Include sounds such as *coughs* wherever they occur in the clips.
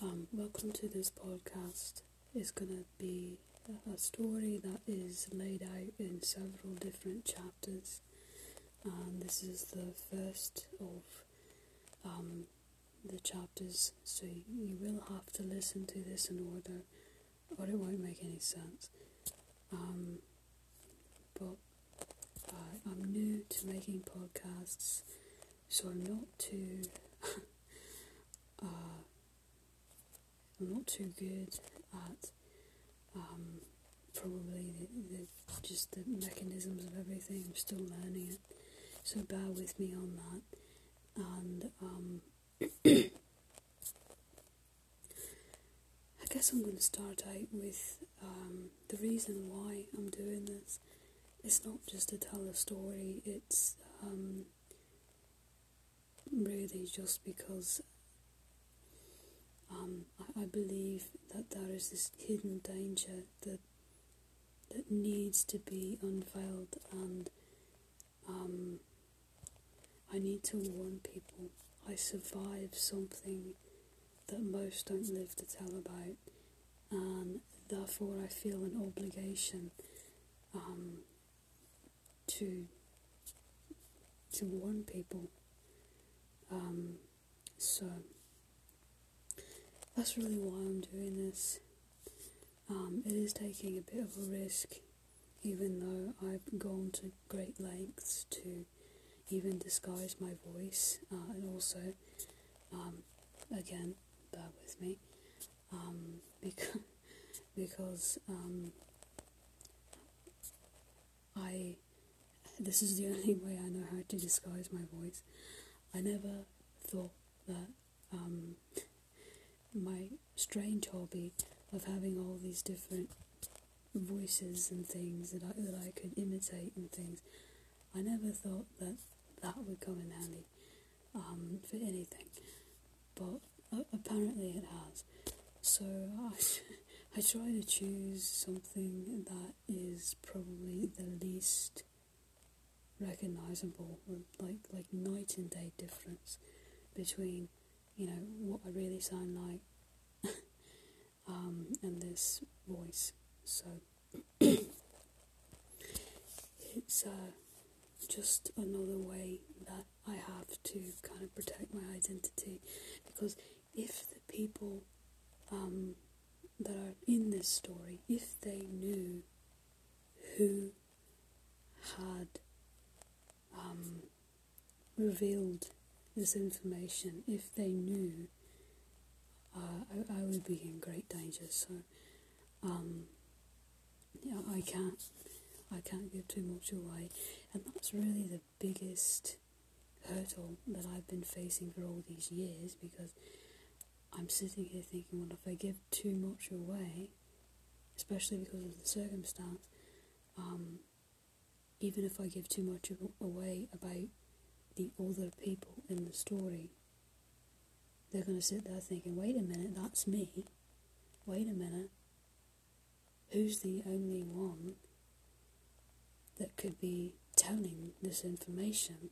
Um, welcome to this podcast. It's gonna be a, story that is laid out in several different chapters, and this is the first of um, the chapters. So you, you will have to listen to this in order, or it won't make any sense. Um, but uh, I'm new to making podcasts, so I'm not too. *laughs* uh, I'm not too good at um, probably the, the, just the mechanisms of everything. I'm still learning it, so bear with me on that. And um, *coughs* I guess I'm going to start out with um, the reason why I'm doing this. It's not just to tell a story. It's um, really just because um, I, believe that there is this hidden danger that that needs to be unveiled, and um, I need to warn people. I survived something that most don't live to tell about, and therefore I feel an obligation um, to to warn people. Um, so that's really why I'm doing this. Um, it is taking a bit of a risk, even though I've gone to great lengths to even disguise my voice, uh, and also, um, again, bear with me, um, *laughs* because because um, I this is the *laughs* only way I know how to disguise my voice. I never thought that um, my strange hobby of having all these different voices and things that I, that I could imitate and things, I never thought that that would come in handy um, for anything, but uh, apparently it has. So I, *laughs* I try to choose something that is probably the least recognizable, like like night and day difference between you know, what I really sound like *laughs* um, and this voice. So *clears throat* it's uh, just another way that I have to kind of protect my identity because if the people um, that are in this story, if they knew who had um, revealed this information, if they knew, uh, I, I, would be in great danger. So, um, yeah, I can't, I can't give too much away, and that's really the biggest hurdle that I've been facing for all these years because I'm sitting here thinking, well, if I give too much away, especially because of the circumstance, um, even if I give too much away about the other people in the story, they're going to sit there thinking, wait a minute, that's me. Wait a minute. Who's the only one that could be telling this information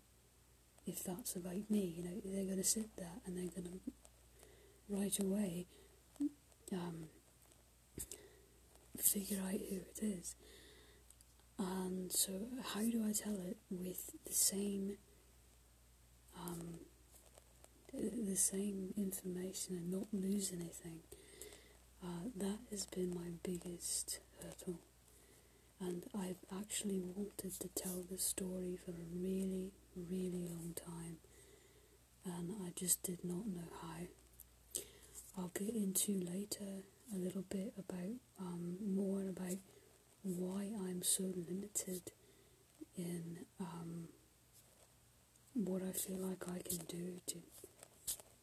if that's about me? You know, they're going to sit there and they're going to right away um, figure out who it is. And so, how do I tell it with the same um, the same information and not lose anything. Uh, that has been my biggest hurdle. And I've actually wanted to tell this story for a really, really long time. And I just did not know how. I'll get into later a little bit about um, more about why I'm so limited in um, what I feel like I can do to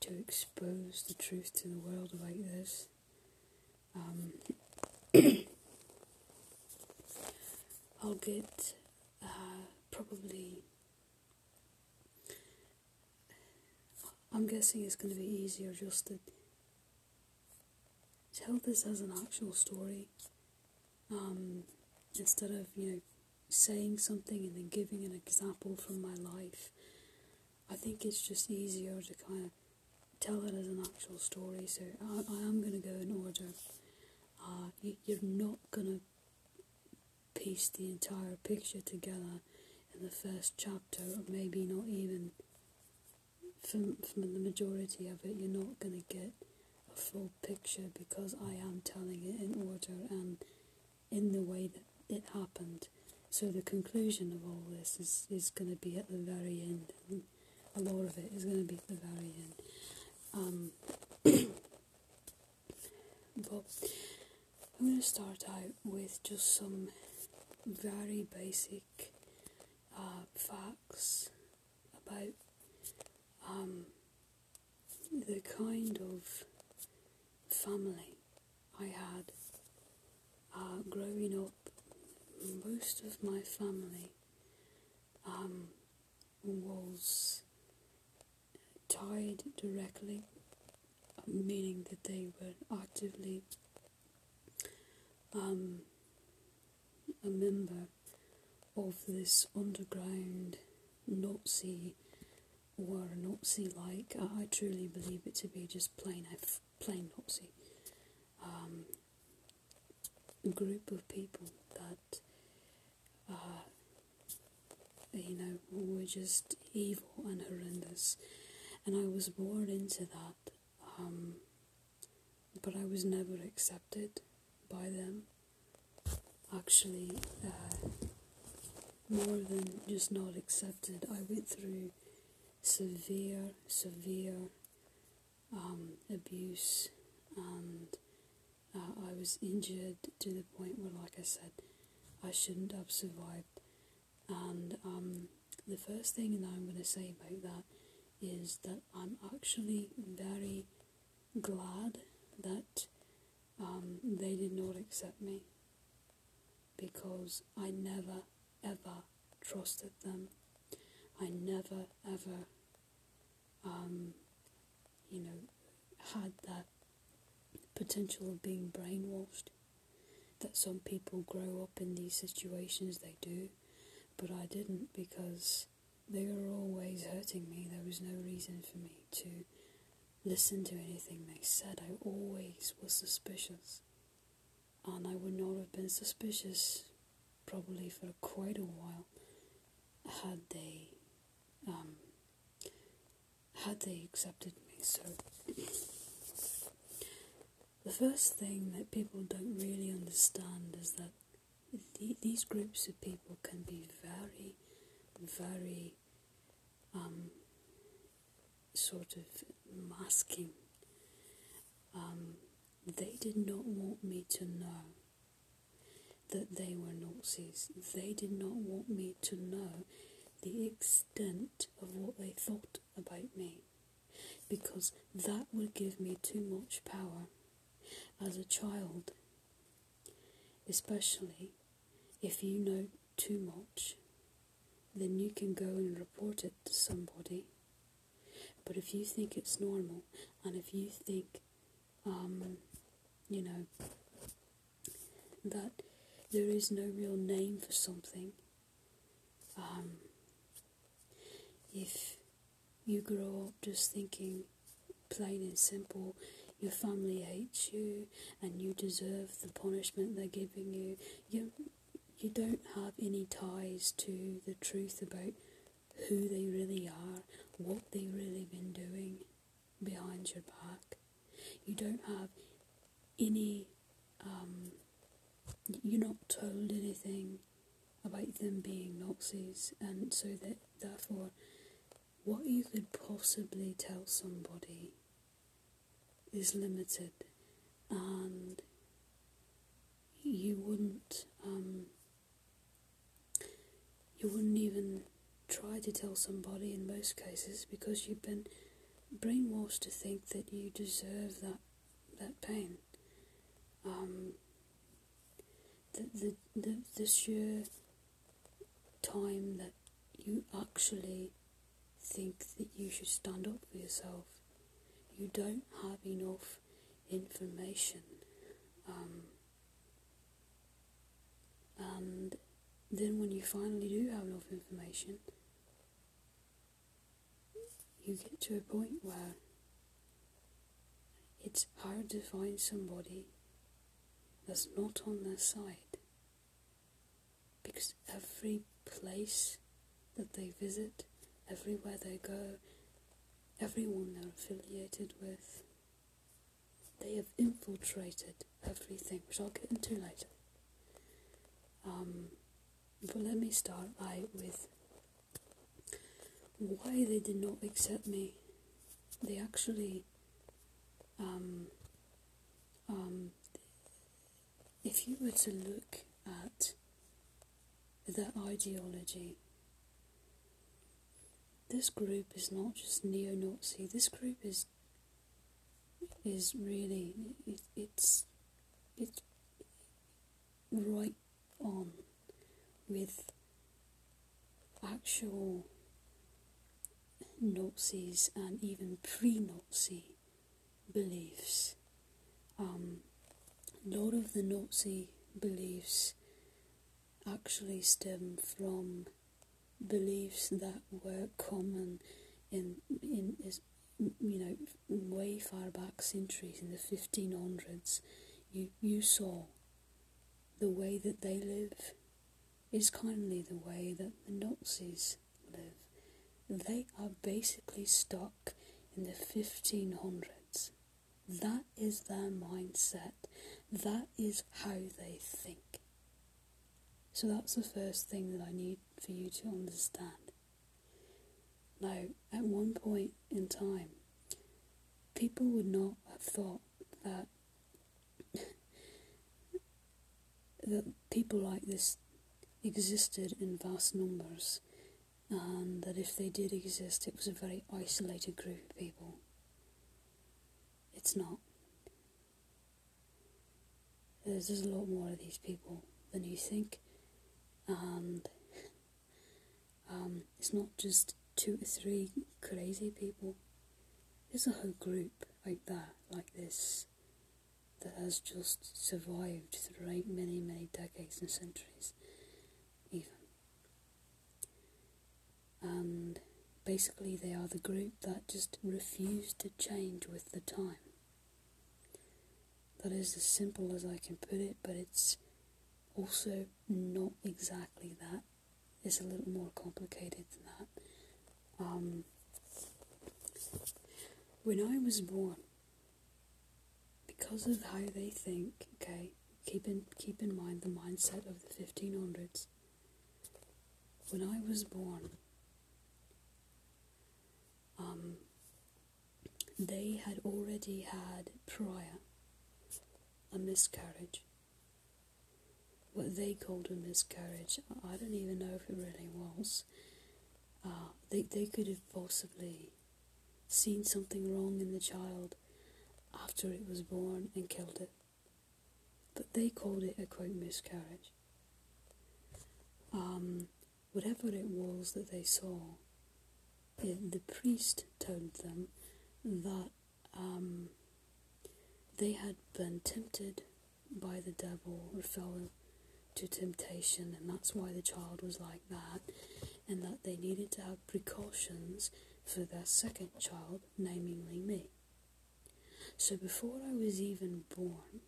to expose the truth to the world about this. Um, *coughs* I'll get uh, probably. I'm guessing it's going to be easier just to tell this as an actual story um, instead of you know saying something and then giving an example from my life I think it's just easier to kind of tell it as an actual story. So I, I am going to go in order. Uh, you, you're not going to piece the entire picture together in the first chapter, or maybe not even from, from the majority of it. You're not going to get a full picture because I am telling it in order and in the way that it happened. So the conclusion of all this is, is going to be at the very end. A lot of it is going to be very end. Um, *coughs* but I'm going to start out with just some very basic uh, facts about um, the kind of family I had uh, growing up. Most of my family um, was tied directly, meaning that they were actively um, a member of this underground Nazi or Nazi like. I, truly believe it to be just plain plain Nazi um, group of people that uh, you know were just evil and horrendous, and I was born into that. Um, but I was never accepted by them. Actually, uh, more than just not accepted, I went through severe, severe um, abuse, and uh, I was injured to the point where, like I said, I shouldn't have survived. And um, the first thing that I'm going to say about that is that I'm actually very glad that um, they did not accept me because I never ever trusted them. I never ever, um, you know, had that potential of being brainwashed. That some people grow up in these situations, they do, but I didn't because they were always hurting me. There was no reason for me to listen to anything they said. I always was suspicious, and I would not have been suspicious probably for quite a while had they um, had they accepted me. So the first thing that people don't really understand is that th- these groups of people can be very, very um, sort of masking. Um, they did not want me to know that they were Nazis. They did not want me to know the extent of what they thought about me because that would give me too much power as a child, especially if you know too much, then you can go and report it to somebody. But if you think it's normal, and if you think, um, you know, that there is no real name for something, um, if you grow up just thinking plain and simple, your family hates you and you deserve the punishment they're giving you. You you don't have any ties to the truth about who they really are, what they've really been doing behind your back. You don't have any um, you're not told anything about them being Nazis and so that therefore what you could possibly tell somebody is limited, and you wouldn't um, you wouldn't even try to tell somebody in most cases because you've been brainwashed to think that you deserve that that pain. Um, the, the, the, the sheer time that you actually think that you should stand up for yourself you don't have enough information. Um, and then when you finally do have enough information, you get to a point where it's hard to find somebody that's not on their side because every place that they visit, everywhere they go, everyone they're affiliated with, they have infiltrated everything, which I'll get into later. Um, but let me start out with why they did not accept me. They actually, um, um, if you were to look at their ideology, this group is not just neo-Nazi. This group is is really it, it's it's right on with actual Nazis and even pre-Nazi beliefs. Um, a lot of the Nazi beliefs actually stem from beliefs that were common in in you know way far back centuries in the 1500s you you saw the way that they live is kindly the way that the Nazis live. They are basically stuck in the 1500s that is their mindset. That is how they think. So that's the first thing that I need for you to understand. Now, at one point in time, people would not have thought that *laughs* that people like this existed in vast numbers, and that if they did exist, it was a very isolated group of people. It's not. There's, there's a lot more of these people than you think and um, it's not just two or three crazy people. There's a whole group like that, like this, that has just survived throughout many, many decades and centuries, even. And basically, they are the group that just refuse to change with the time. That is as simple as I can put it, but it's also not exactly that. It's a little more complicated than that. Um, when I was born, because of how they think, okay, keep in, keep in mind the mindset of the 1500s. When I was born, um, they had already had prior a miscarriage what they called a miscarriage. I don't even know if it really was. Uh, they, they could have possibly seen something wrong in the child after it was born and killed it. But they called it a quote miscarriage. Um, whatever it was that they saw, it, the priest told them that um, they had been tempted by the devil or fell to temptation, and that's why the child was like that, and that they needed to have precautions for their second child, namely me. So before I was even born,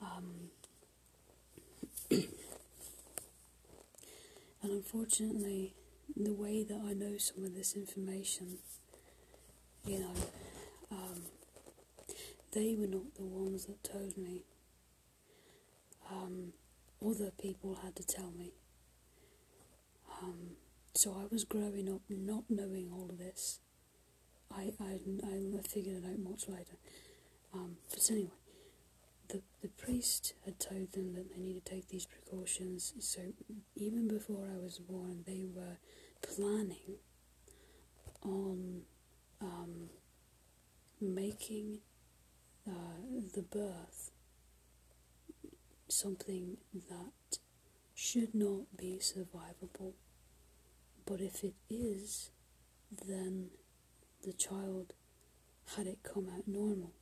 um, *clears throat* and unfortunately, the way that I know some of this information, you know, um, they were not the ones that told me um, other people had to tell me. Um, so I was growing up not knowing all of this. I, I, I figured it out much later. Um, but anyway, the, the priest had told them that they needed to take these precautions. So even before I was born, they were planning on um, making uh, the birth something that should not be survivable. But if it is, then the child, had it come out normal,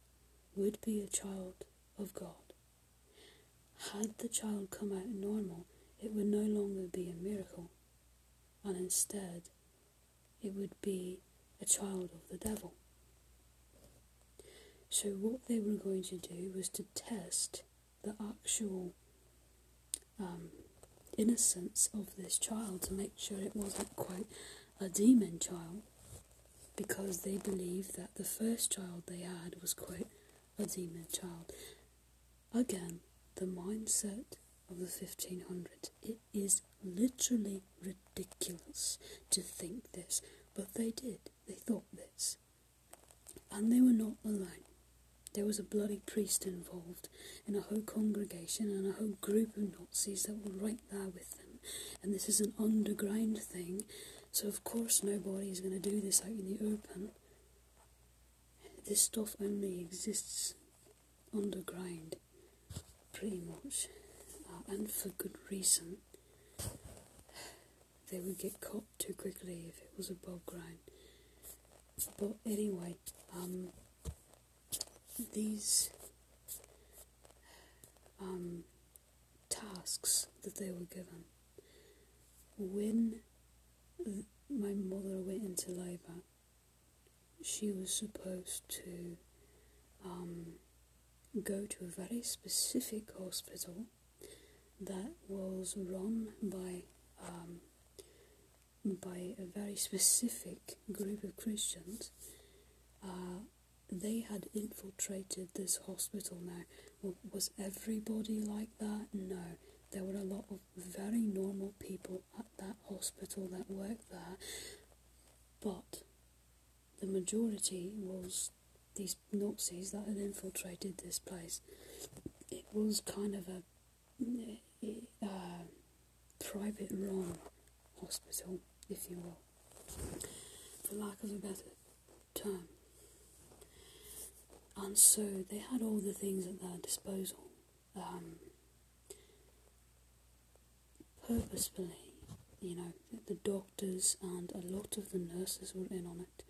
would be a child of God. Had the child come out normal, it would no longer be a miracle, and instead, it would be a child of the devil. So, what they were going to do was to test the actual um, innocence of this child to make sure it wasn't quite a demon child because they believed that the first child they had was quite a demon child. Again, the mindset of the 1500s. It is literally ridiculous to think this, but they did. They thought this. And they were not alone. There was a bloody priest involved in a whole congregation and a whole group of Nazis that were right there with them. And this is an underground thing, so of course nobody is going to do this out in the open. This stuff only exists underground, pretty much, and for good reason. They would get caught too quickly if it was above ground. But anyway, um, these um, tasks that they were given. When my mother went into labour, she was supposed to um, go to a very specific hospital that was run by um, by a very specific group of Christians. Uh, they had infiltrated this hospital now. Was everybody like that? No. There were a lot of very normal people at that hospital that worked there, but the majority was these Nazis that had infiltrated this place. It was kind of a uh, private run hospital, if you will, for lack of a better term. And so they had all the things at their disposal. Um, purposefully, you know, the doctors and a lot of the nurses were in on it.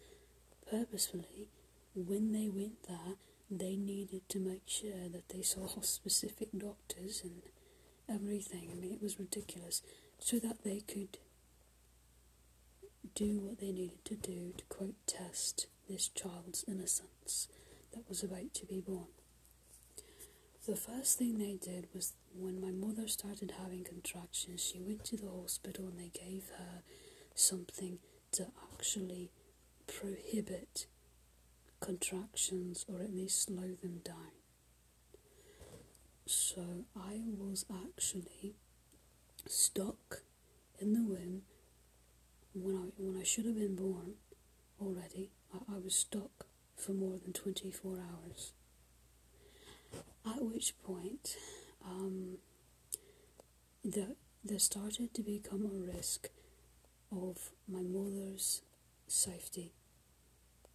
Purposefully, when they went there, they needed to make sure that they saw *laughs* specific doctors and everything. I mean, it was ridiculous. So that they could do what they needed to do to, quote, test this child's innocence that was about to be born. The first thing they did was when my mother started having contractions, she went to the hospital and they gave her something to actually prohibit contractions or at least slow them down. So I was actually stuck in the womb when I when I should have been born already. I, I was stuck for more than 24 hours. At which point, um, the, there started to become a risk of my mother's safety,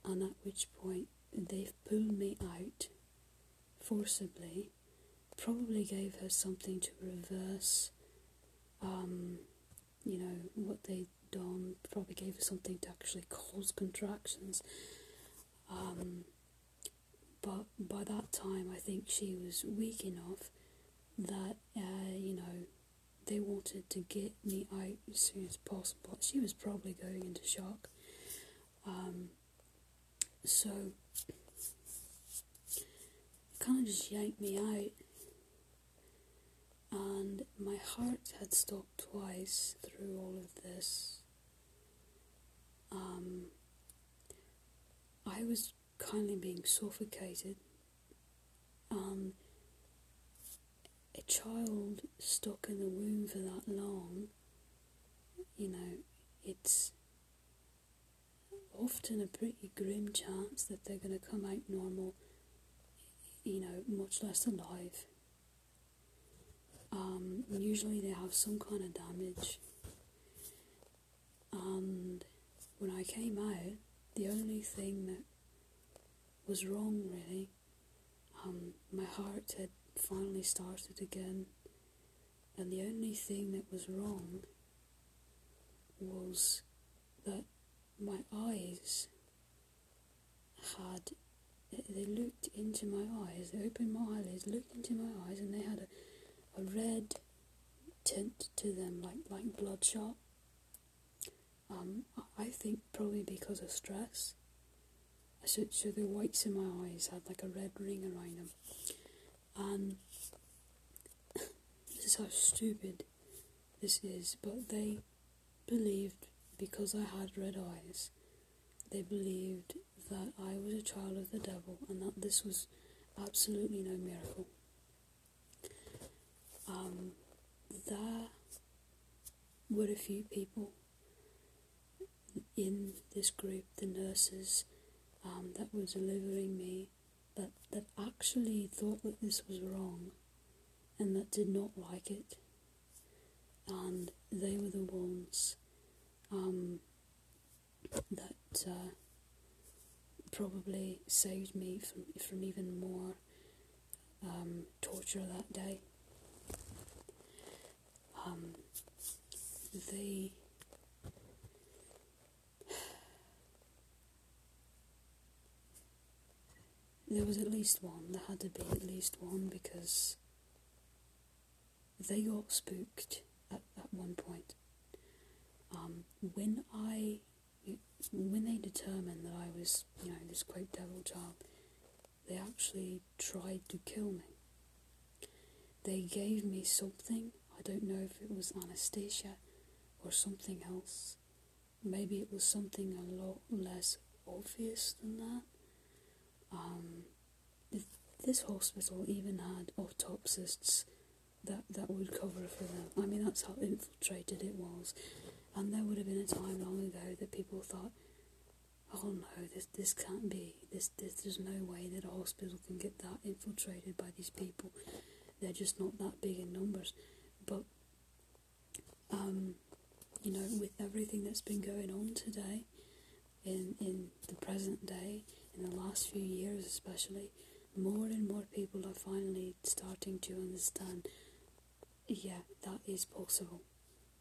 and at which point they pulled me out forcibly, probably gave her something to reverse, um, you know, what they'd done, probably gave her something to actually cause contractions um, but by that time, I think she was weak enough that, uh, you know, they wanted to get me out as soon as possible. She was probably going into shock. Um, so, kind of just yanked me out. And my heart had stopped twice through all of this. Um, I was kindly being suffocated. Um, a child stuck in the womb for that long, you know, it's often a pretty grim chance that they're going to come out normal, you know, much less alive. Um, usually they have some kind of damage. And when I came out, the only thing that was wrong, really, um, my heart had finally started again, and the only thing that was wrong was that my eyes had they looked into my eyes, they opened my eyelids, looked into my eyes, and they had a, a red tint to them, like like bloodshot. Um, I think probably because of stress. So, so the whites in my eyes had like a red ring around them. And *coughs* this is how stupid this is, but they believed because I had red eyes, they believed that I was a child of the devil and that this was absolutely no miracle. Um, there were a few people in this group, the nurses um, that were delivering me, that, that actually thought that this was wrong and that did not like it. And they were the ones um, that uh, probably saved me from, from even more um, torture that day. Um, they there was at least one. There had to be at least one because they got spooked at, at one point. Um, when I when they determined that I was, you know, this great devil child, they actually tried to kill me. They gave me something. I don't know if it was anesthesia or something else. Maybe it was something a lot less obvious than that. Um, this hospital even had autopsists that, that would cover for them. I mean, that's how infiltrated it was. And there would have been a time long ago that people thought, oh no, this this can't be. This, this there's no way that a hospital can get that infiltrated by these people. They're just not that big in numbers. But um, you know, with everything that's been going on today, in in the present day, in the last few years especially, more and more people are finally starting to understand. Yeah, that is possible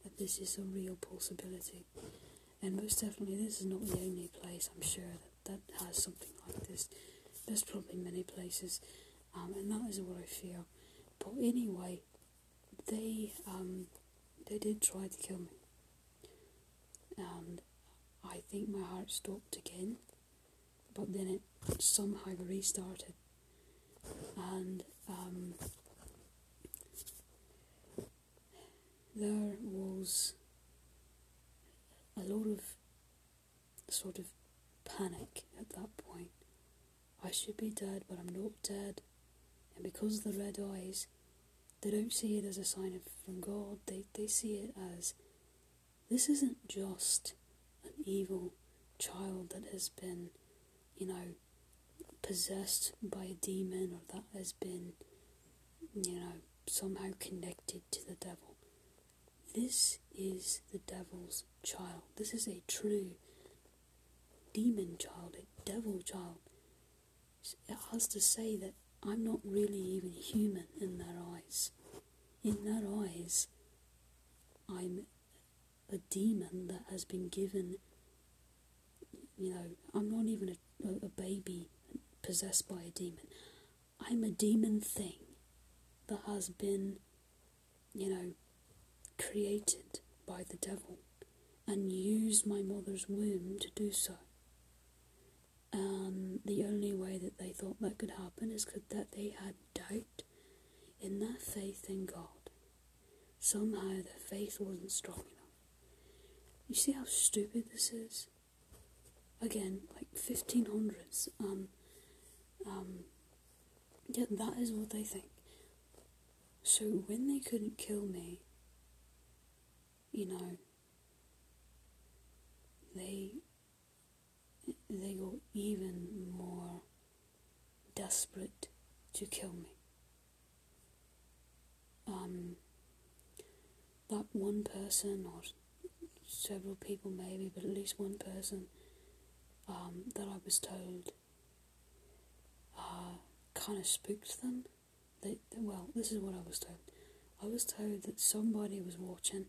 that this is a real possibility. And most definitely, this is not the only place I'm sure that, that has something like this. There's probably many places, um, and that is what I feel. But anyway, they um, they did try to kill me, and I think my heart stopped again, but then it somehow restarted, and um, there was a lot of sort of panic at that point. I should be dead, but I'm not dead. And because of the red eyes, they don't see it as a sign of from God. They they see it as this isn't just an evil child that has been, you know, possessed by a demon or that has been, you know, somehow connected to the devil. This is the devil's child. This is a true demon child, a devil child. It has to say that I'm not really even human in their eyes. In their eyes, I'm a demon that has been given, you know, I'm not even a, a, baby possessed by a demon. I'm a demon thing that has been, you know, created by the devil and used my mother's womb to do so. And the only way that they thought that could happen is that they had doubt in their faith in God. Somehow their faith wasn't strong enough. You see how stupid this is? Again, like 1500s. Um, um, yeah, that is what they think. So when they couldn't kill me, you know, they they go even more desperate to kill me. Um, that one person, or several people maybe, but at least one person um, that I was told uh, kind of spooked them. They, well, this is what I was told. I was told that somebody was watching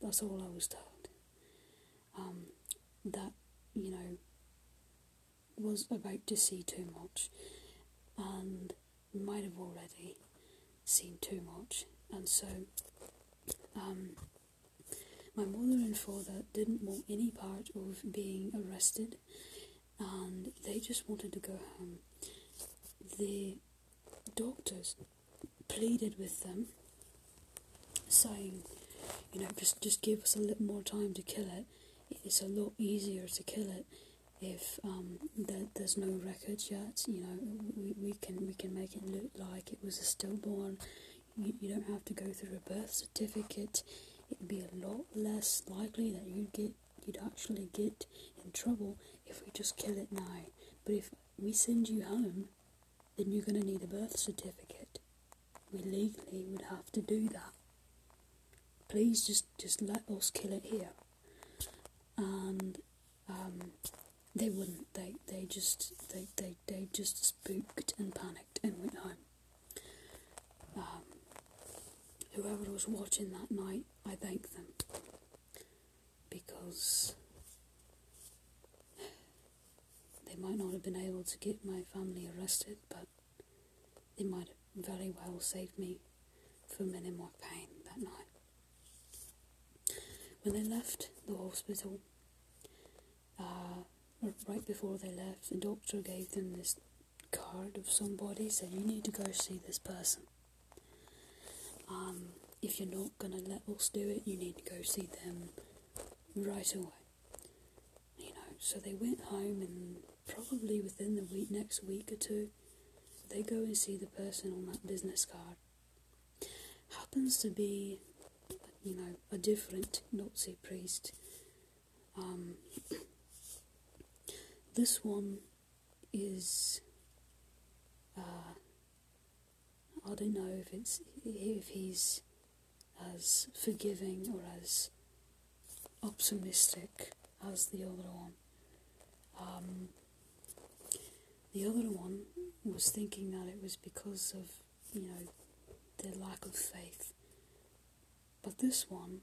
that's all I was told. Um, that, you know, was about to see too much and might have already seen too much. And so, um, my mother and father didn't want any part of being arrested and they just wanted to go home. The doctors pleaded with them, saying, you know, just just give us a little more time to kill it. It's a lot easier to kill it if um, there, there's no records yet. You know, we, we can we can make it look like it was a stillborn. You, you don't have to go through a birth certificate. It'd be a lot less likely that you'd get you'd actually get in trouble if we just kill it now. But if we send you home, then you're going to need a birth certificate. We legally would have to do that. Please just, just let us kill it here. And um, they wouldn't. They they just they, they, they just spooked and panicked and went home. Um, whoever was watching that night, I thank them because they might not have been able to get my family arrested, but they might have very well saved me from any more pain that night. When they left the hospital, uh, right before they left, the doctor gave them this card of somebody, said, You need to go see this person. Um, if you're not going to let us do it, you need to go see them right away. You know, so they went home and probably within the week, next week or two, they go and see the person on that business card. Happens to be, you know, a different Nazi priest. Um, *clears throat* this one is, uh, I don't know if it's if he's as forgiving or as optimistic as the other one. Um, the other one was thinking that it was because of, you know, their lack of faith. But this one,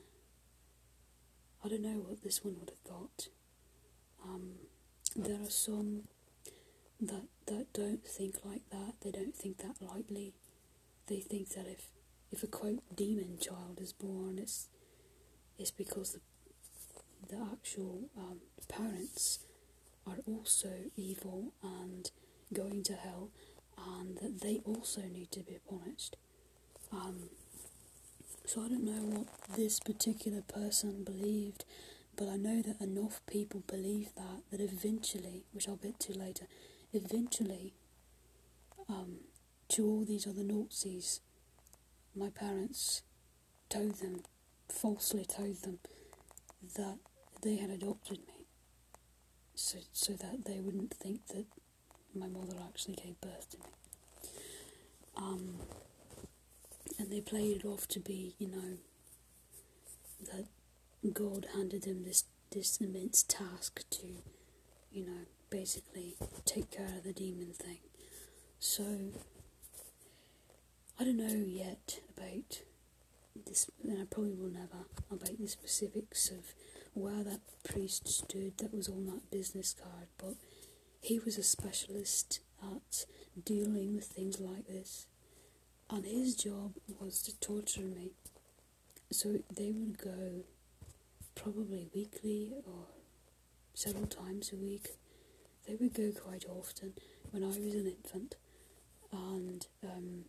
I don't know what this one would have thought. Um, there are some that that don't think like that. They don't think that lightly. They think that if if a quote demon child is born, it's it's because the the actual um, parents are also evil and going to hell, and that they also need to be punished. Um, so I don't know what this particular person believed, but I know that enough people believe that that eventually, which I'll get to later, eventually, um, to all these other Nazis, my parents told them, falsely told them, that they had adopted me, so so that they wouldn't think that my mother actually gave birth to me. Um, and they played it off to be, you know, that God handed them this this immense task to, you know, basically take care of the demon thing. So I don't know yet about this, and I probably will never about the specifics of where that priest stood that was on that business card, but he was a specialist at dealing with things like this, and his job was to torture me. So they would go probably weekly or several times a week. They would go quite often when I was an infant, and um,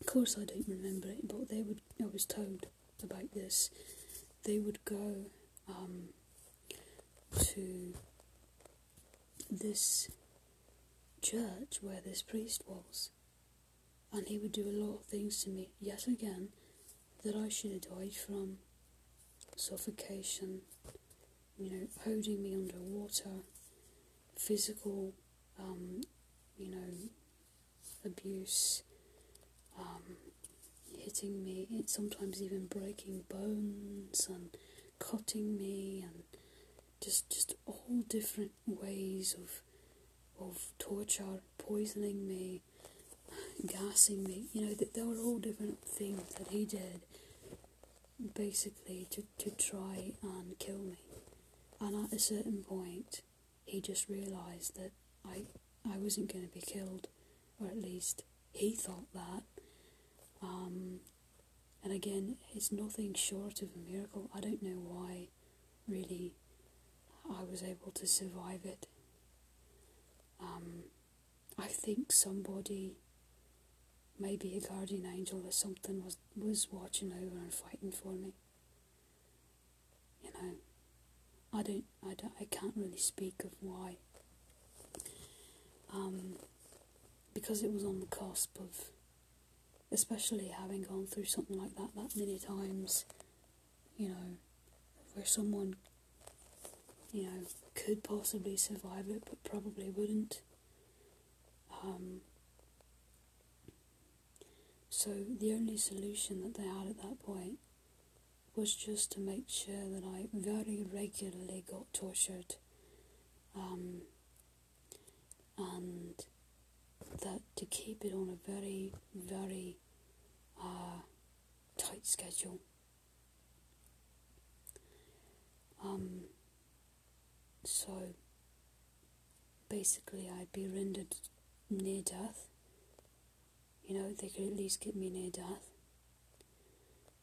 of course I don't remember it, but they would. I was told about this. They would go um, to this church where this priest was, and he would do a lot of things to me, yet again, that I should have died from suffocation, you know, holding me underwater, physical, um, you know, abuse, um, hitting me, sometimes even breaking bones and cutting me and just just all different ways of of torture, poisoning me, *laughs* gassing me. You know, that there were all different things that he did, basically to to try and kill me. And at a certain point, he just realised that I I wasn't going to be killed, or at least he thought that. Um, and again, it's nothing short of a miracle. I don't know why, really, I was able to survive it. Um, I think somebody, maybe a guardian angel or something, was was watching over and fighting for me. You know, I don't, I don't, I can't really speak of why. Um, because it was on the cusp of, especially having gone through something like that that many times, you know, where someone, you know, could possibly survive it but probably wouldn't. Um, so the only solution that they had at that point was just to make sure that I very regularly got tortured. Um, and that to keep it on a very, very uh, tight schedule. Um, so basically, I'd be rendered near death. You know, they could at least get me near death.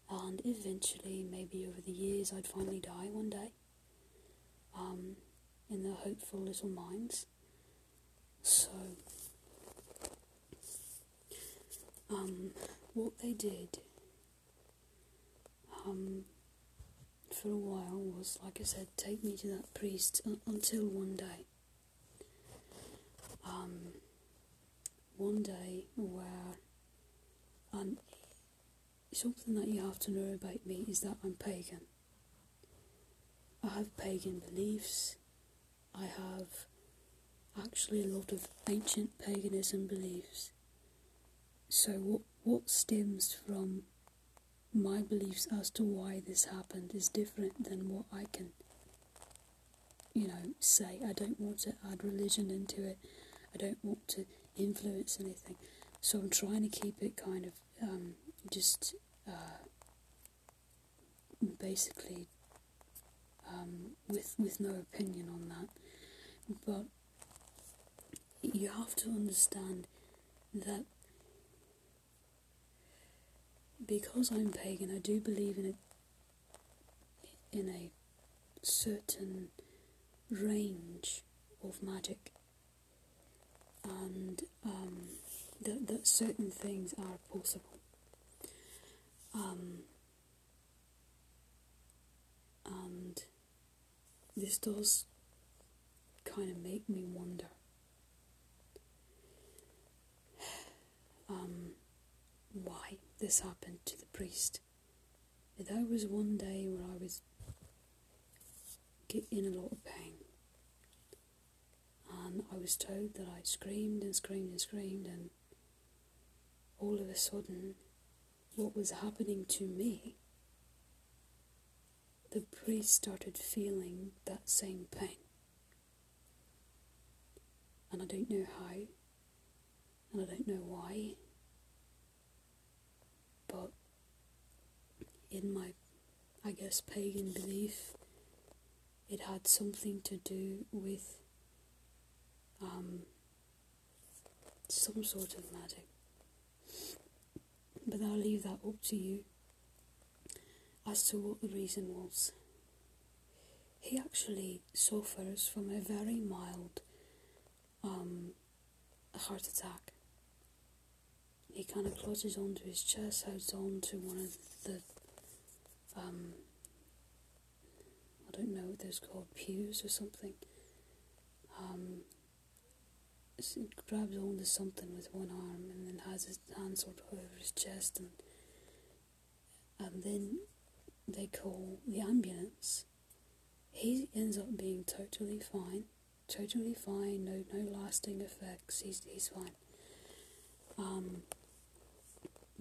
And eventually, maybe over the years, I'd finally die one day. Um, in their hopeful little minds. So, um, what they did um, for a while was, like I said, take me to that priest until one day. Um, one day where um, something that you have to know about me is that I'm pagan. I have pagan beliefs. I have actually a lot of ancient paganism beliefs. So what what stems from my beliefs as to why this happened is different than what I can you know say. I don't want to add religion into it. I don't want to influence anything. So I'm trying to keep it kind of um, just uh, basically um, with with no opinion on that. But you have to understand that because I'm pagan, I do believe in a in a certain range of magic, and um, that that certain things are possible. Um, and this does kind of make me wonder *sighs* um, why this happened to the priest. There was one day where I was in a lot of pain, and I was told that I screamed and screamed and screamed, and all of a sudden, what was happening to me, the priest started feeling that same pain. And I don't know how, and I don't know why, but in my, I guess, pagan belief, it had something to do with um, some sort of magic. But I'll leave that up to you as to what the reason was. He actually suffers from a very mild um, heart attack. He kind of clutches onto his chest, holds on to one of the, um, I don't know what those called, pews or something. Um, grabs onto something with one arm and then has his hand sort of over his chest and and then they call the ambulance. He ends up being totally fine, totally fine, no no lasting effects. He's he's fine. Um,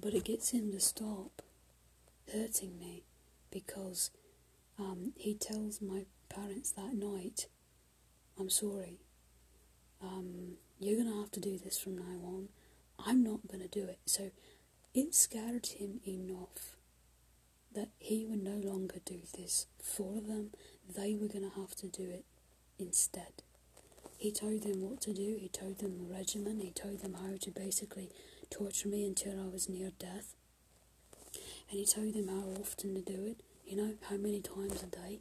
but it gets him to stop hurting me because um, he tells my parents that night, "I'm sorry. Um, you're going to have to do this from now on. I'm not going to do it. So it scared him enough that he would no longer do this for them. They were going to have to do it instead. He told them what to do, he told them the regimen, he told them how to basically torture me until I was near death. And he told them how often to do it, you know, how many times a day.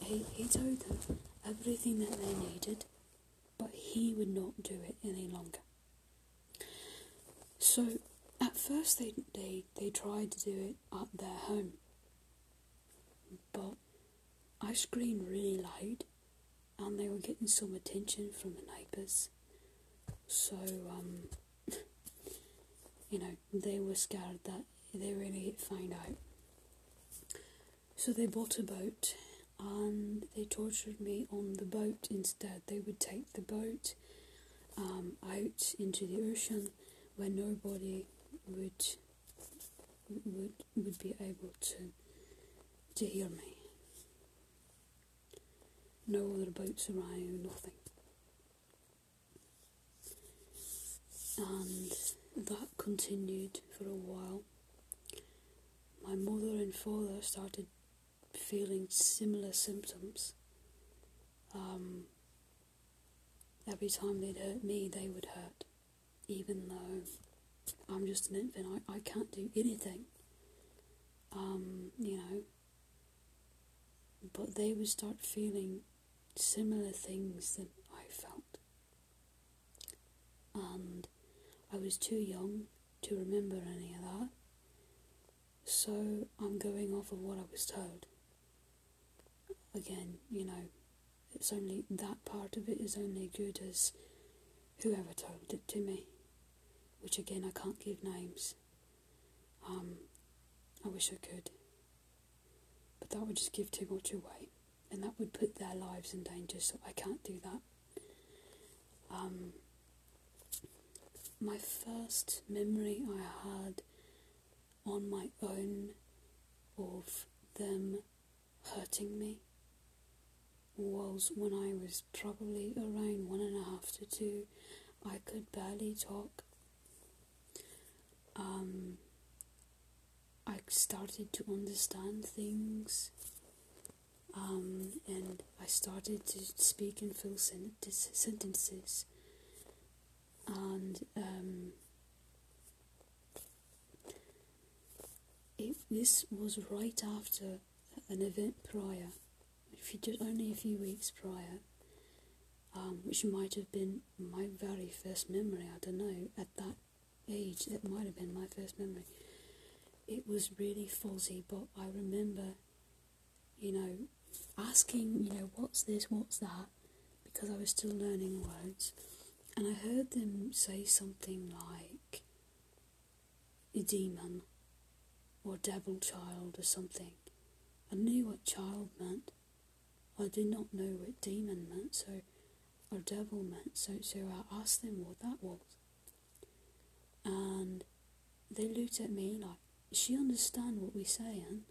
He, he told them everything that they needed but he would not do it any longer. So at first they they, they tried to do it at their home. But I screamed really loud and they were getting some attention from the neighbours. So um *laughs* you know, they were scared that they were gonna get found out. So they bought a boat and they tortured me on the boat instead. They would take the boat um, out into the ocean where nobody would would would be able to to hear me. No other boats around, nothing. And that continued for a while. My mother and father started feeling similar symptoms. Um, every time they'd hurt me, they would hurt, even though I'm just an infant. I, I can't do anything. Um, you know. But they would start feeling similar things that I felt. And I was too young to remember any of that. So I'm going off of what I was told. Again, you know, it's only that part of it is only good as whoever told it to me which again I can't give names. Um, I wish I could, but that would just give too much away, and that would put their lives in danger. So I can't do that. Um, my first memory I had on my own of them hurting me was when I was probably around one and a half to two. I could barely talk um, I started to understand things, um, and I started to speak in full sen- sentences. And um, it, this was right after an event prior, if you just only a few weeks prior, um, which might have been my very first memory. I don't know at that age, that might have been my first memory. It was really fuzzy, but I remember, you know, asking, you know, what's this, what's that, because I was still learning words. And I heard them say something like a demon or devil child or something. I knew what child meant. I did not know what demon meant, so or devil meant. So, so I asked them what that was and they looked at me like, she understand what we're saying?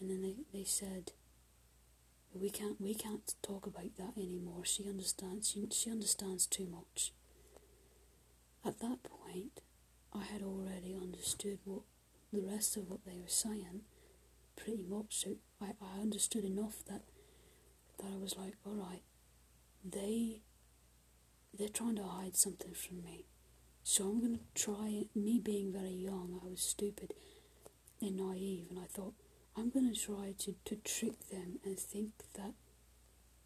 And then they, they said, we can't we can't talk about that anymore. She understands she, she understands too much. At that point, I had already understood what the rest of what they were saying, pretty much. So I, I understood enough that that I was like, all right, they they're trying to hide something from me. So I'm going to try. Me being very young, I was stupid and naive, and I thought, I'm going to try to, to trick them and think that,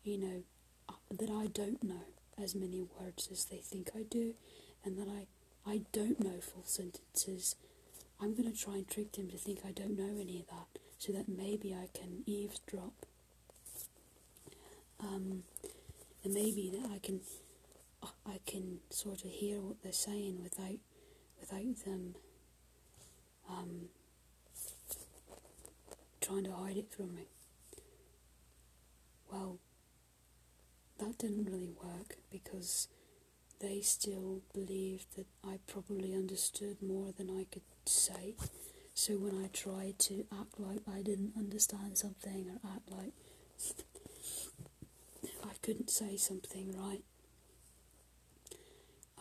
you know, uh, that I don't know as many words as they think I do, and that I, I don't know full sentences. I'm going to try and trick them to think I don't know any of that, so that maybe I can eavesdrop. Um, and maybe that I can I can sort of hear what they're saying without without them um, trying to hide it from me. Well, that didn't really work because they still believed that I probably understood more than I could say. So when I tried to act like I didn't understand something or act like I couldn't say something right,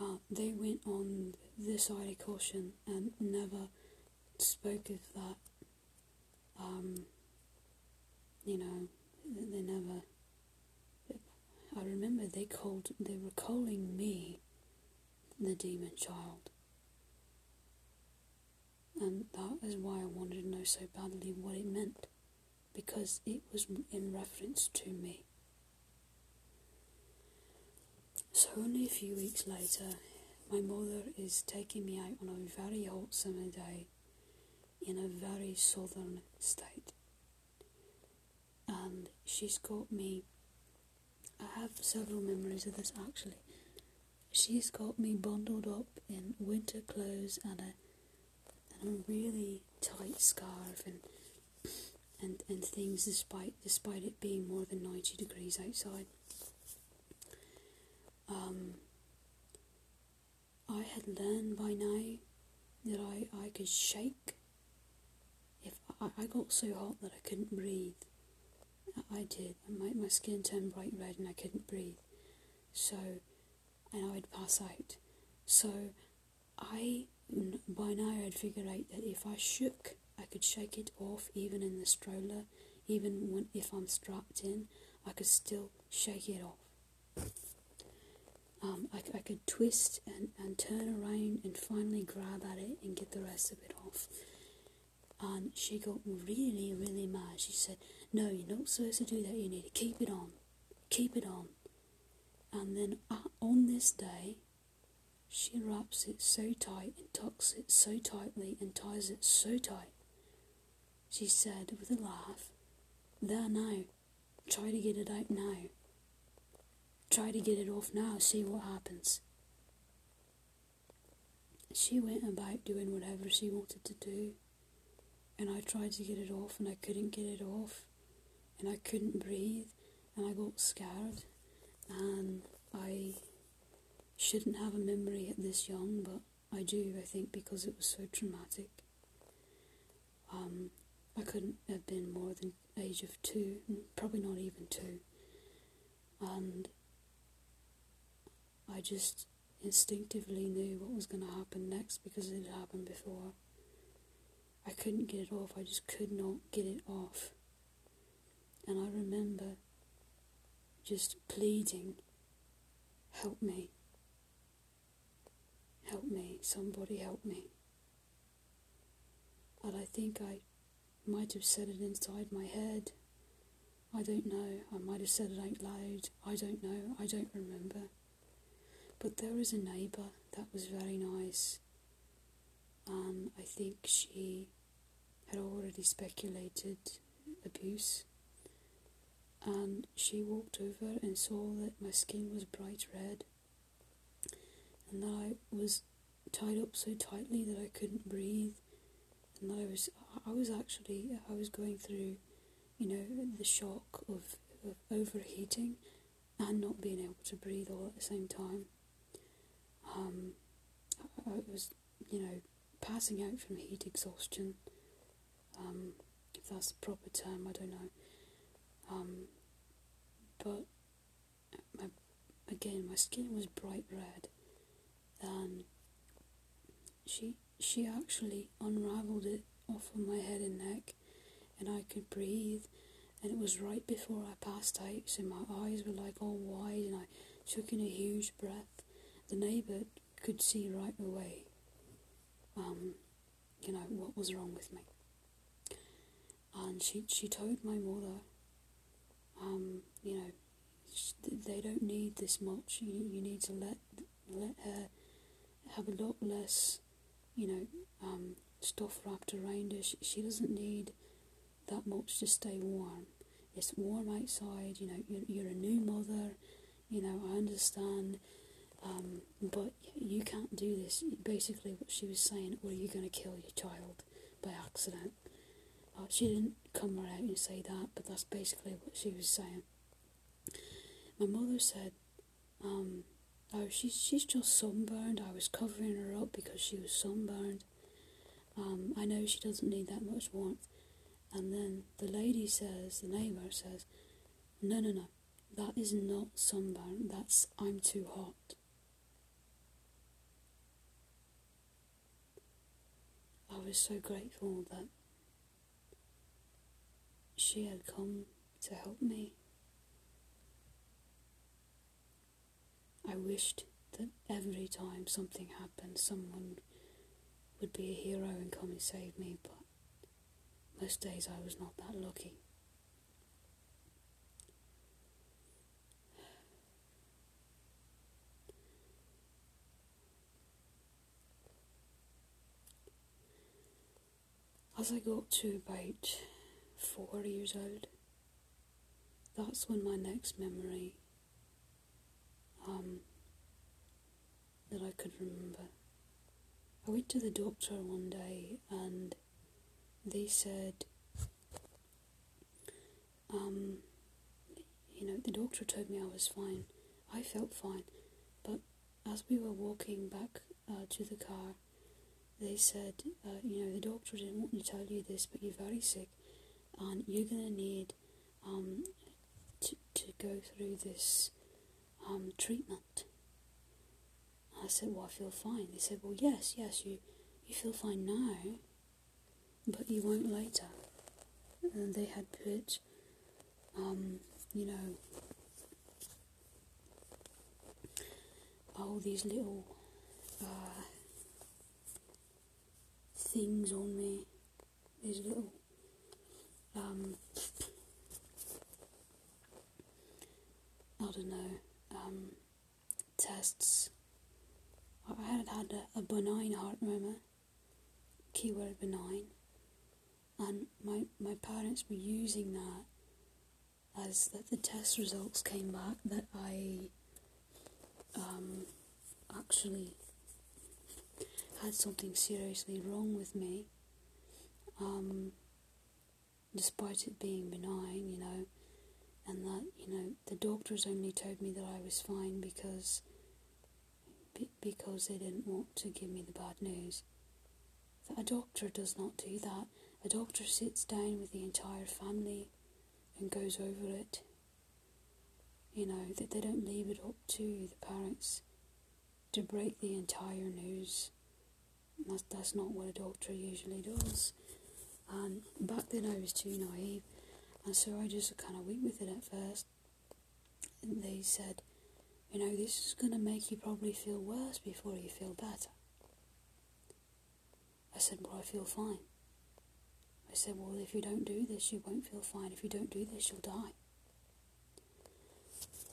uh, they went on this side of caution and never spoke of that. Um, you know, they never. I remember they called, they were calling me the demon child. And that is why I wanted to know so badly what it meant, because it was in reference to me. So, only a few weeks later, my mother is taking me out on a very hot summer day in a very southern state. And she's got me, I have several memories of this actually. She's got me bundled up in winter clothes and a, and a really tight scarf and, and, and things despite, despite it being more than 90 degrees outside. Um, I had learned by now that I, I could shake. If I, I got so hot that I couldn't breathe, I, did. My, my skin turned bright red and I couldn't breathe. So, and I'd pass out. So, I, by now, I'd figured out that if I shook, I could shake it off even in the stroller, even when if I'm strapped in, I could still shake it off um, I, I could twist and, and turn around and finally grab at it and get the rest of it off. And she got really, really mad. She said, No, you're not supposed to do that. You need to keep it on. Keep it on. And then on this day, she wraps it so tight and tucks it so tightly and ties it so tight. She said with a laugh, There now. Try to get it out now. Try to get it off now, see what happens. She went about doing whatever she wanted to do, and I tried to get it off, and I couldn't get it off, and I couldn't breathe, and I got scared, and I shouldn't have a memory at this young, but I do, I think, because it was so traumatic. Um, I couldn't have been more than age of two, probably not even two. And I just instinctively knew what was going to happen next because it had happened before. I couldn't get it off, I just could not get it off. And I remember just pleading, Help me. Help me, somebody help me. And I think I might have said it inside my head. I don't know. I might have said it out loud. I don't know. I don't remember. But there was a neighbour that was very nice, and I think she had already speculated abuse. And she walked over and saw that my skin was bright red, and that I was tied up so tightly that I couldn't breathe, and that I was I was actually I was going through, you know, the shock of, of overheating and not being able to breathe all at the same time um, I was, you know, passing out from heat exhaustion. Um, if that's the proper term, I don't know. Um, but my, again, my skin was bright red, and she she actually unravelled it off of my head and neck, and I could breathe. And it was right before I passed out, so my eyes were like all wide, and I took in a huge breath the neighbour could see right away, um, you know, what was wrong with me. And she, she told my mother, um, you know, they don't need this much. You, you need to let let her have a lot less, you know, um, stuff wrapped around her. She, she doesn't need that much to stay warm. It's warm outside. You know, you're, you're a new mother. You know, I understand um, but you can't do this. Basically, what she was saying, or you're going to kill your child by accident. Uh, she didn't come right out and say that, but that's basically what she was saying. My mother said, um, "Oh, she's she's just sunburned. I was covering her up because she was sunburned. Um, I know she doesn't need that much warmth." And then the lady says, the neighbour says, "No, no, no, that is not sunburn. That's I'm too hot." I was so grateful that she had come to help me. I wished that every time something happened, someone would be a hero and come and save me, but most days I was not that lucky. As I got to about four years old, that's when my next memory um, that I could remember. I went to the doctor one day and they said, um, you know, the doctor told me I was fine. I felt fine, but as we were walking back uh, to the car, they said, uh, you know, the doctor didn't want to tell you this, but you're very sick, and you're gonna need um, to to go through this um, treatment. I said, well, I feel fine. They said, well, yes, yes, you you feel fine now, but you won't later. And they had put, um, you know, all these little uh, things on me, these little um, I don't know um, tests. I had had a, a benign heart murmur, keyword benign, and my my parents were using that as that the test results came back that I um, actually had something seriously wrong with me, um, despite it being benign, you know, and that, you know, the doctors only told me that I was fine because because they didn't want to give me the bad news. A doctor does not do that. A doctor sits down with the entire family and goes over it. You know, that they don't leave it up to the parents to break the entire news. That's, that's not what a doctor usually does. And back then I was too naive, and so I just kind of went with it at first. And they said, you know, this is going to make you probably feel worse before you feel better. I said, well, I feel fine. I said, well, if you don't do this, you won't feel fine. If you don't do this, you'll die.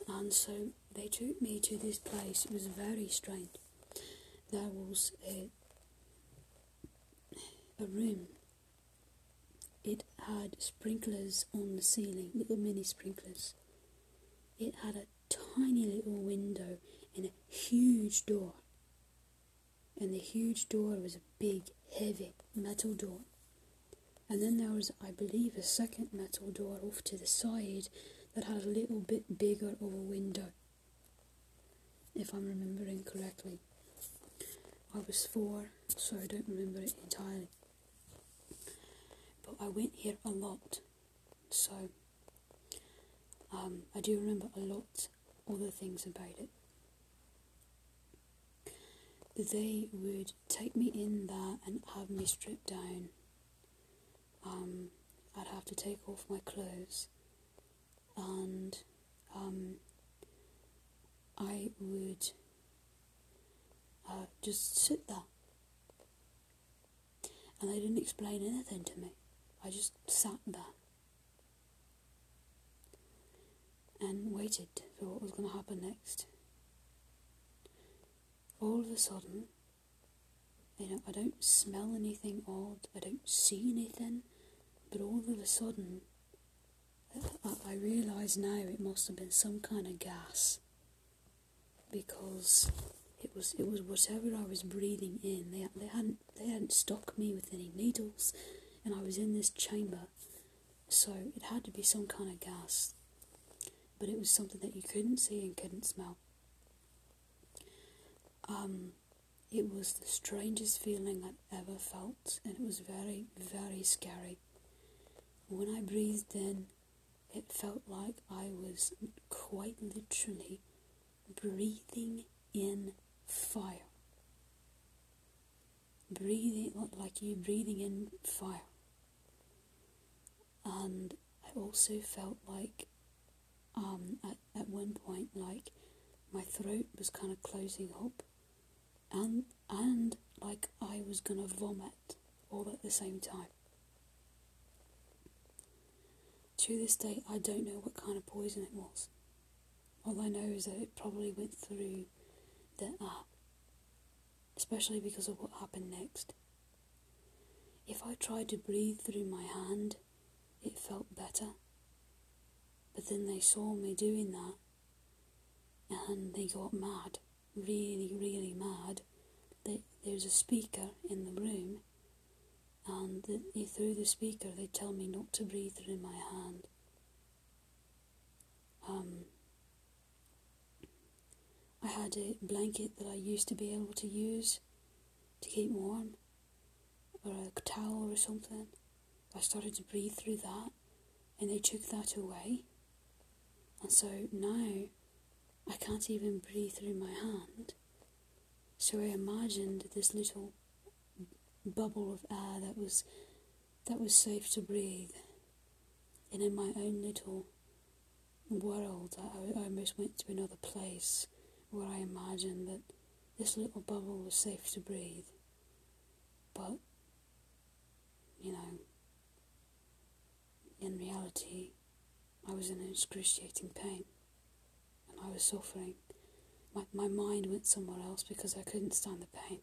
And so they took me to this place. It was very strange. There was a a room. It had sprinklers on the ceiling, little mini sprinklers. It had a tiny little window and a huge door. And the huge door was a big, heavy metal door. And then there was, I believe, a second metal door off to the side that had a little bit bigger of a window. If I'm remembering correctly. I was four, so I don't remember it entirely I went here a lot, so um, I do remember a lot of other things about it. They would take me in there and have me stripped down. Um, I'd have to take off my clothes, and um, I would uh, just sit there. And they didn't explain anything to me. I just sat there and waited for what was going to happen next. All of a sudden, you know, I don't smell anything odd, I don't see anything, but all of a sudden, I, I realise now it must have been some kind of gas because it was it was whatever I was breathing in. They they hadn't they hadn't stuck me with any needles and I was in this chamber, so it had to be some kind of gas, but it was something that you couldn't see and couldn't smell. Um, it was the strangest feeling I'd ever felt, and it was very, very scary. When I breathed in, it felt like I was quite literally breathing in fire. Breathing like you breathing in fire and I also felt like um, at, at one point like my throat was kind of closing up and and like I was gonna vomit all at the same time. To this day I don't know what kind of poison it was. All I know is that it probably went through the app, especially because of what happened next. if I tried to breathe through my hand, it felt better. But then they saw me doing that and they got mad, really, really mad. They, there's a speaker in the room, and the, through the speaker they tell me not to breathe through my hand. Um, I had a blanket that I used to be able to use to keep warm, or a towel or something. I started to breathe through that, and they took that away. And so now I can't even breathe through my hand. So I imagined this little bubble of air that was that was safe to breathe. And in my own little world, I, I almost went to another place where I imagined that this little bubble was safe to breathe. But, you know, in reality, I was in excruciating pain and I was suffering. My, my mind went somewhere else because I couldn't stand the pain.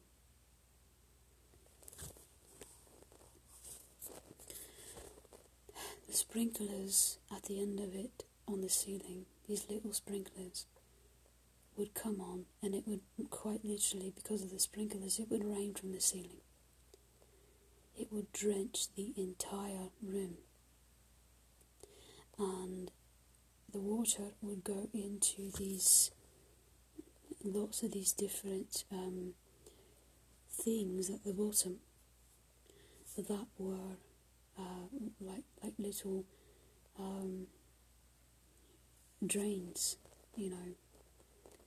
The sprinklers at the end of it on the ceiling, these little sprinklers, would come on and it would quite literally, because of the sprinklers, it would rain from the ceiling. It would drench the entire room. And the water would go into these lots of these different um, things at the bottom. That were uh, like like little um, drains, you know,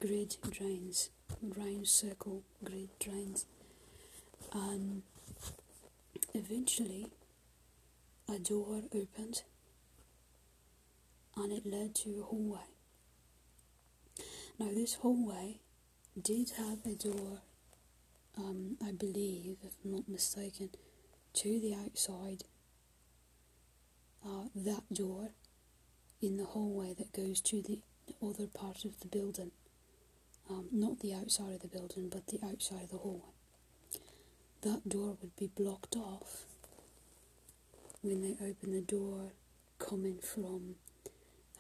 grid drains, round circle grid drains, and eventually a door opened and it led to a hallway. Now, this hallway did have a door, um, I believe, if I'm not mistaken, to the outside. Uh, that door in the hallway that goes to the other part of the building. Um, not the outside of the building, but the outside of the hallway. That door would be blocked off when they open the door coming from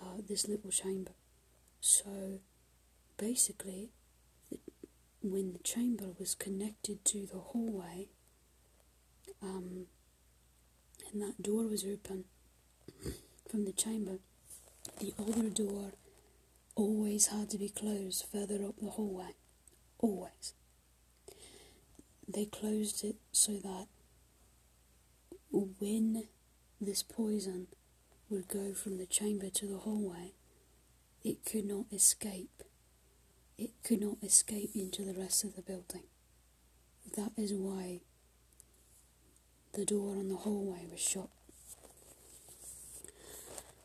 uh, this little chamber. So basically, the, when the chamber was connected to the hallway, um, and that door was open from the chamber, the other door always had to be closed further up the hallway. Always. They closed it so that when this poison would go from the chamber to the hallway, it could not escape. It could not escape into the rest of the building. That is why the door on the hallway was shut.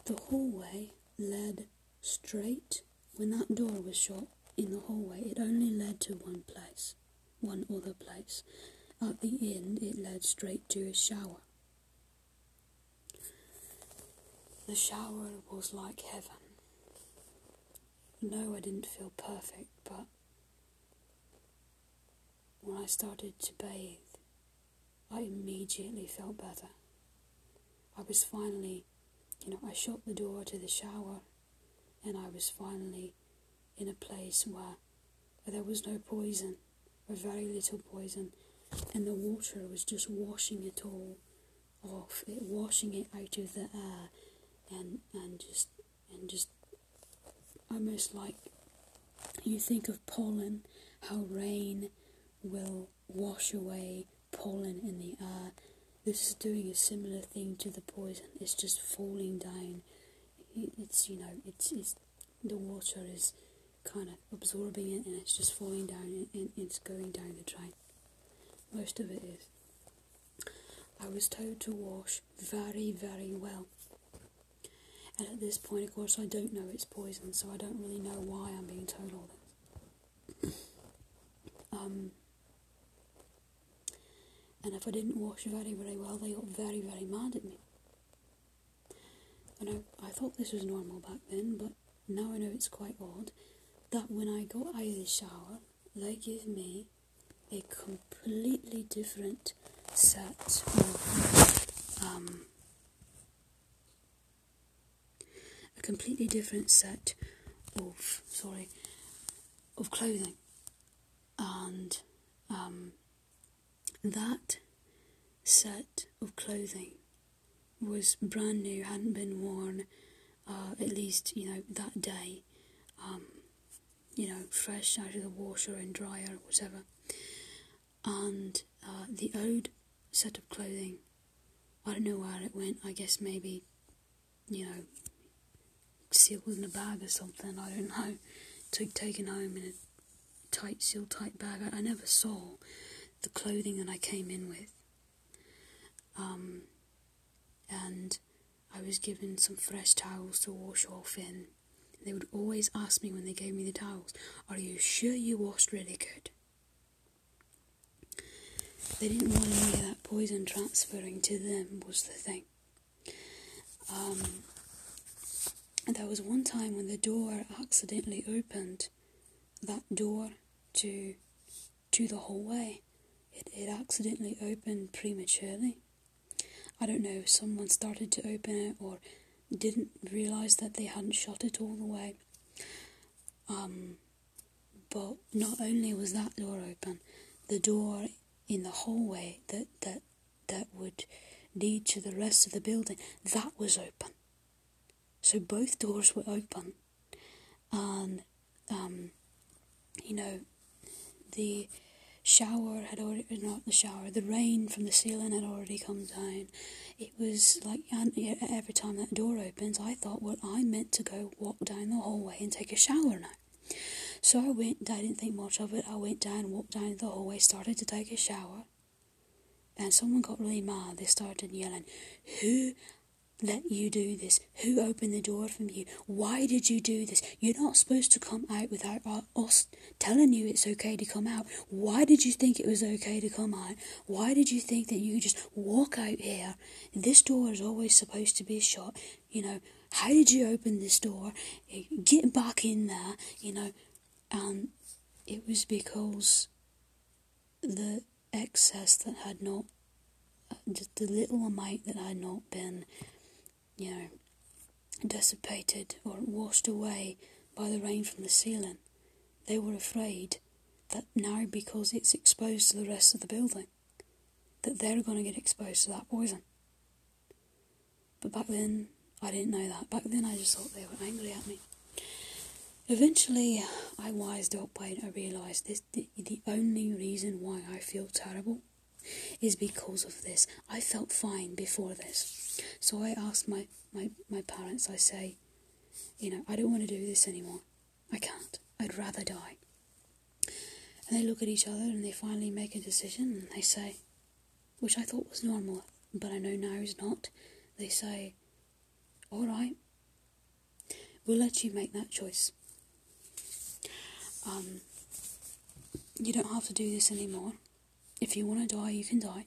The hallway led straight, when that door was shut in the hallway, it only led to one place, one other place. At the end, it led straight to a shower. The shower was like heaven. No, I didn't feel perfect, but when I started to bathe, I immediately felt better. I was finally, you know, I shut the door to the shower and I was finally in a place where, where there was no poison, or very little poison, and the water was just washing it all off, it washing it out of the air and and just and just almost like you think of pollen, how rain will wash away pollen in the air. This is doing a similar thing to the poison. It's just falling down. It's you know it's it's the water is kind of absorbing it and it's just falling down and it's going down the drain. Most of it is. I was told to wash very very well. And at this point, of course, I don't know it's poison, so I don't really know why I'm being told all this. *coughs* um, and if I didn't wash very, very well, they got very, very mad at me. I know I thought this was normal back then, but now I know it's quite odd that when I got out of the shower, they gave me a completely different set of um, a completely different set of sorry of clothing, and um, that set of clothing was brand new, hadn't been worn uh, at least you know that day, um, you know fresh out of the washer and dryer or whatever, and uh, the old set of clothing. I don't know where it went. I guess maybe, you know, sealed in a bag or something. I don't know. Took taken home in a tight, sealed tight bag. I, I never saw the clothing that I came in with. Um, and I was given some fresh towels to wash off in. They would always ask me when they gave me the towels, "Are you sure you washed really good?" They didn't want any of that poison transferring to them was the thing. Um, there was one time when the door accidentally opened, that door to to the hallway. It, it accidentally opened prematurely. I don't know if someone started to open it or didn't realise that they hadn't shut it all the way. Um, but not only was that door open, the door in the hallway that, that, that would lead to the rest of the building, that was open. So both doors were open, and um, you know, the shower had already not the shower, the rain from the ceiling had already come down. It was like and every time that door opens, I thought, well, I meant to go walk down the hallway and take a shower now. So I went. I didn't think much of it. I went down, walked down the hallway, started to take a shower, and someone got really mad. They started yelling, "Who let you do this? Who opened the door from you? Why did you do this? You're not supposed to come out without us telling you it's okay to come out. Why did you think it was okay to come out? Why did you think that you just walk out here? This door is always supposed to be shut. You know, how did you open this door? Eh, get back in there, you know. And it was because the excess that had not, just the little amount that had not been you know, dissipated or washed away by the rain from the ceiling. They were afraid that now, because it's exposed to the rest of the building, that they're going to get exposed to that poison. But back then, I didn't know that. Back then, I just thought they were angry at me. Eventually, I wised up and I realised this the, the only reason why I feel terrible is because of this. I felt fine before this. So I asked my, my, my parents, I say, you know, I don't want to do this anymore. I can't. I'd rather die. And they look at each other and they finally make a decision and they say, which I thought was normal, but I know now is not. They say, all right, we'll let you make that choice. Um, you don't have to do this anymore. If you want to die, you can die.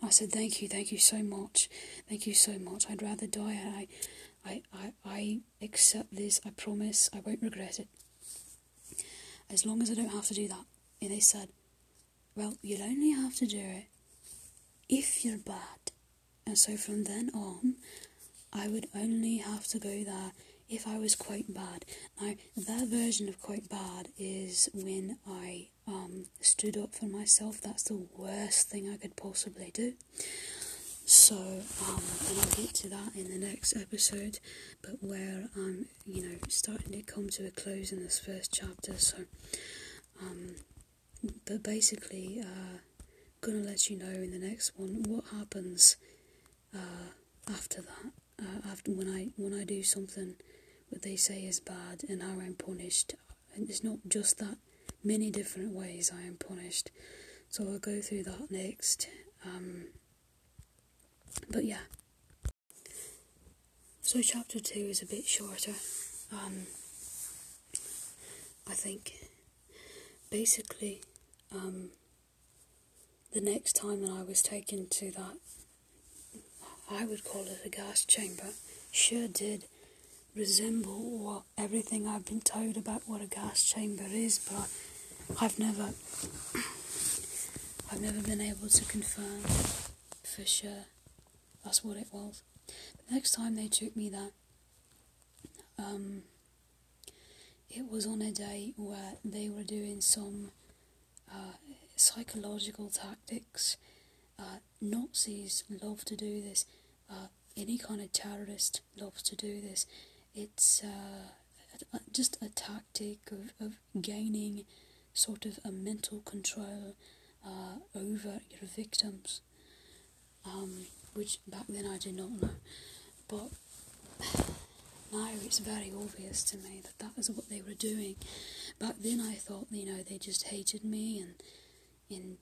I said, Thank you, thank you so much. Thank you so much. I'd rather die. I, I, I, I accept this. I promise I won't regret it. As long as I don't have to do that. And they said, Well, you'll only have to do it if you're bad. And so from then on, I would only have to go there if I was quite bad. Now, that version of quite bad is when I um, stood up for myself. That's the worst thing I could possibly do. So, um, and I'll get to that in the next episode, but where I'm, you know, starting to come to a close in this first chapter. So, um, but basically, uh, gonna let you know in the next one what happens uh, after that. Uh, after when I when I do something what they say is bad and how I'm punished. And it's not just that, many different ways I am punished. So I'll go through that next. Um, but yeah. So chapter 2 is a bit shorter. Um, I think basically um, the next time that I was taken to that, I would call it a gas chamber, sure did resemble what everything I've been told about what a gas chamber is, but I've never I've never been able to confirm for sure that's what it was. The next time they took me that um, it was on a day where they were doing some uh, psychological tactics. Uh, Nazis love to do this. Uh, any kind of terrorist loves to do this. It's uh, just a tactic of, of gaining sort of a mental control uh, over your victims, um, which back then I did not know. But *sighs* now it's very obvious to me that that is what they were doing. Back then I thought, you know, they just hated me and in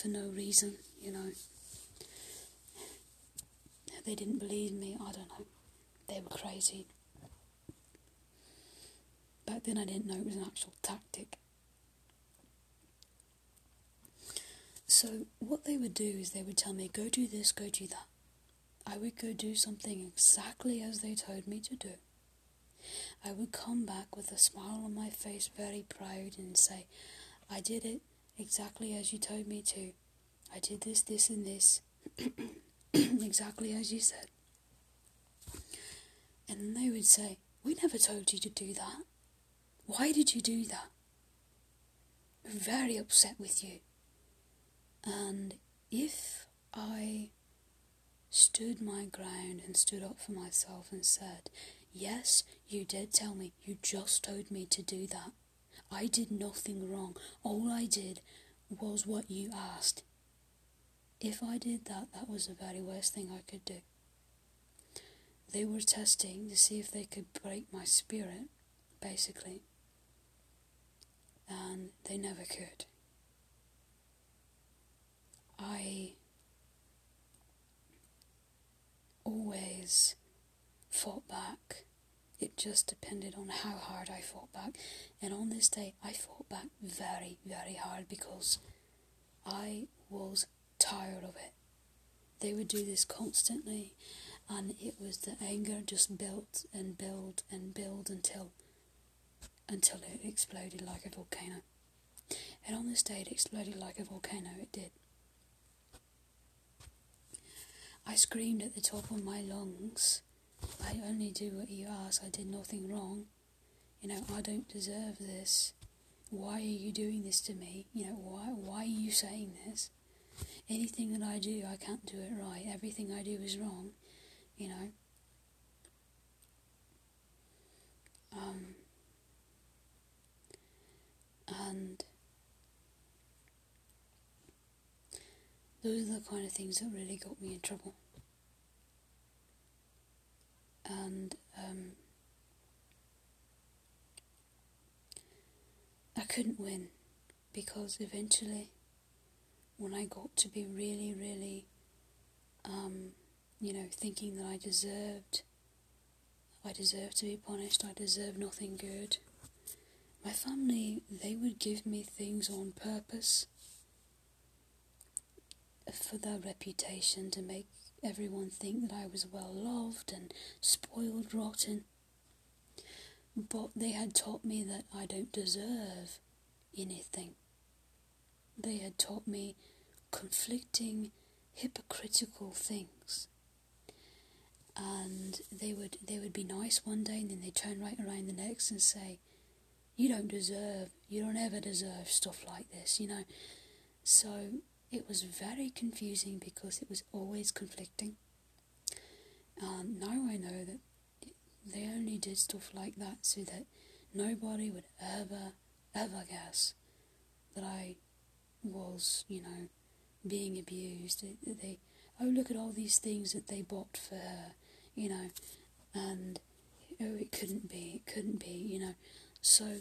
for no reason, you know. They didn't believe me, I don't know. They were crazy. Back then I didn't know it was an actual tactic. So what they would do is they would tell me, go do this, go do that. I would go do something exactly as they told me to do. I would come back with a smile on my face, very proud, and say, I did it exactly as you told me to. I did this, this, and this, *clears throat* exactly as you said. And they would say, We never told you to do that. Why did you do that? I'm very upset with you. And if I stood my ground and stood up for myself and said, Yes, you did tell me, you just told me to do that. I did nothing wrong. All I did was what you asked. If I did that, that was the very worst thing I could do. They were testing to see if they could break my spirit, basically. And they never could. I always fought back. It just depended on how hard I fought back. And on this day, I fought back very, very hard because I was tired of it. They would do this constantly, and it was the anger just built and built and built until until it exploded like a volcano. And on this day, it exploded like a volcano. It did. I screamed at the top of my lungs. I only do what you ask. I did nothing wrong. You know, I don't deserve this. Why are you doing this to me? You know, why why are you saying this? Anything that I do, I can't do it right. Everything I do is wrong. You know. Um, and those are the kind of things that really got me in trouble. And um, I couldn't win because eventually, when I got to be really, really, um, you know, thinking that I deserved, I deserved to be punished, I deserved nothing good. My family, they would give me things on purpose for their reputation to make everyone think that I was well loved and spoiled rotten. But they had taught me that I don't deserve anything. They had taught me conflicting, hypocritical things. And they would they would be nice one day and then they'd turn right around the next and say, You don't deserve you don't ever deserve stuff like this, you know. So it was very confusing because it was always conflicting. And now I know that they only did stuff like that so that nobody would ever, ever guess that I was, you know, being abused. They, they oh, look at all these things that they bought for her, you know, and oh, it couldn't be, it couldn't be, you know. So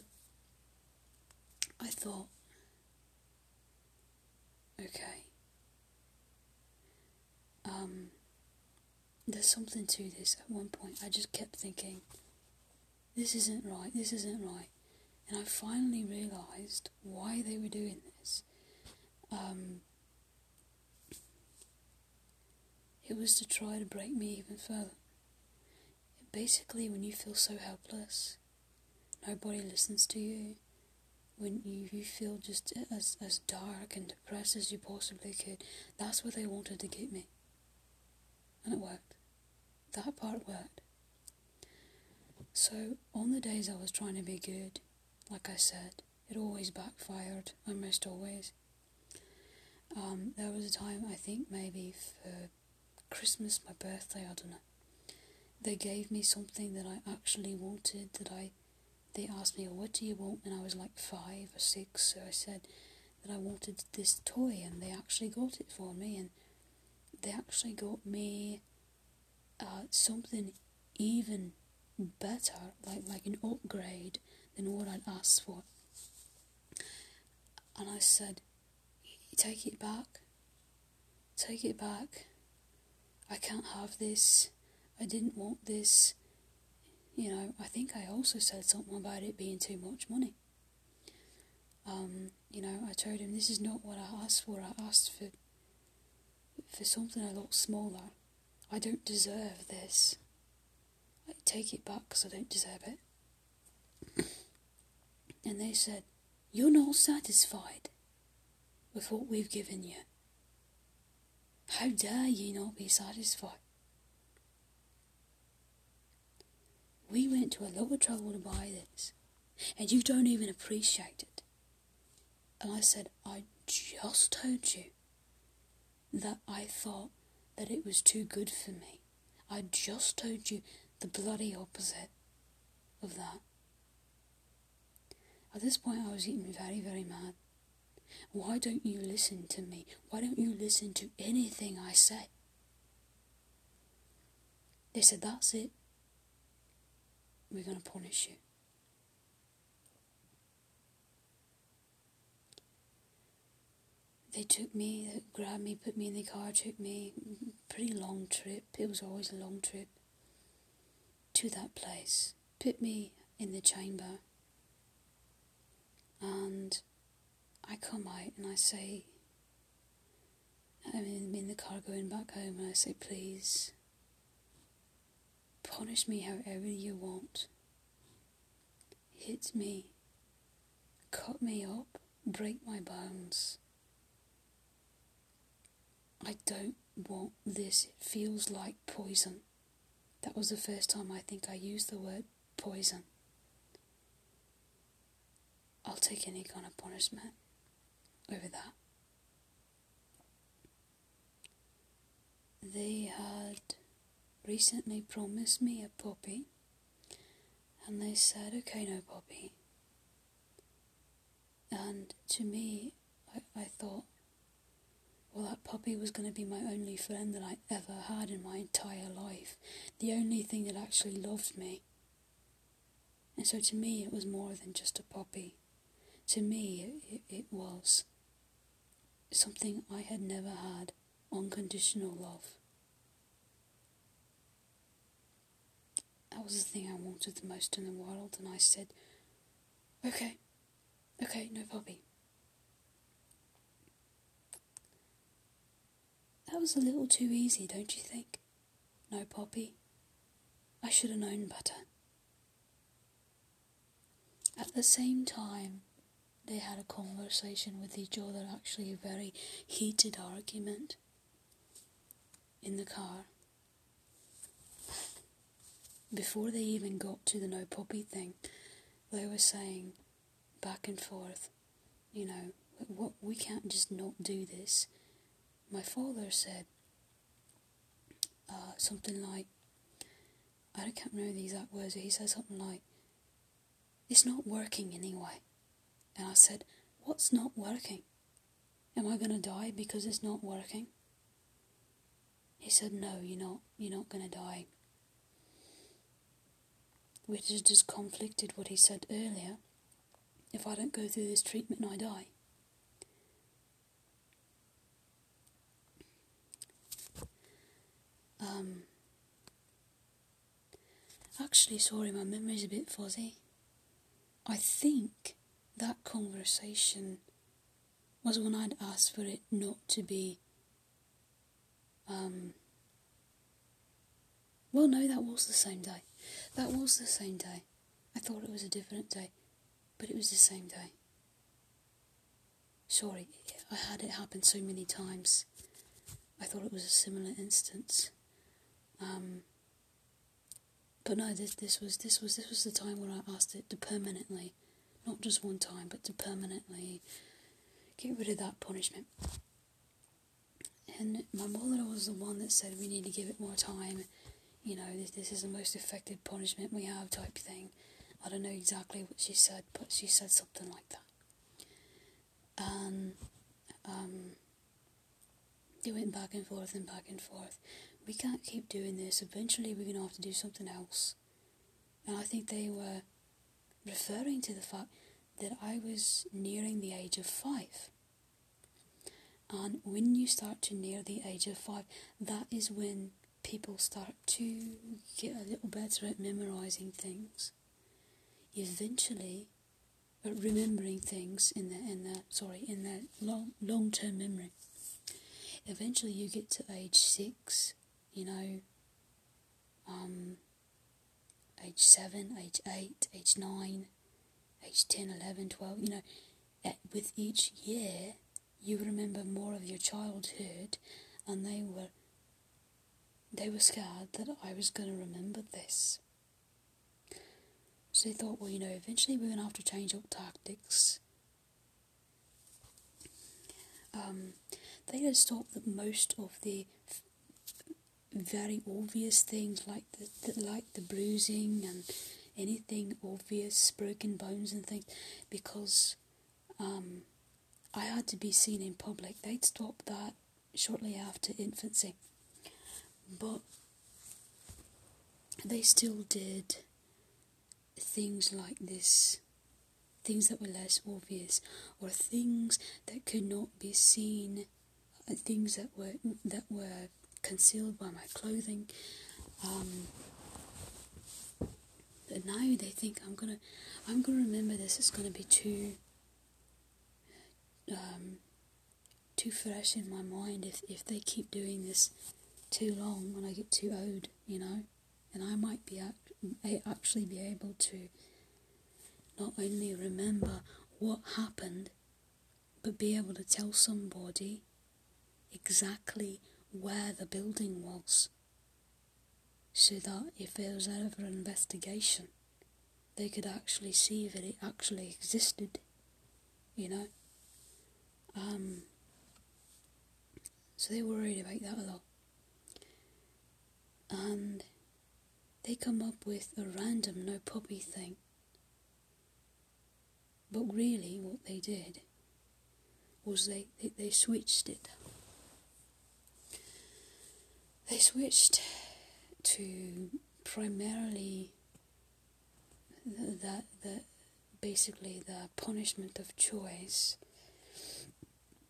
I thought, okay. Um, there's something to this. At one point, I just kept thinking, this isn't right, this isn't right. And I finally realised why they were doing this. Um, it was to try to break me even further. Basically, when you feel so helpless, nobody listens to you, when you, you feel just as, as dark and depressed as you possibly could. That's what they wanted to get me. And it worked. That part worked. So, on the days I was trying to be good, like I said, it always backfired, almost always. Um, there was a time, I think maybe for Christmas, my birthday, I don't know. They gave me something that I actually wanted, that I they asked me, What do you want? And I was like five or six, so I said that I wanted this toy, and they actually got it for me, and they actually got me uh, something even better, like, like an upgrade than what I'd asked for. And I said, Take it back. Take it back. I can't have this. I didn't want this you know, I think I also said something about it being too much money. Um, you know, I told him this is not what I asked for. I asked for for something a lot smaller. I don't deserve this. I take it back because I don't deserve it. and they said, You're not satisfied with what we've given you. How dare you not be satisfied? We went to a lot of trouble to buy this, and you don't even appreciate it. And I said, I just told you that I thought that it was too good for me. I just told you the bloody opposite of that. At this point, I was getting very, very mad. Why don't you listen to me? Why don't you listen to anything I say? They said, That's it we're going to punish you. They took me, they grabbed me, put me in the car, took me, pretty long trip, it was always a long trip, to that place, put me in the chamber, and I come out and I say, I'm in the car going back home, and I say, please, Punish me however you want. Hit me. Cut me up. Break my bones. I don't want this. It feels like poison. That was the first time I think I used the word poison. I'll take any kind of punishment over that. They had recently promised me a puppy, and they said, okay, no puppy. And to me, I, I thought, well, that puppy was going to be my only friend that I ever had in my entire life, the only thing that actually loved me. And so to me, it was more than just a puppy. To me, it, it was something I had never had unconditional love. That was the thing I wanted the most in the world, and I said, Okay, okay, no puppy. That was a little too easy, don't you think? No Poppy. I should have known better. At the same time, they had a conversation with each other, actually, a very heated argument in the car before they even got to the no poppy thing, they were saying back and forth, you know, what we can't just not do this. My father said uh, something like, I can't remember the exact words, he said something like, it's not working anyway. And I said, what's not working? Am I going to die because it's not working? He said, no, you're not, you're not going to die which is just conflicted what he said earlier. If I don't go through this treatment, I die. Um, actually, sorry, my memory's a bit fuzzy. I think that conversation was when I'd asked for it not to be. Um, well, no, that was the same day. That was the same day. I thought it was a different day, but it was the same day. sorry, I had it happen so many times. I thought it was a similar instance. Um, but no, this this was this was this was the time when I asked it to permanently, not just one time, but to permanently get rid of that punishment. And my mother was the one that said we need to give it more time. You know, this, this is the most effective punishment we have, type thing. I don't know exactly what she said, but she said something like that. And um, they went back and forth and back and forth. We can't keep doing this. Eventually, we're going to have to do something else. And I think they were referring to the fact that I was nearing the age of five. And when you start to near the age of five, that is when people start to get a little better at memorizing things. Eventually, uh, remembering things in their in their sorry in their long long term memory. Eventually, you get to age six, you know, um, age seven, age eight, age nine, age 10, 11, 12, you know, at, with each year, you remember more of your childhood, and they were they were scared that I was going to remember this. So they thought, well, you know, eventually we're going to have to change up tactics. Um, they stopped that most of the f- very obvious things, like the, the like the bruising and anything obvious, broken bones and things, because um, I had to be seen in public. They'd stopped that shortly after infancy. But they still did things like this, things that were less obvious, or things that could not be seen, uh, things that were that were concealed by my clothing. Um, but now they think I'm gonna, I'm gonna remember this. It's gonna be too, um, too fresh in my mind if if they keep doing this too long when I get too old, you know, and I might be act- actually be able to not only remember what happened, but be able to tell somebody exactly where the building was, so that if there was ever an investigation, they could actually see that it actually existed, you know. Um, so they worried about that a lot and they come up with a random no puppy thing. But really, what they did was they, they, they switched it. They switched to primarily that the basically the punishment of choice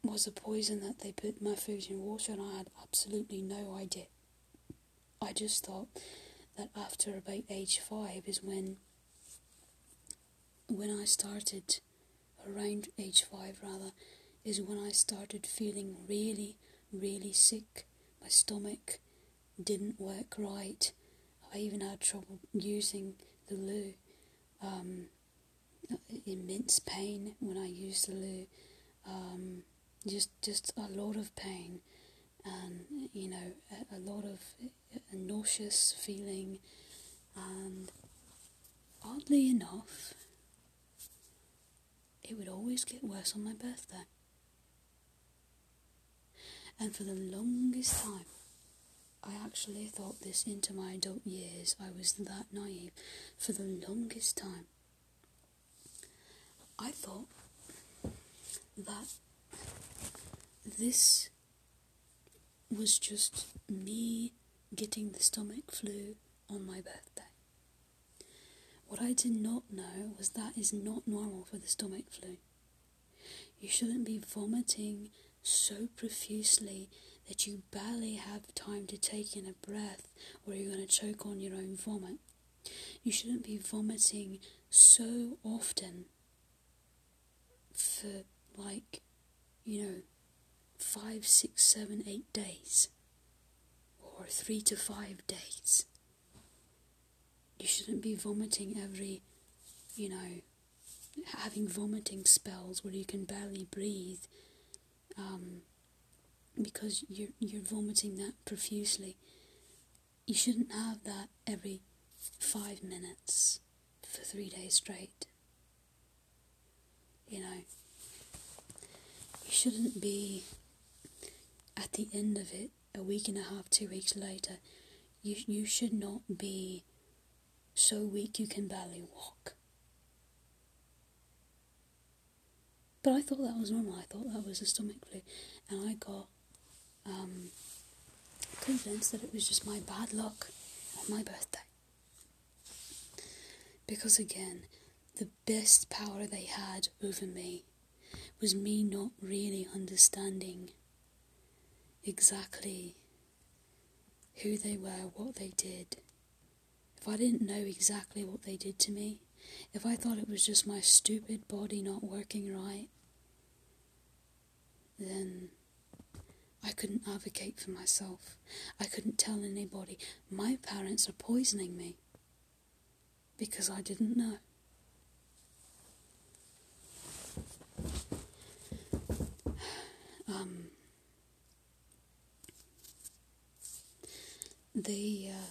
was a poison that they put my food in water and I had absolutely no idea. I just thought that after about age five is when when I started around age five rather is when I started feeling really really sick. My stomach didn't work right. I even had trouble using the loo um, immense pain when I used the loo. Um, just just a lot of pain and you know a, a lot of a nauseous feeling, and oddly enough, it would always get worse on my birthday. And for the longest time, I actually thought this into my adult years. I was that naive. For the longest time, I thought that this was just me getting the stomach flu on my birthday. What I did not know was that is not normal for the stomach flu. You shouldn't be vomiting so profusely that you barely have time to take in a breath or you're going to choke on your own vomit. You shouldn't be vomiting so often for like, you know, five, six, seven, eight days or three to five days. You shouldn't be vomiting every, you know, having vomiting spells where you can barely breathe um, because you're, you're vomiting that profusely. You shouldn't have that every five minutes for three days straight. You know, you shouldn't be at the end of it, a week and a half, two weeks later. You you should not be so weak you can barely walk. But I thought that was normal. I thought that was a stomach flu, and I got um, convinced that it was just my bad luck on my birthday. Because again, the best power they had over me was me not really understanding exactly who they were, what they did. If I didn't know exactly what they did to me, if I thought it was just my stupid body not working right, then I couldn't advocate for myself. I couldn't tell anybody, my parents are poisoning me because I didn't know. *sighs* Um, they, uh,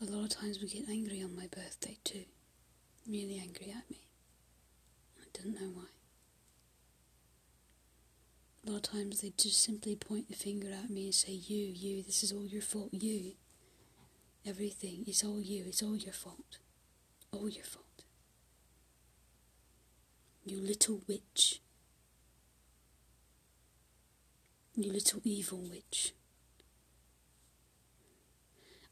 a lot of times would get angry on my birthday too. Really angry at me. I didn't know why. A lot of times they just simply point the finger at me and say, You, you, this is all your fault, you. Everything, it's all you, it's all your fault. All your fault. You little witch. You little evil witch.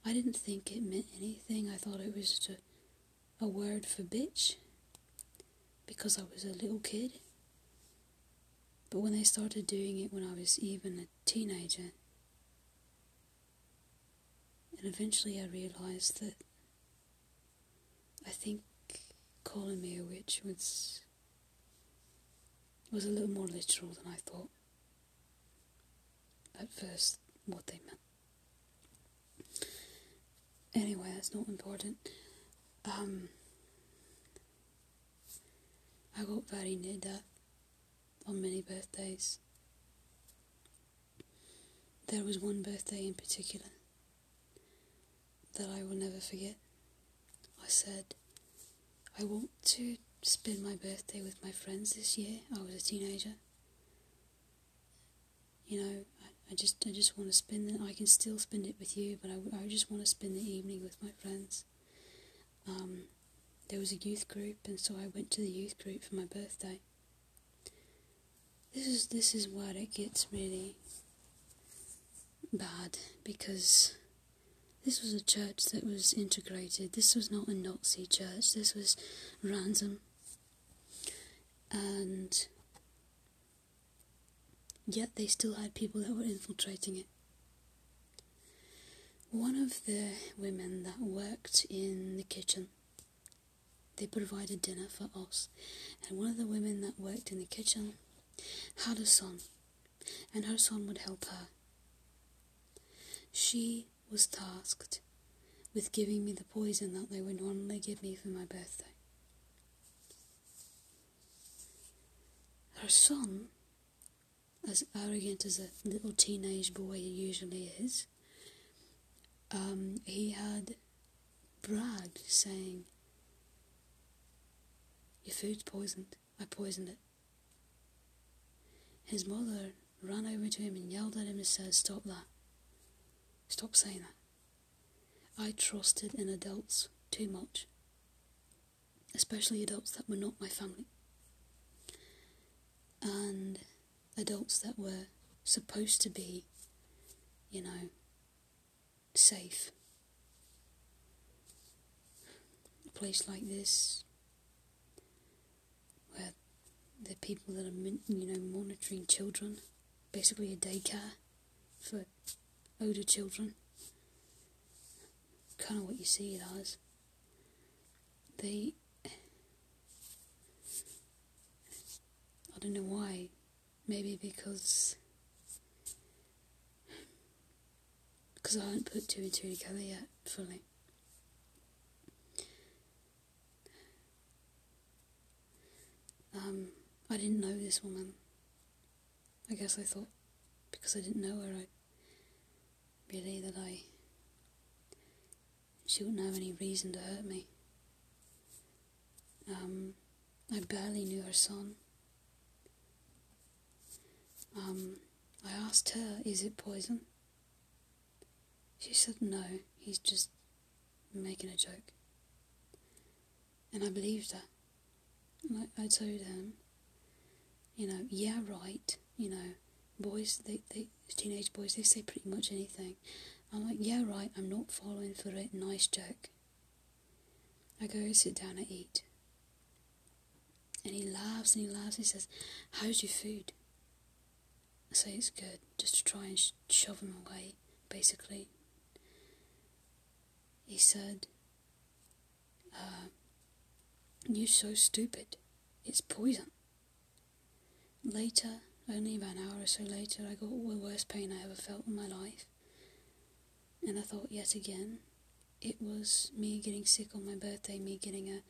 I didn't think it meant anything. I thought it was just a, a word for bitch because I was a little kid. But when they started doing it when I was even a teenager, and eventually I realised that I think calling me a witch was was a little more literal than I thought at first what they meant. Anyway, that's not important. Um, I got very near death on many birthdays. There was one birthday in particular that I will never forget. I said, I want to spend my birthday with my friends this year. I was a teenager. You know, I, just I just want to spend it. I can still spend it with you, but I, I just want to spend the evening with my friends. Um, there was a youth group, and so I went to the youth group for my birthday. This is this is where it gets really bad because this was a church that was integrated. This was not a Nazi church. This was random. And yet they still had people that were infiltrating it. One of the women that worked in the kitchen, they provided dinner for us, and one of the women that worked in the kitchen had a son, and her son would help her. She was tasked with giving me the poison that they would normally give me for my birthday. Her son, as arrogant as a little teenage boy usually is, um, he had bragged, saying, Your food's poisoned. I poisoned it. His mother ran over to him and yelled at him and said, Stop that. Stop saying that. I trusted in adults too much, especially adults that were not my family, and adults that were supposed to be, you know, safe. A place like this, where the people that are, you know, monitoring children, basically a daycare for older children. Kind of what you see it as. They. *sighs* I don't know why. Maybe because because I haven't put two and two together yet fully. Um, I didn't know this woman. I guess I thought because I didn't know her, I really that I she wouldn't have any reason to hurt me. Um, I barely knew her son. Um, I asked her, "Is it poison?" She said, "No, he's just making a joke." And I believed her. And I, I told him, you know, yeah, right, you know, boys, they, they, teenage boys, they say pretty much anything. I'm like, yeah, right, I'm not falling for it, nice joke. I go sit down and eat. And he laughs and he laughs. And he says, How's your food? Say it's good, just to try and sh- shove him away, basically. He said, uh, You're so stupid. It's poison. Later, only about an hour or so later, I got the worst pain I ever felt in my life. And I thought yet again, it was me getting sick on my birthday, me getting a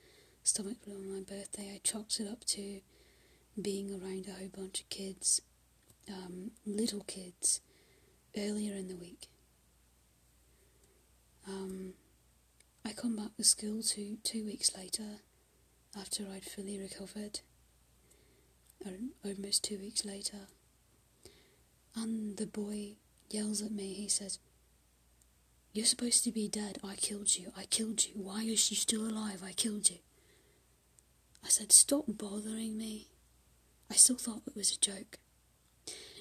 stomach flu on my birthday. I chalked it up to being around a whole bunch of kids, um, little kids, earlier in the week. Um, I come back to school two two weeks later, after I'd fully recovered, almost two weeks later, and the boy yells at me. He says, "You're supposed to be dead. I killed you. I killed you. Why is you still alive? I killed you." I said, "Stop bothering me." I still thought it was a joke.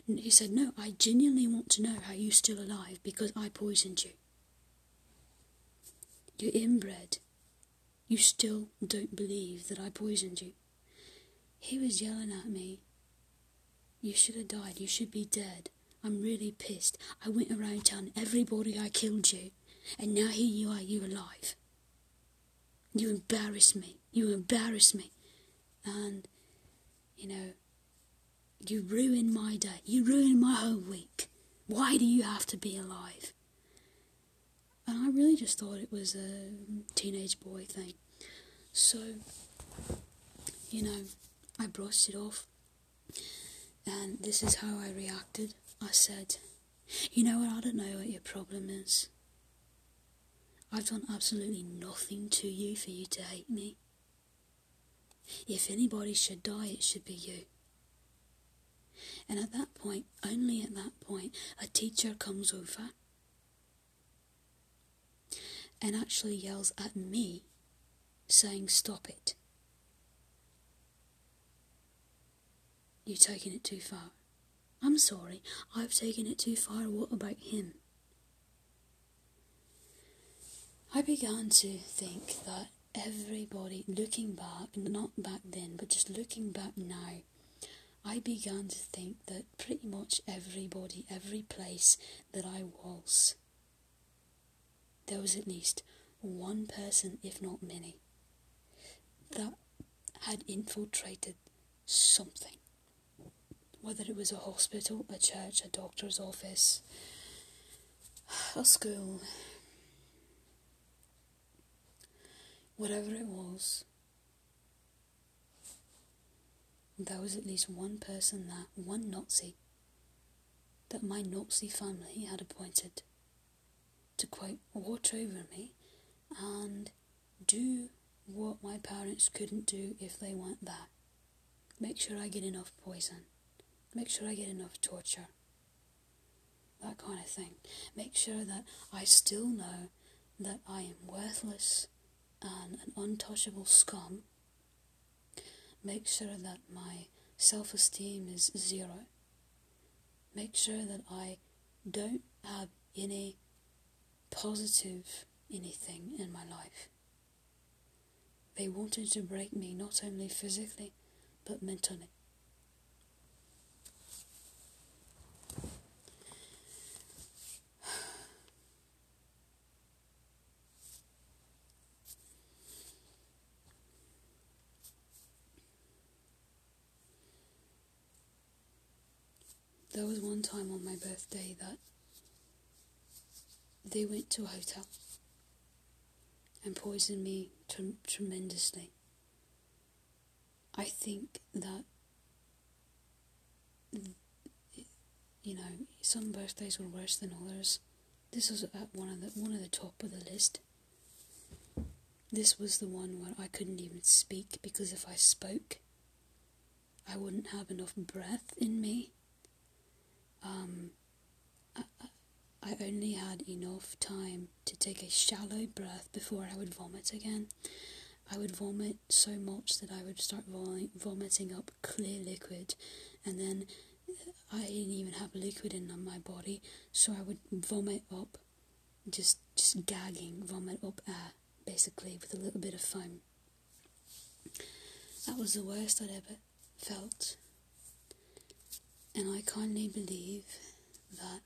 He said, No, I genuinely want to know how you're still alive because I poisoned you. You're inbred. You still don't believe that I poisoned you. He was yelling at me. You should have died. You should be dead. I'm really pissed. I went around telling everybody I killed you, and now here you are, you alive. You embarrass me. You embarrass me. And, you know, you ruin my day. You ruin my whole week. Why do you have to be alive? And I really just thought it was a teenage boy thing. So, you know, I brushed it off. And this is how I reacted. I said, You know what? I don't know what your problem is. I've done absolutely nothing to you for you to hate me. If anybody should die, it should be you. And at that point, only at that point, a teacher comes over and actually yells at me, saying, Stop it. You're taking it too far. I'm sorry, I've taken it too far. What about him? I began to think that everybody, looking back, not back then, but just looking back now, I began to think that pretty much everybody, every place that I was, there was at least one person, if not many, that had infiltrated something. Whether it was a hospital, a church, a doctor's office, a school, whatever it was, there was at least one person that, one Nazi, that my Nazi family had appointed to quote, watch over me and do what my parents couldn't do if they weren't there. Make sure I get enough poison. Make sure I get enough torture. That kind of thing. Make sure that I still know that I am worthless and an untouchable scum. Make sure that my self esteem is zero. Make sure that I don't have any positive anything in my life. They wanted to break me not only physically, but mentally. There was one time on my birthday that they went to a hotel and poisoned me t- tremendously. I think that, you know, some birthdays were worse than others. This was at one of the one of the top of the list. This was the one where I couldn't even speak because if I spoke, I wouldn't have enough breath in me um, I, I only had enough time to take a shallow breath before I would vomit again. I would vomit so much that I would start vomiting up clear liquid, and then I didn't even have liquid in my body, so I would vomit up, just just gagging, vomit up air basically, with a little bit of foam. That was the worst I'd ever felt. And I kindly believe that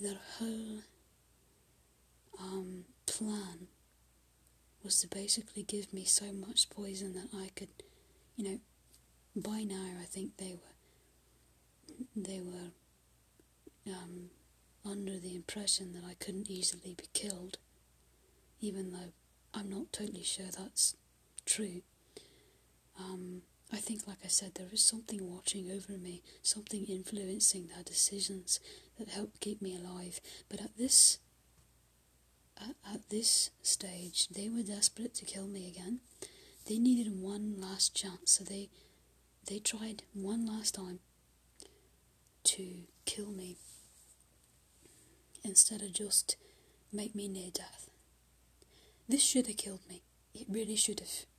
their whole um, plan was to basically give me so much poison that I could, you know, by now I think they were, they were um, under the impression that I couldn't easily be killed, even though I'm not totally sure that's true. Um, I think, like I said, there is something watching over me, something influencing their decisions that help keep me alive. But at this, at, at this stage, they were desperate to kill me again. They needed one last chance, so they, they tried one last time to kill me instead of just make me near death. This should have killed me. It really should have.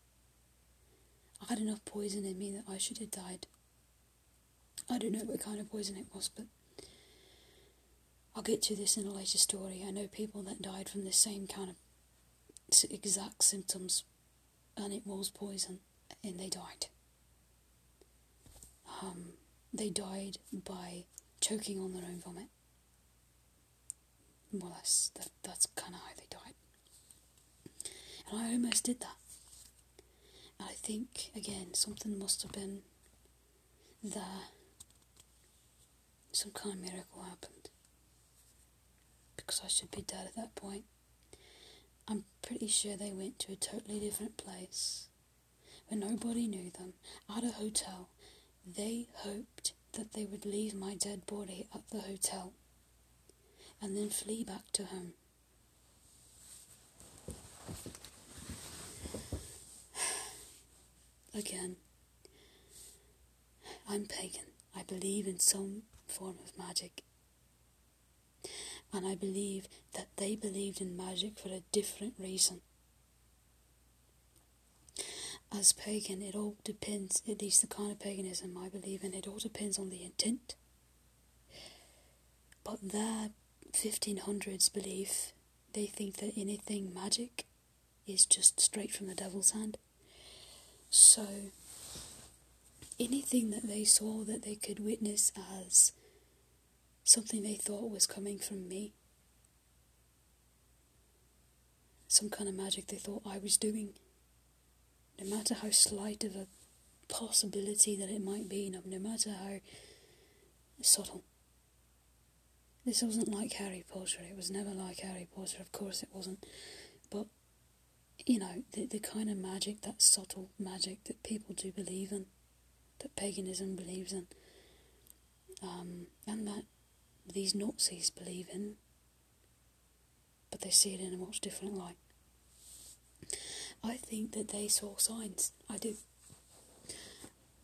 I had enough poison in me that I should have died. I don't know what kind of poison it was, but I'll get to this in a later story. I know people that died from the same kind of exact symptoms, and it was poison, and they died. Um, they died by choking on their own vomit. Well, that's that, that's kind of how they died. And I almost did that. I think, again, something must have been there. Some kind of miracle happened. Because I should be dead at that point. I'm pretty sure they went to a totally different place where nobody knew them, at a hotel. They hoped that they would leave my dead body at the hotel and then flee back to home. Again. I'm pagan. I believe in some form of magic. And I believe that they believed in magic for a different reason. As pagan, it all depends, at least the kind of paganism I believe in, it all depends on the intent. But their 1500s belief, they think that anything magic is just straight from the devil's hand. So, anything that they saw that they could witness as something they thought was coming from me, some kind of magic they thought I was doing, no matter how slight of a possibility that it might be, no, matter how subtle. This wasn't like Harry Potter, it was never like Harry Potter, of course it wasn't. But you know, the, the kind of magic, that subtle magic that people do believe in, that paganism believes in, um, and that these Nazis believe in, but they see it in a much different light. I think that they saw signs. I do.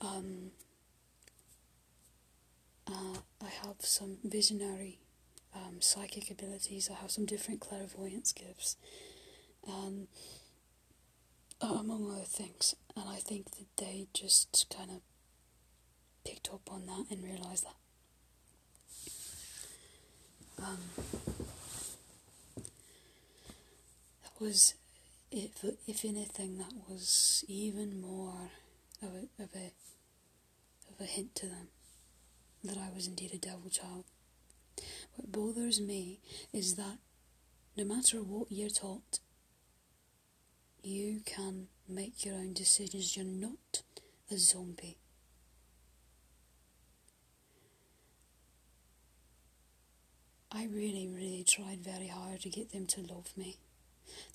Um, uh, I have some visionary um, psychic abilities. I have some different clairvoyance gifts. Um, among other things. And I think that they just kind of picked up on that and realised that. Um, that was, if, if anything, that was even more of a, of a, of a hint to them that I was indeed a devil child. What bothers me is that no matter what you're taught, you can make your own decisions. You're not a zombie. I really, really tried very hard to get them to love me.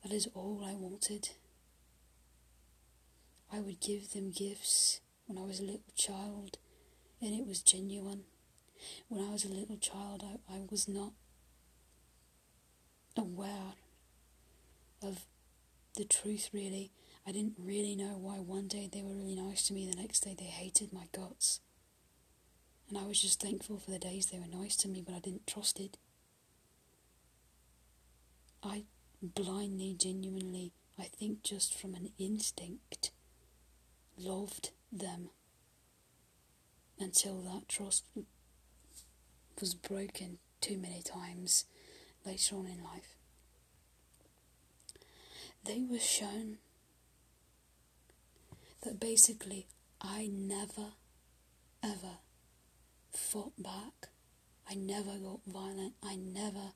That is all I wanted. I would give them gifts when I was a little child, and it was genuine. When I was a little child, I, I was not aware of the truth, really. I didn't really know why one day they were really nice to me, the next day they hated my guts. And I was just thankful for the days they were nice to me, but I didn't trust it. I blindly, genuinely, I think just from an instinct, loved them until that trust was broken too many times later on in life. They were shown that basically I never, ever fought back. I never got violent. I never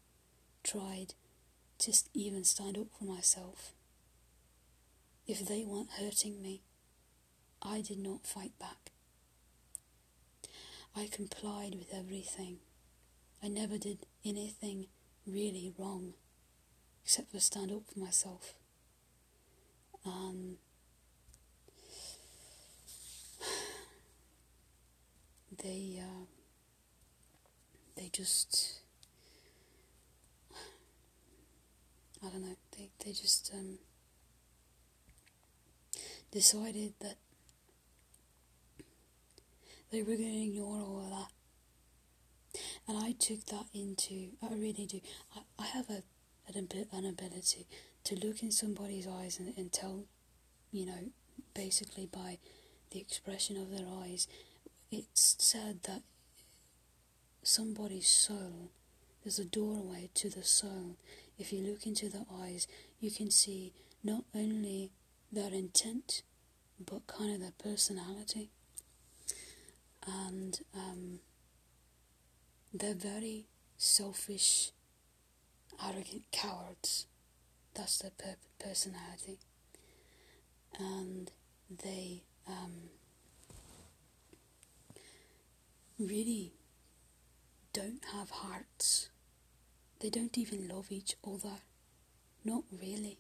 tried to even stand up for myself. If they weren't hurting me, I did not fight back. I complied with everything. I never did anything really wrong except for stand up for myself. Um, they uh, they just I don't know they they just um, decided that they were going to ignore all of that. And I took that into, I really do. I, I have a, an, an ability to look in somebody's eyes and, and tell, you know, basically by the expression of their eyes, it's said that somebody's soul, there's a doorway to the soul. If you look into the eyes, you can see not only their intent, but kind of their personality and um, they're very selfish, arrogant cowards. That's their per- personality, and they um, really don't have hearts. They don't even love each other. Not really.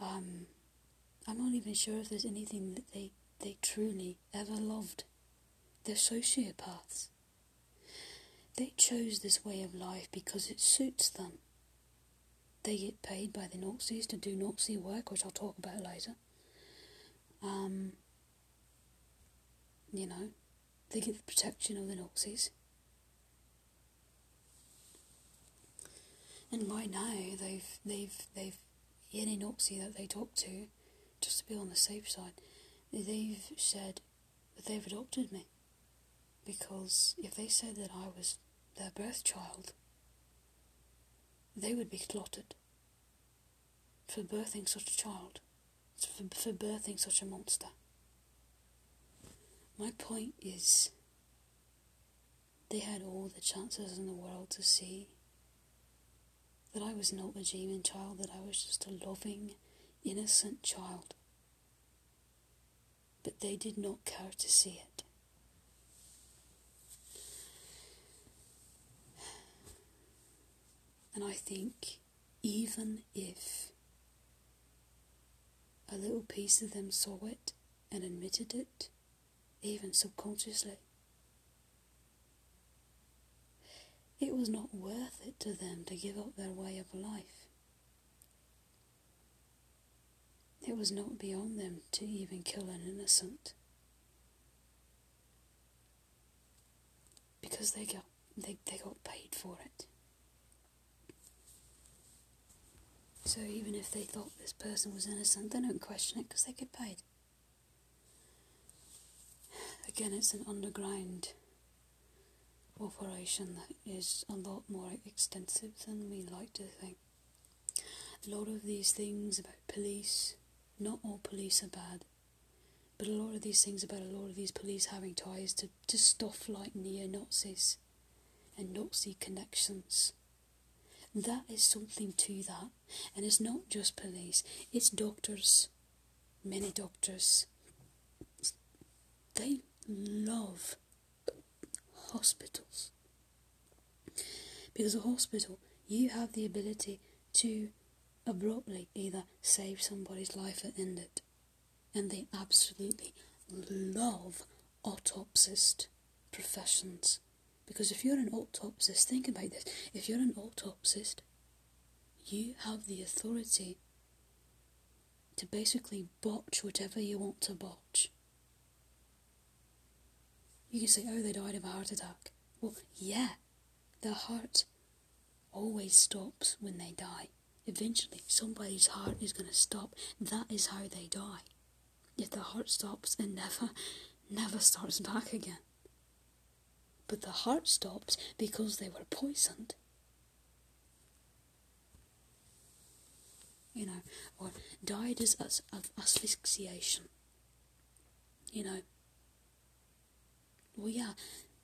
Um, I'm not even sure if there's anything that they they truly ever loved. They're sociopaths. They chose this way of life because it suits them. They get paid by the Nazis to do Nazi work, which I'll talk about later. Um, you know, they get the protection of the Nazis. And by now, they've they've they've any Nazi that they talk to, just to be on the safe side, they've said that they've adopted me. Because if they said that I was their birth child, they would be slaughtered for birthing such a child, for, for birthing such a monster. My point is, they had all the chances in the world to see that I was not a demon child, that I was just a loving, innocent child but they did not care to see it. And I think even if a little piece of them saw it and admitted it, even subconsciously, it was not worth it to them to give up their way of life. It was not beyond them to even kill an innocent. Because they got they, they got paid for it. So even if they thought this person was innocent, they don't question it because they get paid. Again, it's an underground operation that is a lot more extensive than we like to think. A lot of these things about police, not all police are bad, but a lot of these things about a lot of these police having ties to, to stuff like neo Nazis and Nazi connections. That is something to that. And it's not just police, it's doctors, many doctors. They love hospitals. Because a hospital, you have the ability to abruptly either save somebody's life or end it. And they absolutely love autopsist professions. Because if you're an autopsist, think about this. If you're an autopsist, you have the authority to basically botch whatever you want to botch. You can say, oh, they died of a heart attack. Well, yeah, the heart always stops when they die. Eventually, somebody's heart is going to stop. That is how they die. If the heart stops and never, never starts back again. But the heart stopped because they were poisoned. You know, or died as, as of asphyxiation. You know. Well, yeah,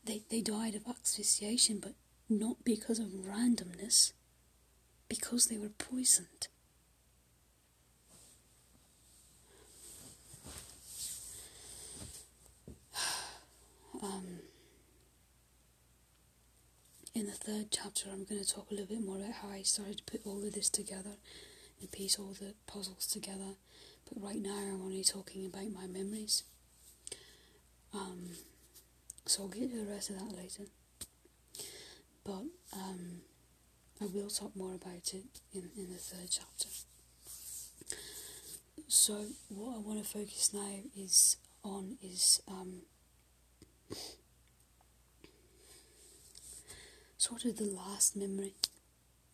they, they died of asphyxiation, but not because of randomness, because they were poisoned. *sighs* Um, in the third chapter, I'm going to talk a little bit more about how I started to put all of this together and piece all the puzzles together. But right now, I'm only talking about my memories. Um, so I'll get to the rest of that later. But um, I will talk more about it in, in the third chapter. So what I want to focus now is on is um, sort of the last memory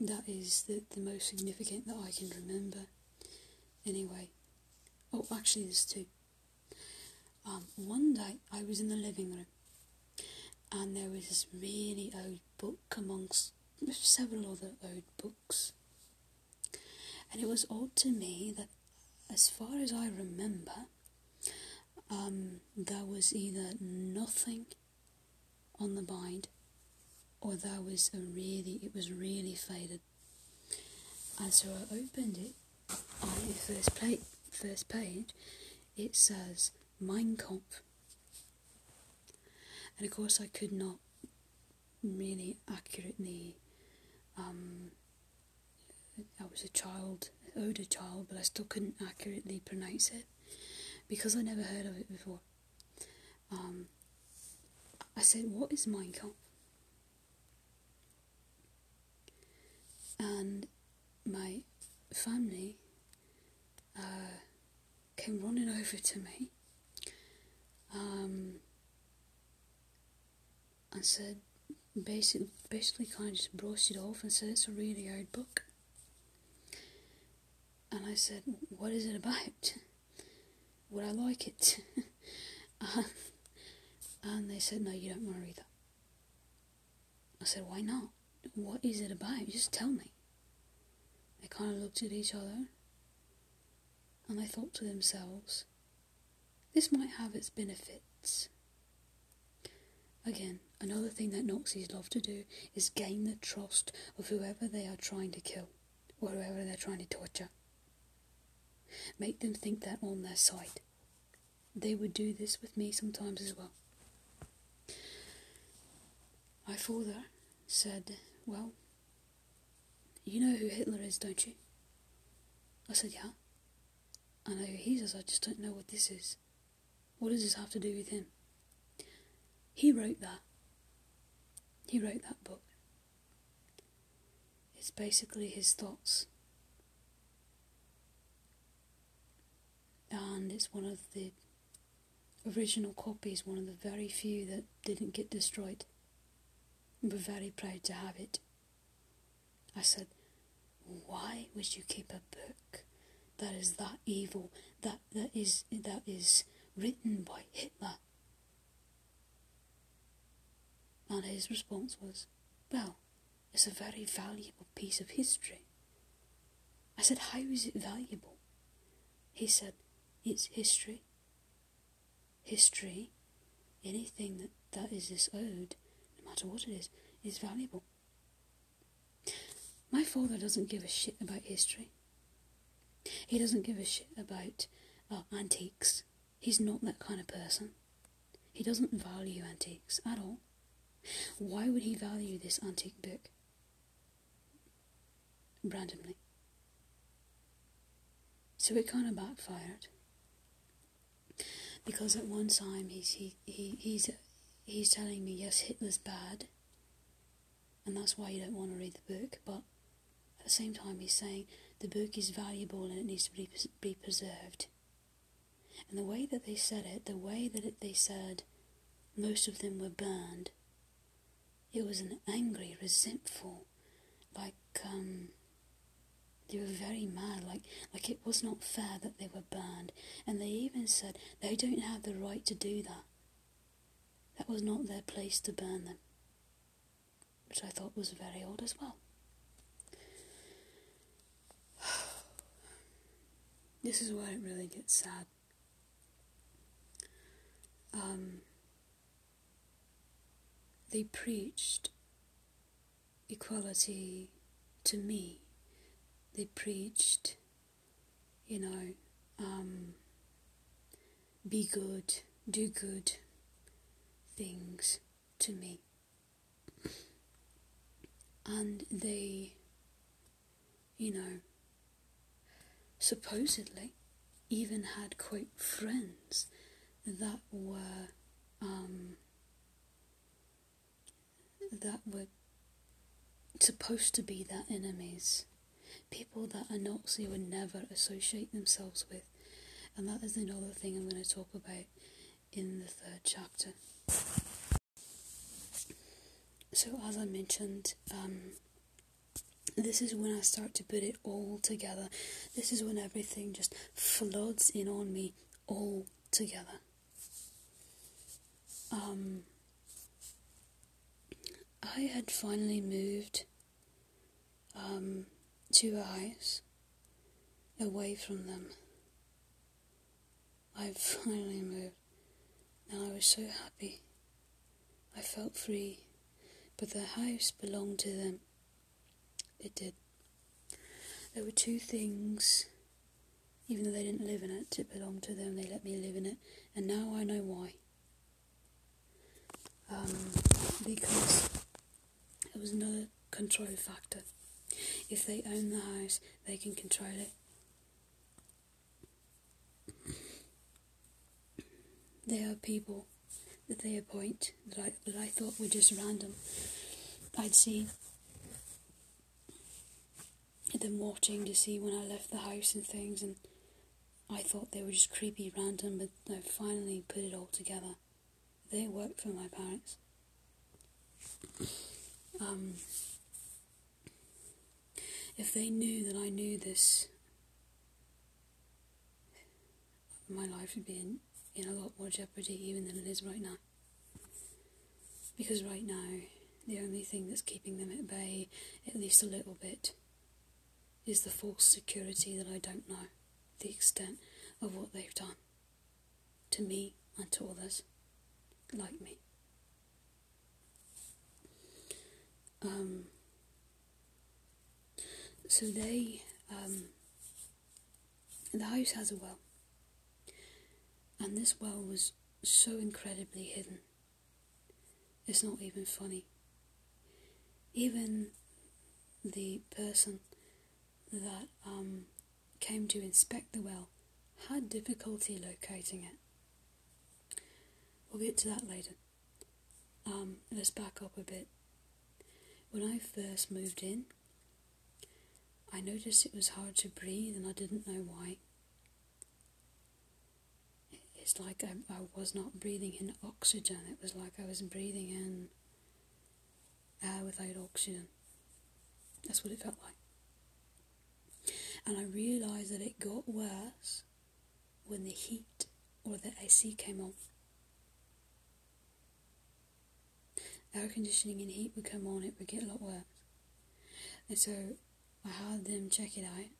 that is the, the most significant that I can remember. Anyway, oh, actually, there's two. Um, one day I was in the living room and there was this really old book amongst several other old books. And it was odd to me that, as far as I remember, um, there was either nothing on the bind or was a really, it was really faded. And so I opened it on the first, plate, first page, it says Mein Kampf and of course I could not really accurately um, I was a child, older child, but I still couldn't accurately pronounce it because I never heard of it before. Um, I said, "What is Mein Kampf?" And my family uh, came running over to me. Um, and said, basically, basically kind of just brushed it off and said it's a really hard book. And I said, what is it about? Would I like it? and, *laughs* and they said, no, you don't want to read that. I said, why not? What is it about? Just tell me. They kind of looked at each other and they thought to themselves, this might have its benefits. Again, Another thing that Nazis love to do is gain the trust of whoever they are trying to kill or whoever they're trying to torture. Make them think they're on their side. They would do this with me sometimes as well. My father said, Well, you know who Hitler is, don't you? I said, Yeah. I know who he is, I just don't know what this is. What does this have to do with him? He wrote that. He wrote that book. It's basically his thoughts. And it's one of the original copies, one of the very few that didn't get destroyed. We're very proud to have it. I said, Why would you keep a book that is that evil, that, that is that is written by Hitler? And his response was, Well, it's a very valuable piece of history. I said, How is it valuable? He said, It's history. History, anything that, that is this no matter what it is, is valuable. My father doesn't give a shit about history. He doesn't give a shit about uh, antiques. He's not that kind of person. He doesn't value antiques at all. Why would he value this antique book? Randomly. So it kind of backfired. Because at one time he's he, he he's he's telling me, yes, Hitler's bad, and that's why you don't want to read the book, but at the same time, he's saying the book is valuable and it needs to be, be preserved. And the way that they said it, the way that it, they said most of them were burned, it was an angry, resentful, like, um, they were very mad, like, like it was not fair that they were burned. And they even said they don't have the right to do that. That was not their place to burn them. Which I thought was very odd as well. *sighs* this is where it really gets sad. Um, they preached equality to me. They preached, you know, um, be good, do good things to me. And they, you know, supposedly even had, quote, friends that were, um, that were supposed to be their enemies. People that a Nazi would never associate themselves with. And that is another thing I'm going to talk about in the third chapter. So, as I mentioned, um, this is when I start to put it all together. This is when everything just floods in on me all together. Um, I had finally moved um, to a house away from them. I *laughs* finally moved, and I was so happy. I felt free, but the house belonged to them. It did. There were two things, even though they didn't live in it, it belonged to them, they let me live in it, and now I know why. Um, because it was another control factor. If they own the house, they can control it. There are people that they appoint that I, that I thought were just random. I'd see them watching to see when I left the house and things, and I thought they were just creepy, random, but I finally put it all together. They work for my parents. Um, if they knew that I knew this, my life would be in, in a lot more jeopardy even than it is right now. Because right now, the only thing that's keeping them at bay, at least a little bit, is the false security that I don't know the extent of what they've done to me and to others like me. Um, so they, um, the house has a well, and this well was so incredibly hidden. It's not even funny. Even the person that um, came to inspect the well had difficulty locating it. We'll get to that later. Um, let's back up a bit. When I first moved in, I noticed it was hard to breathe and I didn't know why. It's like I, I was not breathing in oxygen, it was like I was breathing in air without oxygen. That's what it felt like. And I realised that it got worse when the heat or the AC came on. Air conditioning and heat would come on, it would get a lot worse. And so I had them check it out,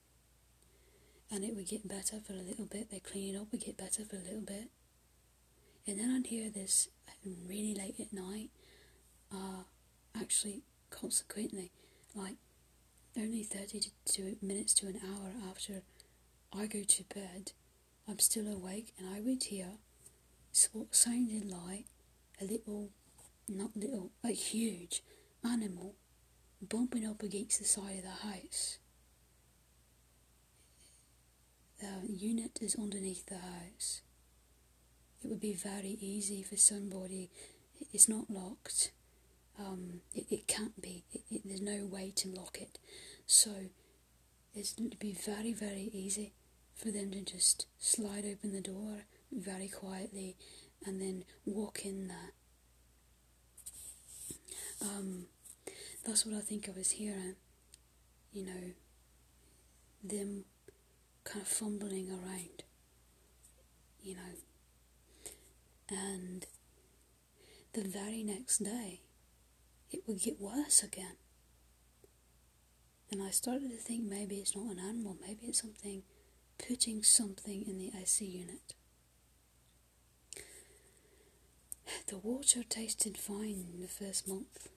and it would get better for a little bit. They clean it up, would get better for a little bit, and then I'd hear this really late at night. Uh, actually, consequently, like only thirty to minutes to an hour after I go to bed, I'm still awake, and I would hear what sounded like a little, not little, a huge animal bumping up against the side of the house. The unit is underneath the house. It would be very easy for somebody it's not locked. Um, it, it can't be. It, it, there's no way to lock it. So it's to be very, very easy for them to just slide open the door very quietly and then walk in there. Um, that's what I think I was hearing. You know, them kind of fumbling around. You know, and the very next day, it would get worse again. And I started to think maybe it's not an animal, maybe it's something putting something in the AC unit. The water tasted fine in the first month,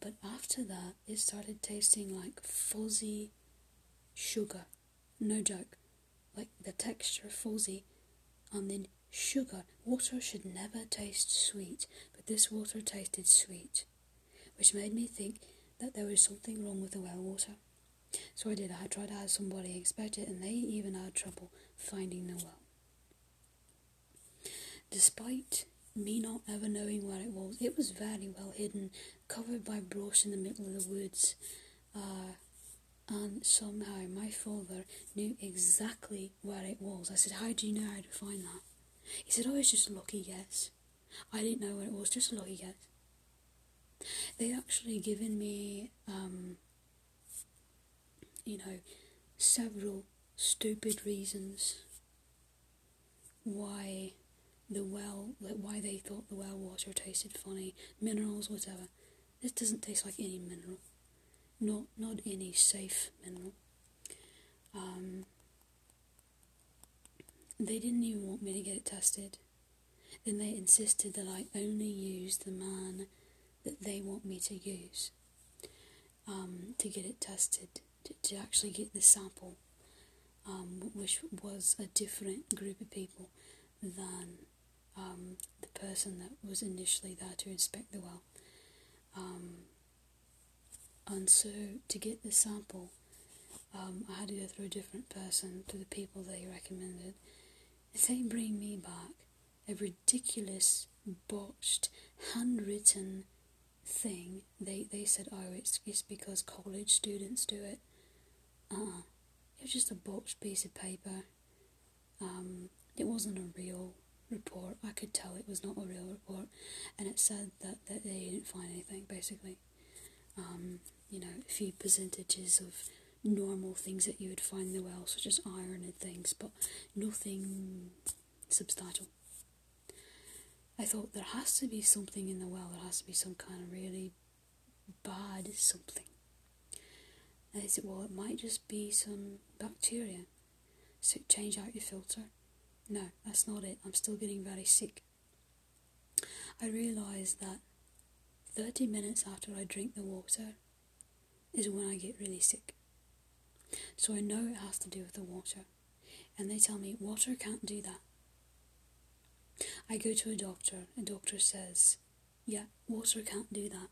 but after that, it started tasting like fuzzy sugar. No joke. Like the texture of fuzzy, and then sugar. Water should never taste sweet, but this water tasted sweet, which made me think that there was something wrong with the well water. So I did. I tried to have somebody it, and they even had trouble finding the well. Despite me not ever knowing where it was, it was very well hidden, covered by brush in the middle of the woods. Uh, and somehow my father knew exactly where it was. I said, How do you know how to find that? He said, Oh, it's just a lucky guess. I didn't know where it was, just a lucky guess. They actually given me um, you know, several stupid reasons why the well, why they thought the well water tasted funny, minerals, whatever. This doesn't taste like any mineral, not not any safe mineral. Um, they didn't even want me to get it tested. Then they insisted that I only use the man that they want me to use um, to get it tested to, to actually get the sample, um, which was a different group of people than um, the person that was initially there to inspect the well. Um, and so to get the sample, um, I had to go through a different person to the people they recommended. They bring me back a ridiculous, botched, handwritten thing. They they said, oh, it's it's because college students do it. Uh-uh. It was just a botched piece of paper. Um, it wasn't a real report. I could tell it was not a real report, and it said that, that they didn't find anything, basically. Um, you know, a few percentages of normal things that you would find in the well, such as iron and things, but nothing substantial. I thought there has to be something in the well, there has to be some kind of really bad something. And they said, well, it might just be some bacteria. So change out your filter. No, that's not it. I'm still getting very sick. I realised that 30 minutes after I drink the water is when I get really sick. So I know it has to do with the water. And they tell me water can't do that. I go to a doctor, a doctor says, yeah, water can't do that.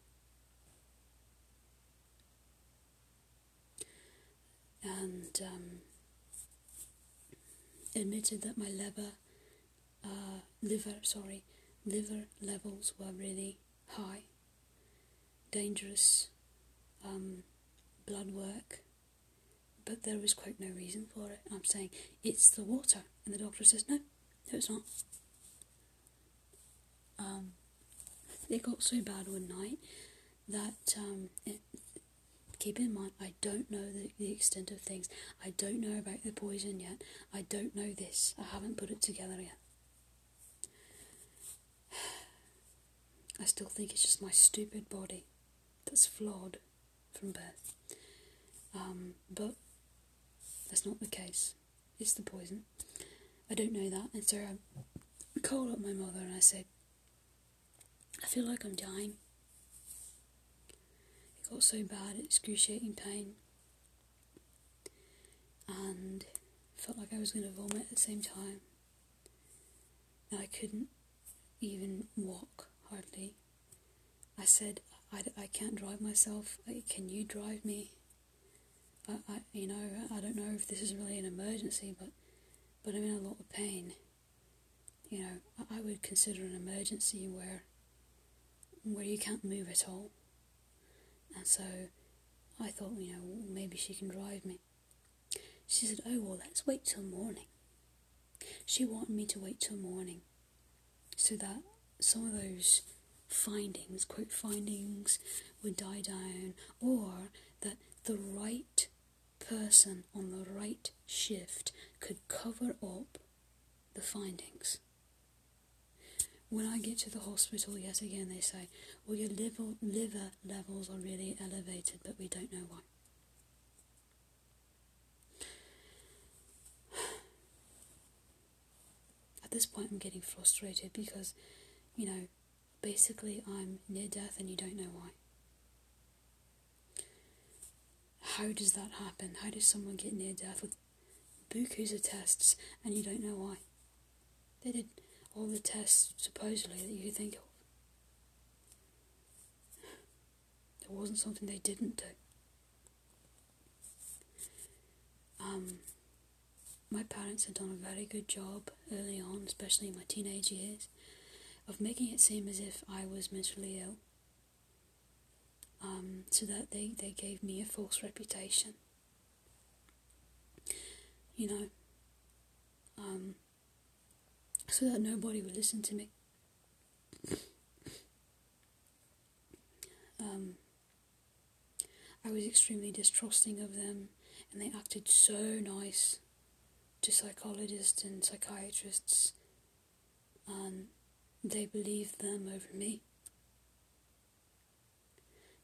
and um, admitted that my liver, uh, liver, sorry, liver levels were really high, dangerous um, blood work, but there was quite no reason for it. I'm saying it's the water, and the doctor says no, no, it's not. Um, it got so bad one night that um, it, keep in mind, I don't know the, the extent of things. I don't know about the poison yet. I don't know this. I haven't put it together yet. *sighs* I still think it's just my stupid body that's flawed from birth. Um, but that's not the case. It's the poison. I don't know that, and so I called up my mother and I said, I feel like I'm dying It got so bad, excruciating pain, and felt like I was going to vomit at the same time. And I couldn't even walk hardly. I said, I, I can't drive myself. Can you drive me? I, I, you know, I don't know if this is really an emergency, but, but I'm in a lot of pain. you know, I would consider an emergency where where you can't move at all. And so I thought, you know, maybe she can drive me. She said, Oh, well, let's wait till morning. She wanted me to wait till morning so that some of those findings, quote findings, would die down, or that the right person on the right shift could cover up the findings. When I get to the hospital, yet again they say, well, your liver, liver levels are really elevated, but we don't know why. *sighs* At this point, I'm getting frustrated because, you know, basically I'm near death and you don't know why. How does that happen? How does someone get near death with bukus of tests and you don't know why? They did all the tests supposedly that you could think of. It wasn't something they didn't do. Um, my parents had done a very good job early on, especially in my teenage years, of making it seem as if I was mentally ill. Um, so that they, they gave me a false reputation. You know, um, so that nobody would listen to me. *coughs* Um, I was extremely distrusting of them, and they acted so nice to psychologists and psychiatrists, and they believed them over me.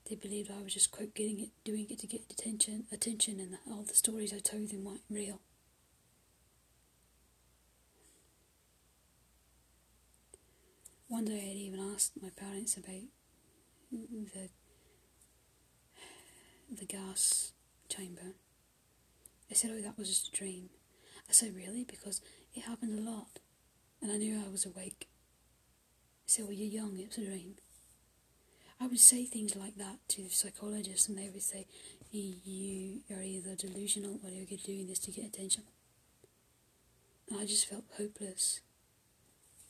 They believed I was just quote getting it, doing it to get attention, attention, and all the stories I told them weren't real. One day I'd even asked my parents about the the gas chamber. They said, "Oh, that was just a dream." I said, "Really?" Because it happened a lot, and I knew I was awake. Said, "Well, you're young. It's a dream." I would say things like that to the psychologists, and they would say, "You are either delusional or you're doing this to get attention." And I just felt hopeless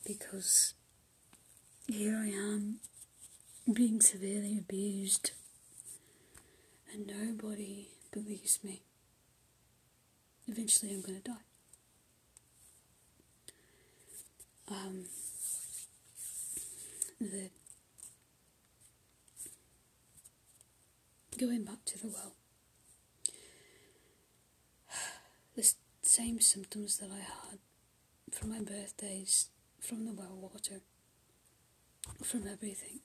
because here I am being severely abused and nobody believes me. Eventually I'm going to die. Um, the going back to the well, *sighs* the same symptoms that I had from my birthdays from the well water from everything.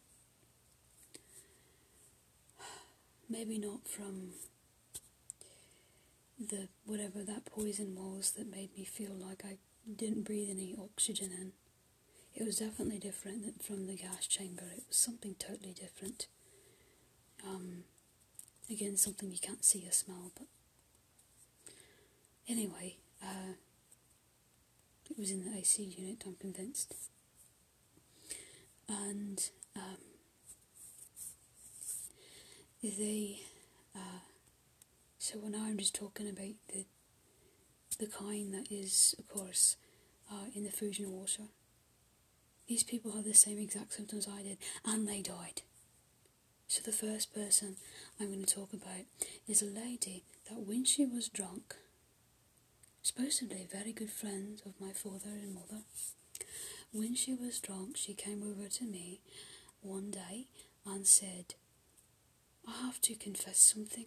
*sighs* Maybe not from the whatever that poison was that made me feel like I didn't breathe any oxygen in. It was definitely different from the gas chamber. It was something totally different. Um, again, something you can't see or smell, but anyway, uh, it was in the AC unit. I'm convinced and um, they uh, so now I'm just talking about the the kind that is of course uh, in the Fujian water. These people had the same exact symptoms I did, and they died. So the first person I'm going to talk about is a lady that when she was drunk, supposedly very good friend of my father and mother, when she was drunk, she came over to me one day and said, I have to confess something.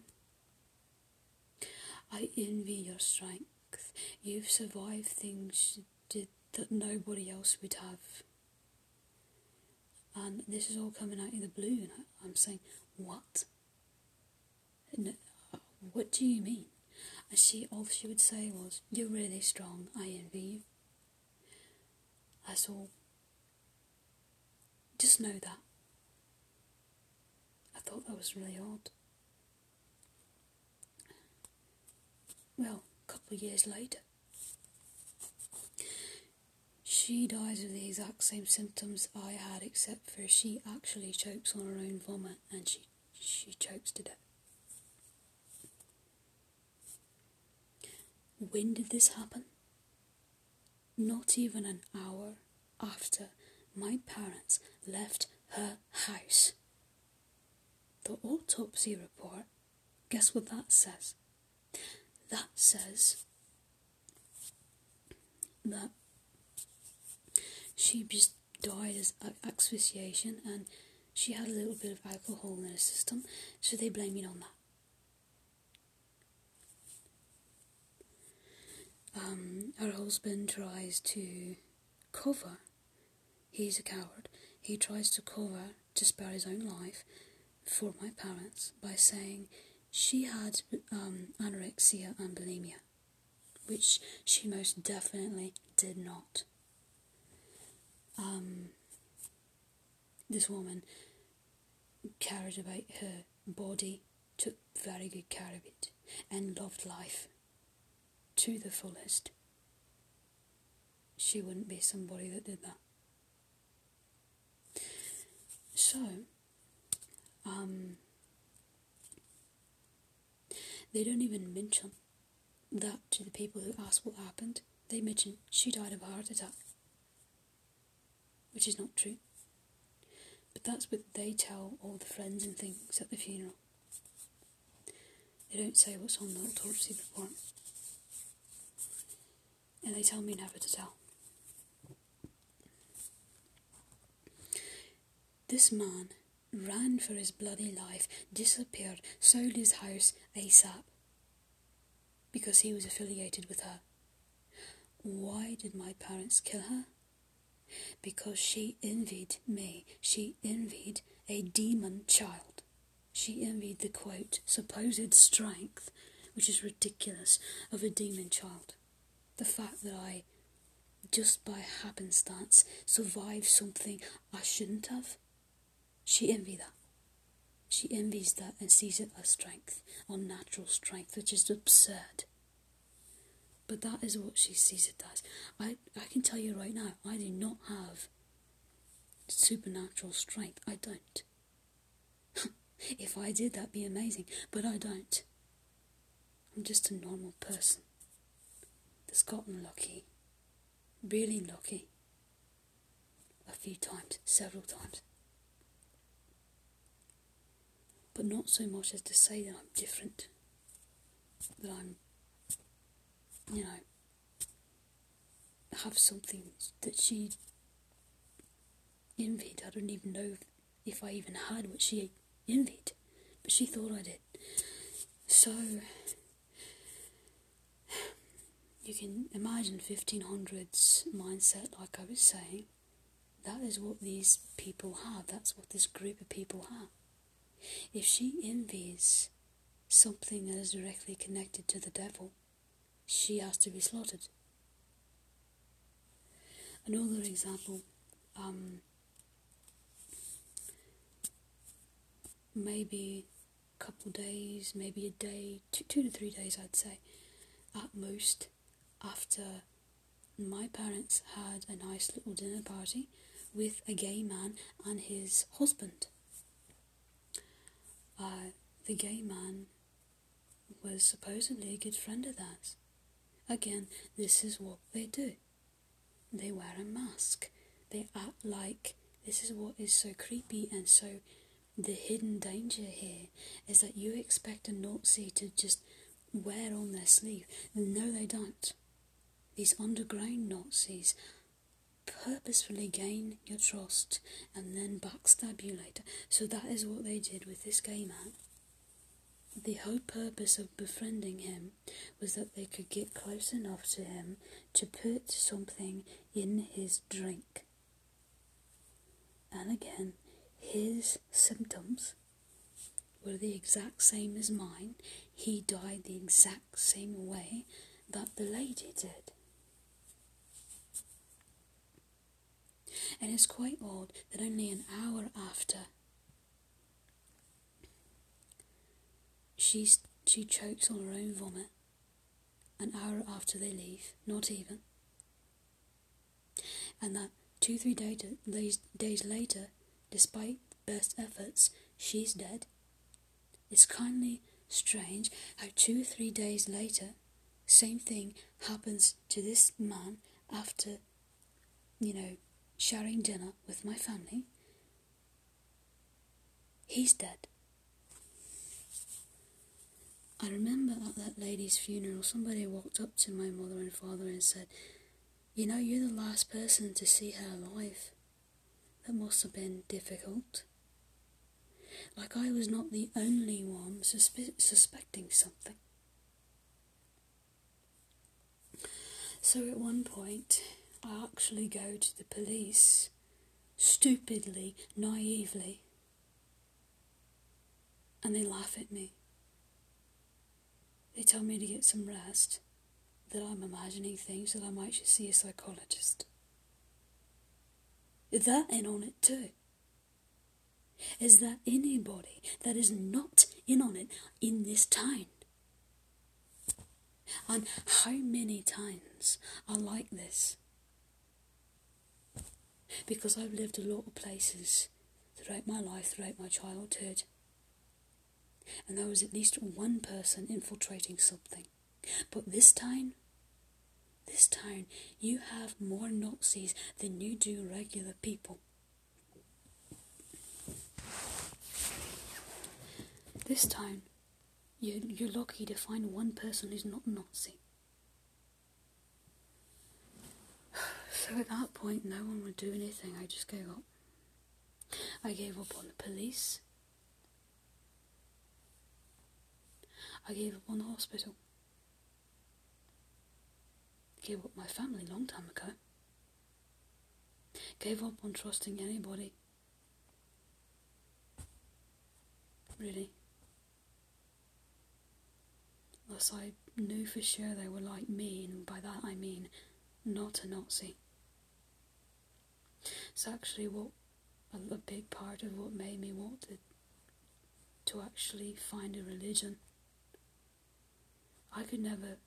I envy your strength. You've survived things that nobody else would have. And this is all coming out of the blue, and I'm saying, What? Uh, what do you mean? And she, all she would say was, You're really strong, I envy you. That's all. Just know that. I thought that was really odd. Well, a couple of years later, she dies of the exact same symptoms I had, except for she actually chokes on her own vomit and she, she chokes to death. When did this happen? Not even an hour after my parents left her house. The autopsy report, guess what that says? That says that she just died as asphyxiation and she had a little bit of alcohol in her system, so they blame it on that. Um, her husband tries to cover, he's a coward, he tries to cover to spare his own life for my parents by saying she had um, anorexia and bulimia, which she most definitely did not. Um, this woman cared about her body, took very good care of it, and loved life to the fullest. She wouldn't be somebody that did that. So, um, they don't even mention that to the people who ask what happened. They mention she died of a heart attack, which is not true. But that's what they tell all the friends and things at the funeral. They don't say what's on the autopsy report. And they tell me never to tell. This man ran for his bloody life, disappeared, sold his house ASAP because he was affiliated with her. Why did my parents kill her? Because she envied me. She envied a demon child. She envied the quote, supposed strength, which is ridiculous, of a demon child. The fact that I, just by happenstance, survived something I shouldn't have she envied that. She envies that and sees it as strength, unnatural strength, which is absurd. But that is what she sees it as. I, I can tell you right now, I do not have supernatural strength. I don't. *laughs* if I did, that'd be amazing. But I don't. I'm just a normal person that's gotten lucky. Really lucky. A few times, several times. but not so much as to say that I'm different, that I'm, you know, have something that she envied. I don't even know if, I even had what she envied, but she thought I did. So, you can imagine 1500s mindset, like I was saying. That is what these people have, that's what this group of people have. If she envies something that is directly connected to the devil, she has to be slaughtered. Another example, um, maybe a couple days, maybe a day, two, two to three days, I'd say, at most, after my parents had a nice little dinner party with a gay man and his husband uh, the gay man was supposedly a good friend of theirs. Again, this is what they do. They wear a mask. They act like this is what is so creepy and so the hidden danger here is that you expect a Nazi to just wear on their sleeve. No, they don't. These underground Nazis purposefully gain your trust and then backstab you later. So that is what they did with this gay man. The whole purpose of befriending him was that they could get close enough to him to put something in his drink. And again, his symptoms were the exact same as mine. He died the exact same way that the lady did. and it's quite odd that only an hour after she's, she chokes on her own vomit, an hour after they leave, not even, and that two, three day days, days later, despite best efforts, she's dead. It's kindly strange how two three days later, same thing happens to this man after, you know, sharing dinner with my family. He's dead. I remember at that lady's funeral, somebody walked up to my mother and father and said, You know, you're the last person to see her alive. That must have been difficult. Like I was not the only one suspe- suspecting something. So at one point, I actually go to the police, stupidly, naively, and they laugh at me. They tell me to get some rest, that I'm imagining things, that I might just see a psychologist. They're in on it too. Is there anybody that is not in on it in this town? And how many times are like this? Because I've lived a lot of places throughout my life, throughout my childhood, and there was at least one person infiltrating something. But this time, this time, you have more Nazis than you do regular people. This time, you, you're lucky to find one person who's not Nazi. *sighs* So at that point, no one would do anything. I just gave up. I gave up on the police. I gave up on the hospital. Gave up my family long time ago. Gave up on trusting anybody. Really. Unless I knew for sure they were like me, and by that I mean not a Nazi. It's actually what a, a big part of what made me want to, to actually find a religion. I could never,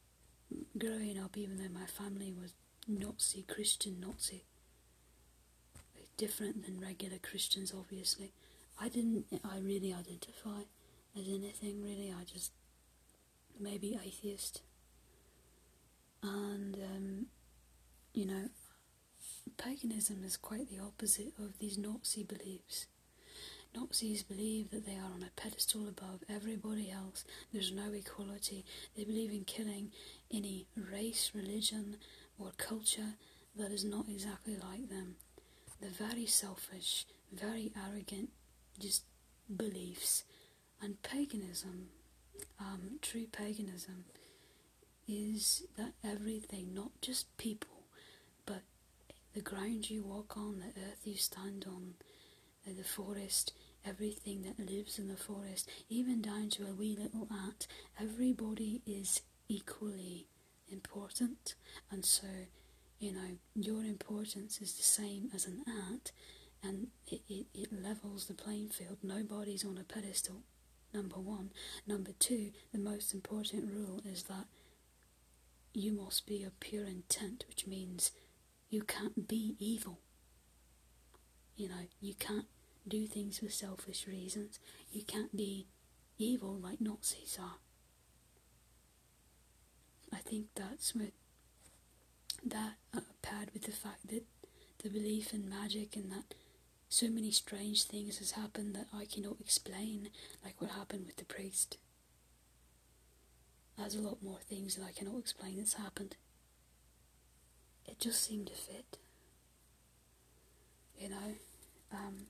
growing up, even though my family was Nazi, Christian Nazi, different than regular Christians, obviously. I didn't, I really identify as anything, really. I just, maybe atheist. And, um, you know, paganism is quite the opposite of these Nazi beliefs. Nazis believe that they are on a pedestal above everybody else. There's no equality. They believe in killing any race, religion, or culture that is not exactly like them. They're very selfish, very arrogant, just beliefs. And paganism, um, true paganism, is that everything, not just people, but the ground you walk on, the earth you stand on, the forest, everything that lives in the forest, even down to a wee little ant, everybody is equally important. And so, you know, your importance is the same as an ant, and it, it, it levels the playing field. Nobody's on a pedestal, number one. Number two, the most important rule is that you must be of pure intent, which means you can't be evil. You know, you can't do things for selfish reasons. You can't be evil like Nazis are. I think that's with that uh, paired with the fact that the belief in magic and that so many strange things has happened that I cannot explain, like what happened with the priest. There's a lot more things that I cannot explain that's happened. It just seemed to fit. You know, um,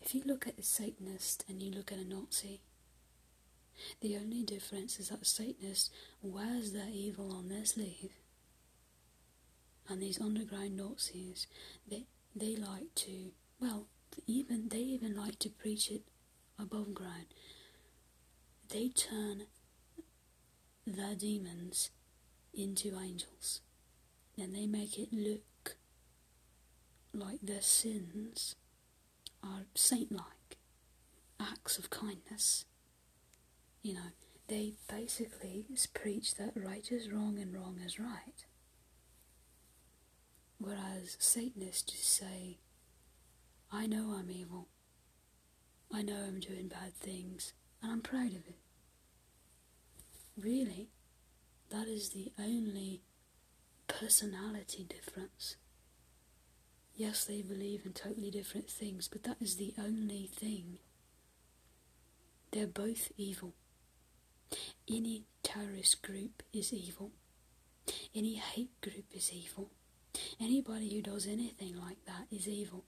if you look at a Satanist and you look at a Nazi, the only difference is that a Satanist wears their evil on their sleeve, and these underground Nazis, they they like to well, even they even like to preach it above ground. They turn their demons into angels, and they make it look like their sins are saint like acts of kindness. You know, they basically preach that right is wrong and wrong is right. Whereas Satanists just say, I know I'm evil. I know I'm doing bad things, and I'm proud of it. Really, that is the only personality difference. Yes, they believe in totally different things, but that is the only thing. They're both evil. Any terrorist group is evil. Any hate group is evil. Anybody who does anything like that is evil.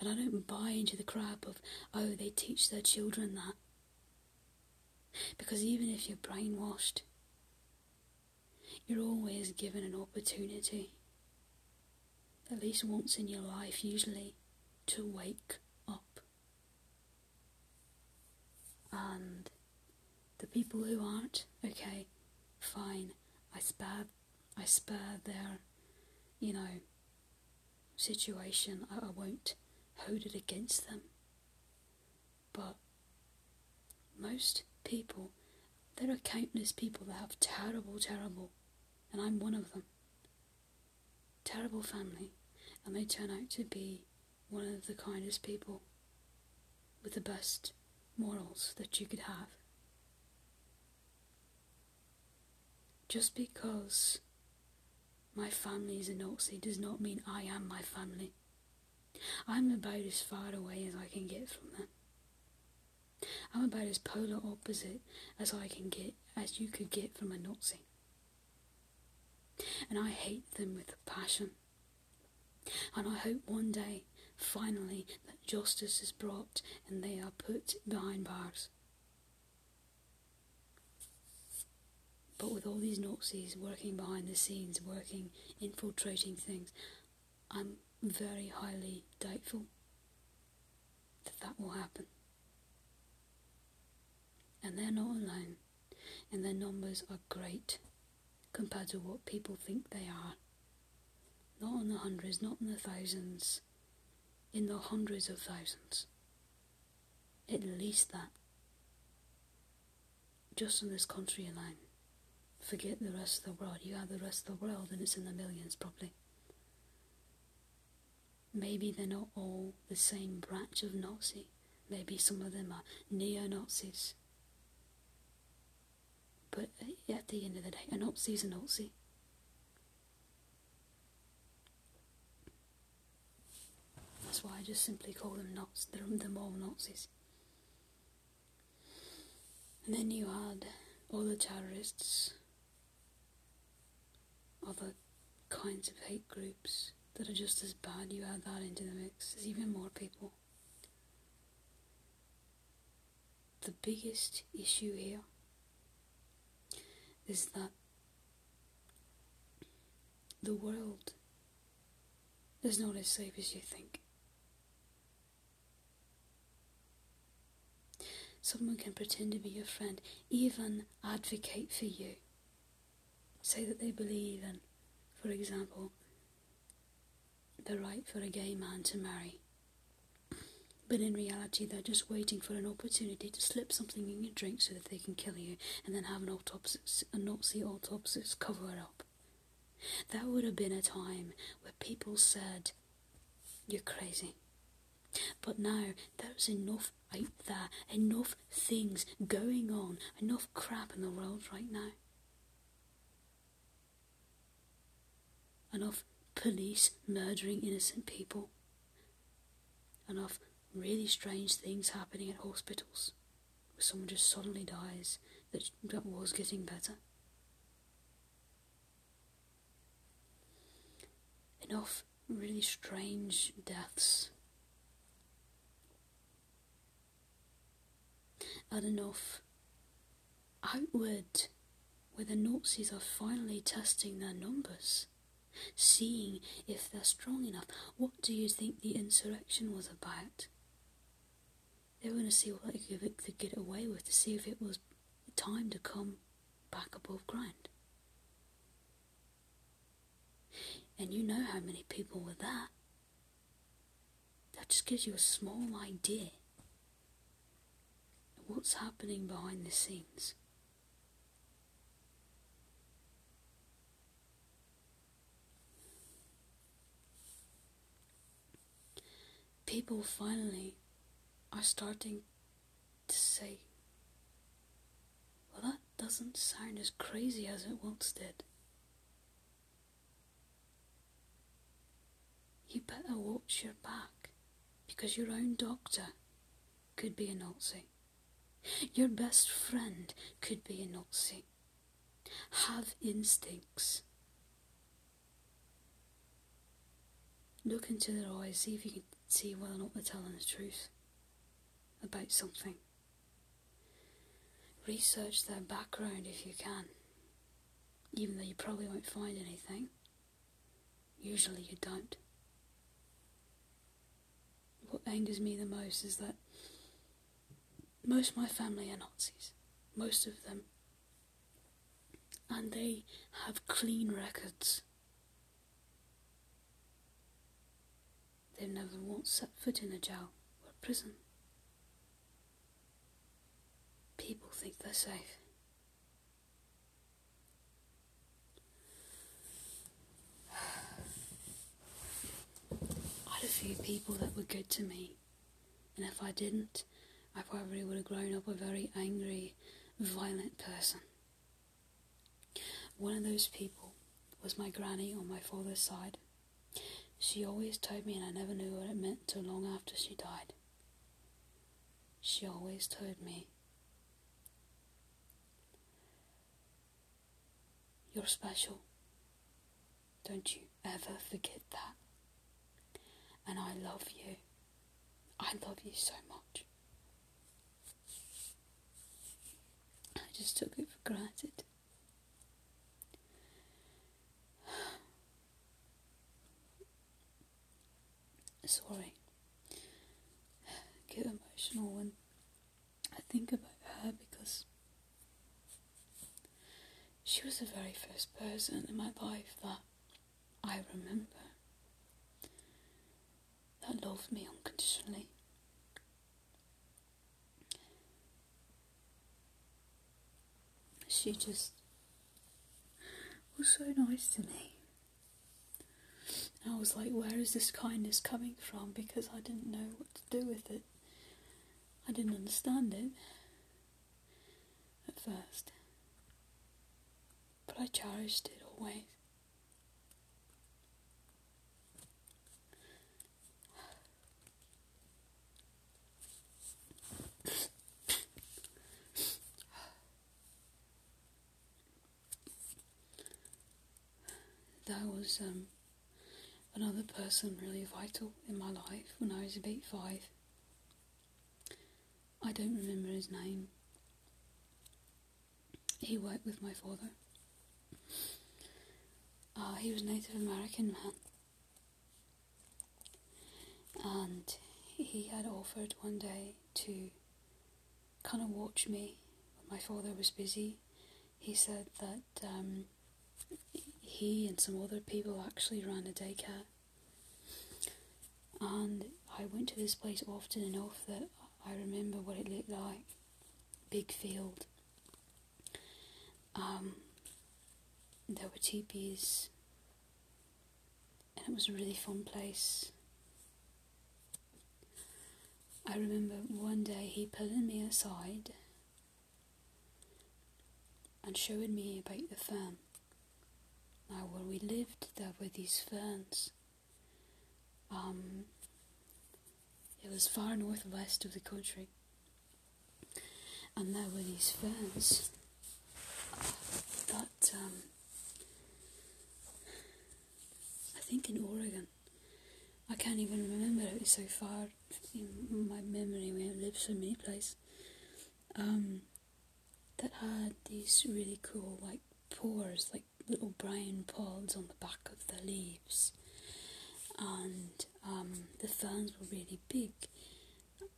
And I don't buy into the crap of, oh, they teach their children that. Because even if you're brainwashed, you're always given an opportunity, at least once in your life, usually, to wake up. And the people who aren't, okay, fine, I spare, I spare their, you know, situation. I, I won't hold it against them. But most people, there are countless people that have terrible, terrible, and I'm one of them, terrible family, and they turn out to be one of the kindest people with the best morals that you could have. Just because my family is a Nazi does not mean I am my family. I'm about as far away as I can get from them. I'm about as polar opposite as I can get, as you could get from a Nazi. And I hate them with a passion. And I hope one day, finally, that justice is brought and they are put behind bars. But with all these Nazis working behind the scenes, working, infiltrating things, I'm very highly doubtful that that will happen. And they're not alone, and their numbers are great compared to what people think they are. Not in the hundreds, not in the thousands, in the hundreds of thousands. At least that. Just in this country alone. Forget the rest of the world. You have the rest of the world, and it's in the millions probably. Maybe they're not all the same branch of Nazi. Maybe some of them are neo Nazis. But uh, at the end of the day, a Nazi is a Nazi. That's why I just simply call them Nazis. They're, they're all Nazis. And then you had all the terrorists, other kinds of hate groups that are just as bad, you add that into the mix, there's even more people. The biggest issue here is that the world is not as safe as you think. Someone can pretend to be your friend, even advocate for you. Say that they believe in, for example, the right for a gay man to marry. But in reality, they're just waiting for an opportunity to slip something in your drink so that they can kill you and then have an autopsy, a Nazi autopsy cover it up. That would have been a time where people said, You're crazy. But now there's enough out there, enough things going on, enough crap in the world right now. Enough police murdering innocent people, of really strange things happening at hospitals where someone just suddenly dies that, that was getting better. Enough really strange deaths. And enough outward where the Nazis are finally testing their numbers seeing if they're strong enough. What do you think the insurrection was about? They were going to see what they could get away with, to see if it was time to come back above ground. And you know how many people were that. That just gives you a small idea of what's happening behind the scenes. people finally are starting to say, well, that doesn't sound as crazy as it once did. you better watch your back because your own doctor could be a Nazi. Your best friend could be a Nazi. Have instincts. Look into their eyes, see if you can see whether or not they're telling the truth about something. Research their background if you can, even though you probably won't find anything. Usually you don't. What angers me the most is that most of my family are Nazis. Most of them. And they have clean records. They've never once set foot in a jail or a prison. People think they're safe. I had a few people that were good to me, and if I didn't, I probably would have grown up a very angry, violent person. One of those people was my granny on my father's side. She always told me, and I never knew what it meant till long after she died. She always told me, You're special. Don't you ever forget that. And I love you. I love you so much. I just took it for granted. *sighs* Sorry. *sighs* Get emotional when I think about her because she was the very first person in my life that I remember that loved me unconditionally. She just was so nice to me. I was like, where is this kindness coming from? Because I didn't know what to do with it. I didn't understand it at first. But I cherished it always. That was um, another person really vital in my life when I was about five. I don't remember his name. He worked with my father. He was Native American man. And he had offered one day to kind of watch me my father was busy. He said that um, he and some other people actually ran a daycare. And I went to this place often enough that I remember what it looked like. Big field. Um, there were teepees, and it was a really fun place. I remember one day he pulling me aside and showing me about the farm. Now, where we lived, there were these ferns. Um, it was far northwest of the country, and there were these ferns that um, I think in Oregon. I can't even remember. It was so far in my memory. We lived so many places. Um, that had these really cool like pores, like little brown pods on the back of the leaves, and um, the ferns were really big.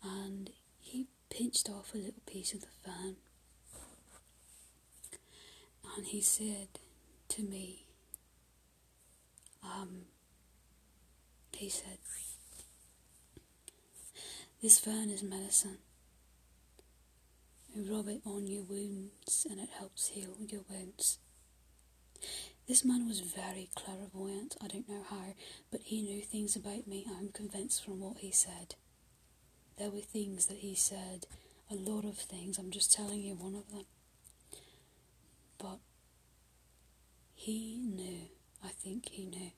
And he pinched off a little piece of the fern, and he said to me, um, he said, This fern is medicine. You rub it on your wounds and it helps heal your wounds. This man was very clairvoyant, I don't know how, but he knew things about me, I'm convinced from what he said. There were things that he said, a lot of things, I'm just telling you one of them. But he knew, I think he knew,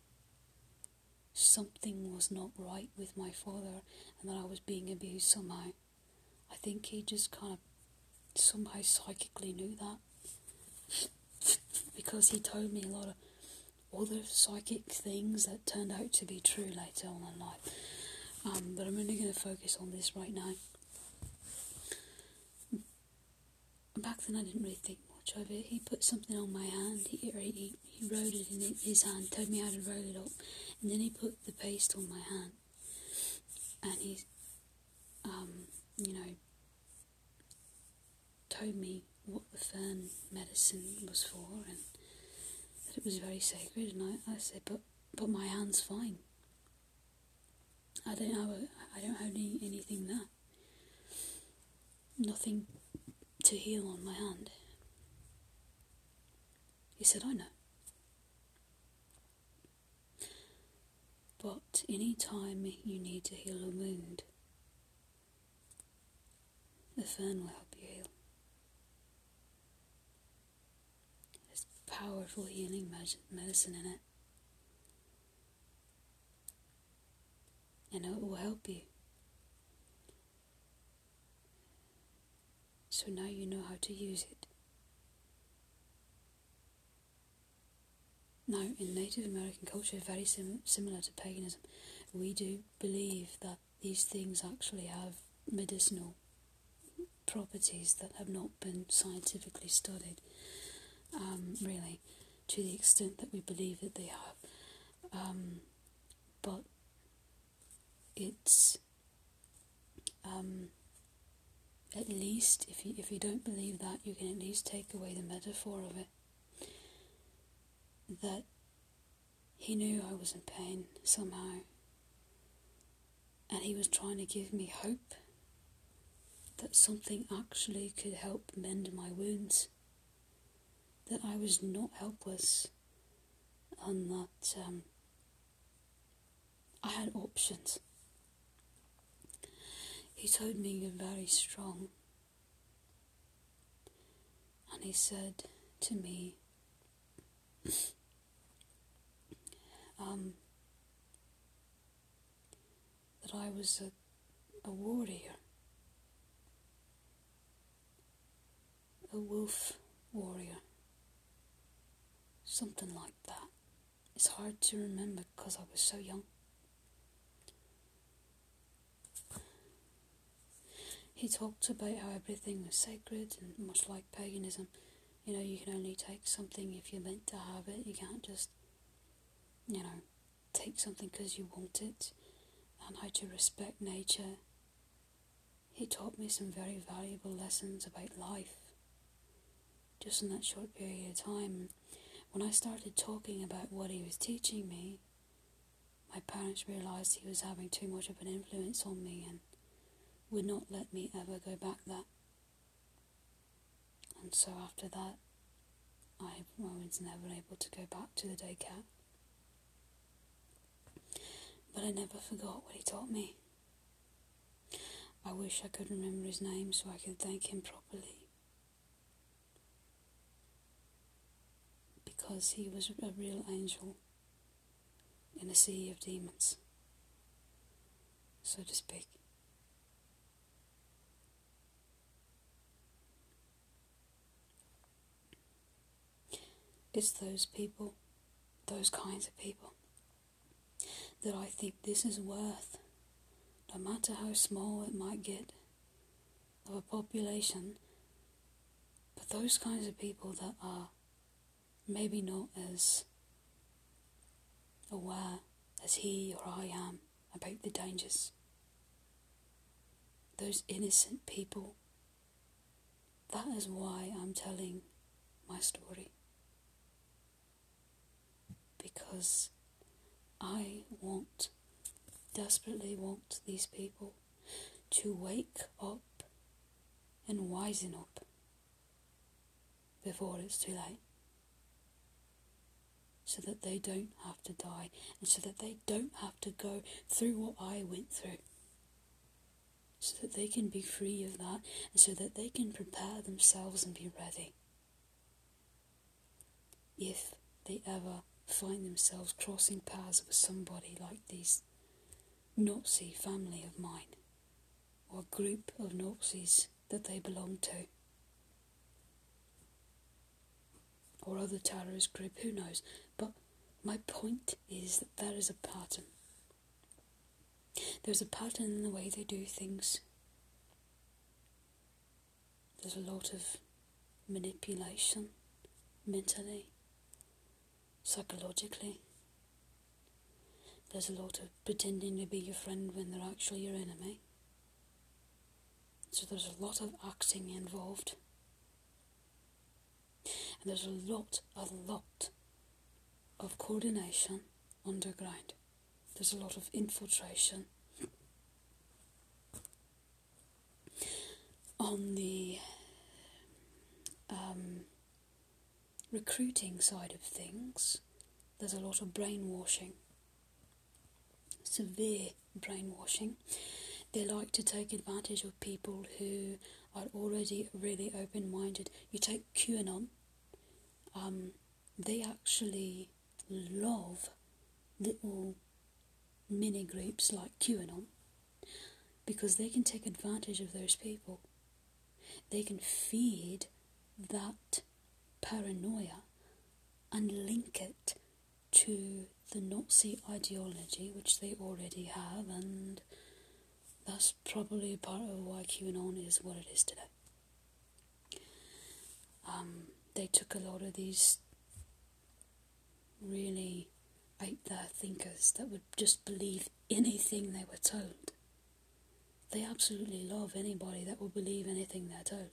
something was not right with my father and that I was being abused somehow. I think he just kind of somehow psychically knew that *laughs* because he told me a lot of other psychic things that turned out to be true later on in life. Um, but I'm only going to focus on this right now. Back then, I didn't really think much of it. He put something on my hand. He, he, he wrote it in his hand, told me how to roll it up, and then he put the paste on my hand. And he, um, you know, told me what the fern medicine was for and that it was very sacred. And I, I said, but but my hand's fine. I don't have a, I don't have any, anything there. Nothing to heal on my hand. He said, I know. But any time you need to heal a wound, the fern will help you heal. There's powerful healing medicine in it. And it will help you. So now you know how to use it. Now, in Native American culture, very sim- similar to paganism, we do believe that these things actually have medicinal properties that have not been scientifically studied, um, really, to the extent that we believe that they have. Um, but it's um, at least if you if you don't believe that, you can at least take away the metaphor of it that he knew I was in pain somehow, and he was trying to give me hope that something actually could help mend my wounds, that I was not helpless, and that um, I had options. He told me you're very strong, and he said to me, um, that I was a, a warrior, a wolf warrior, something like that. It's hard to remember because I was so young. He talked about how everything was sacred and much like paganism, you know, you can only take something if you're meant to have it. You can't just you know, take something because you want it and how to respect nature. He taught me some very valuable lessons about life just in that short period of time. When I started talking about what he was teaching me, my parents realized he was having too much of an influence on me and would not let me ever go back that. And so after that, I was never able to go back to the day camp but I never forgot what he taught me. I wish I could remember his name so I could thank him properly. Because he was a real angel in a sea of demons, so to speak. It's those people, those kinds of people that I think this is worth, no matter how small it might get of a population, but those kinds of people that are maybe not as aware as he or I am about the dangers. Those innocent people. That is why I'm telling my story. Because I want, desperately want these people to wake up and wisen up before it's too late. So that they don't have to die and so that they don't have to go through what I went through. So that they can be free of that and so that they can prepare themselves and be ready. If they ever find themselves crossing paths with somebody like this Nazi family of mine, or group of Nazis that they belong to, or other terrorist group, who knows? But my point is that there is a pattern. There's a pattern in the way they do things. There's a lot of manipulation mentally, psychologically. There's a lot of pretending to be your friend when they're actually your enemy. So there's a lot of acting involved. And there's a lot, a lot of coordination underground. There's a lot of infiltration. On the um, recruiting side of things, there's a lot of brainwashing, severe brainwashing. They like to take advantage of people who are already really open minded. You take QAnon, um, they actually love little mini groups like QAnon because they can take advantage of those people. They can feed that paranoia and link it to the Nazi ideology, which they already have, and that's probably part of why QAnon is what it is today. Um, they took a lot of these really out there thinkers that would just believe anything they were told. They absolutely love anybody that will believe anything they're told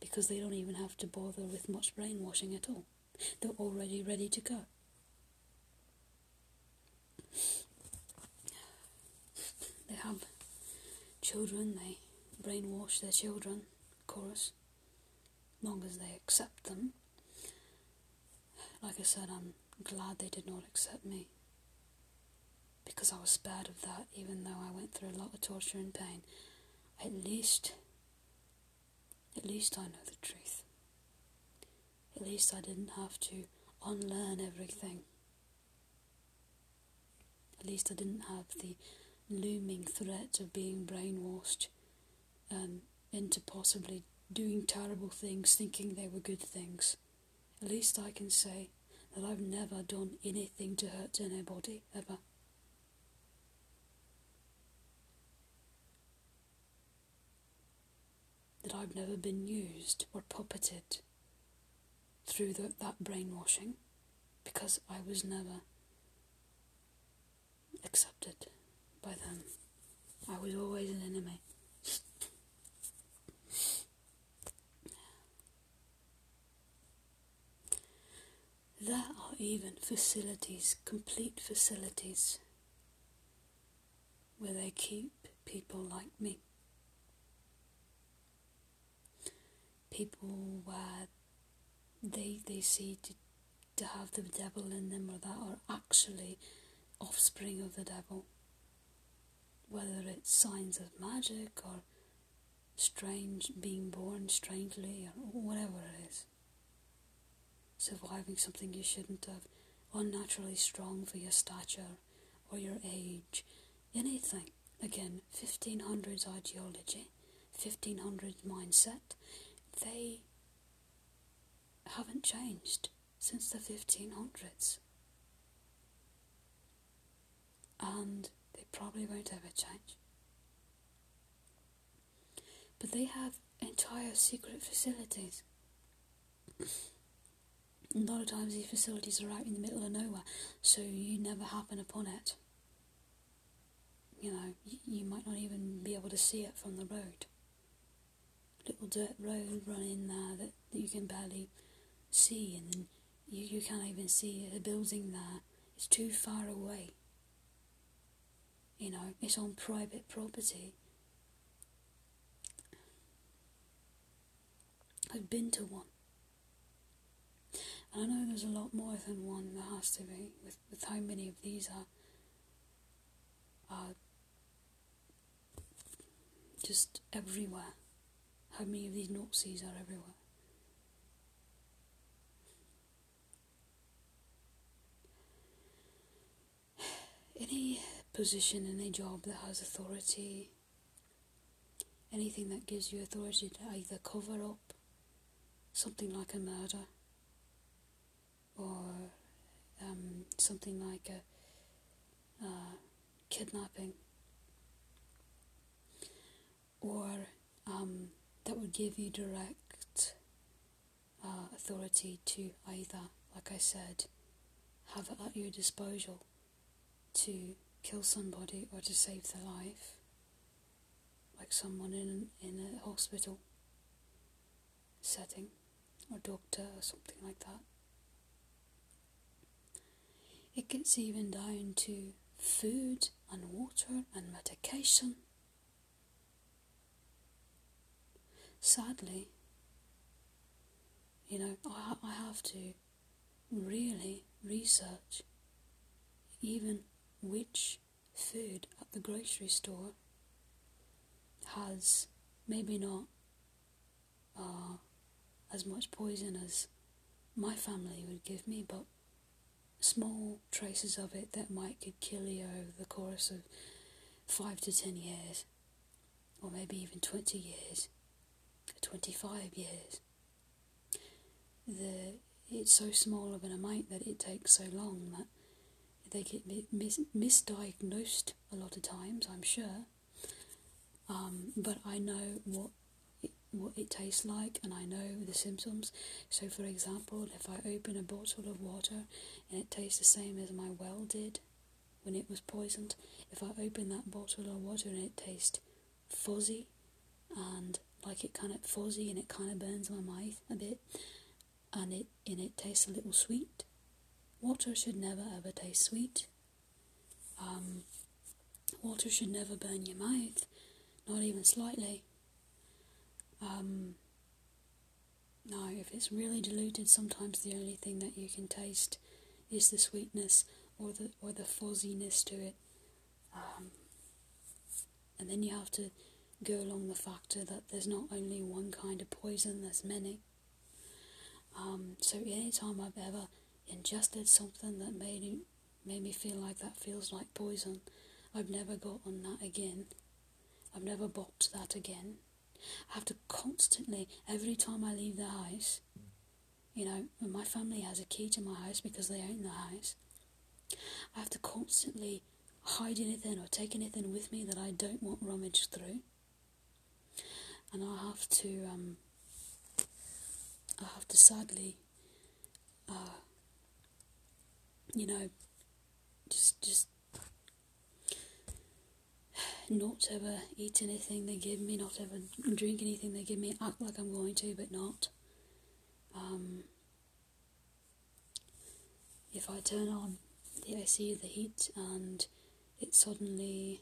because they don't even have to bother with much brainwashing at all. They're already ready to go. They have children, they brainwash their children, of course, long as they accept them. Like I said, I'm glad they did not accept me because I was spared of that, even though I went through a lot of torture and pain. At least at least I know the truth. At least I didn't have to unlearn everything. At least I didn't have the looming threat of being brainwashed um, into possibly doing terrible things, thinking they were good things. At least I can say that I've never done anything to hurt anybody, ever. That I've never been used or puppeted through the, that brainwashing because I was never accepted by them. I was always an enemy. There are even facilities, complete facilities, where they keep people like me. People where they they see to, to have the devil in them or that are actually offspring of the devil. Whether it's signs of magic or strange being born strangely or whatever it is. Surviving something you shouldn't have, unnaturally strong for your stature or your age, anything. Again, 1500s ideology, 1500s mindset, they haven't changed since the 1500s. And they probably won't ever change. But they have entire secret facilities. A lot of times these facilities are out in the middle of nowhere, so you never happen upon it. You know, you might not even be able to see it from the road little dirt road running there that, that you can barely see, and then you, you can't even see a building there. It's too far away. You know, it's on private property. I've been to one. And I know there's a lot more than one, there has to be, with, with how many of these are, are just everywhere how many of these Nazis are everywhere. Any position, any job that has authority, anything that gives you authority to either cover up something like a murder or um, something like a, uh, kidnapping or um, that would give you direct uh, authority to either, like I said, have it at your disposal to kill somebody or to save their life, like someone in in a hospital setting or doctor or something like that. It gets even down to food and water and medication. Sadly, you know, I, I have to really research even which food at the grocery store has maybe not uh, as much poison as my family would give me, but small traces of it that might could kill you over the course of five to ten years, or maybe even 20 years, 25 years. The, it's so small of an amount that it takes so long that they get mis- misdiagnosed a lot of times, I'm sure. Um, but I know what it, what it tastes like, and I know the symptoms. So, for example, if I open a bottle of water and it tastes the same as my well did when it was poisoned, if I open that bottle of water and it tastes fuzzy and like it kind of fuzzy and it kind of burns my mouth a bit, and it and it tastes a little sweet Water should never ever taste sweet. Um, water should never burn your mouth, not even slightly. Um, no, if it's really diluted, sometimes the only thing that you can taste is the sweetness or the or the fuzziness to it. Um, and then you have to go along the factor that there's not only one kind of poison, there's many. Um, so anytime I've ever ingested something that made made me feel like that feels like poison. I've never got on that again. I've never bought that again. I have to constantly, every time I leave the house, you know, my family has a key to my house because they own the house. I have to constantly hide anything or take anything with me that I don't want rummaged through. And I have to, um, I have to sadly uh, you know, just just not ever eat anything they give me, not ever drink anything they give me, act like I'm going to, but not. Um, if I turn on the AC, the heat, and it suddenly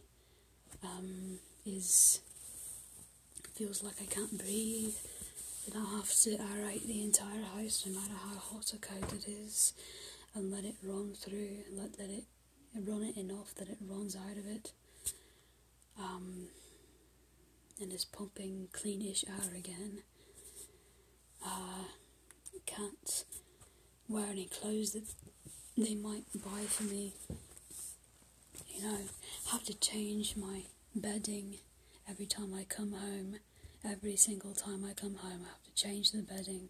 um, is feels like I can't breathe, then I have to aerate the entire house, no matter how hot or cold it is and let it run through, and let, let it run it enough that it runs out of it um, and is pumping cleanish air again. Uh, can't wear any clothes that they might buy for me. You know, have to change my bedding every time I come home. Every single time I come home, I have to change the bedding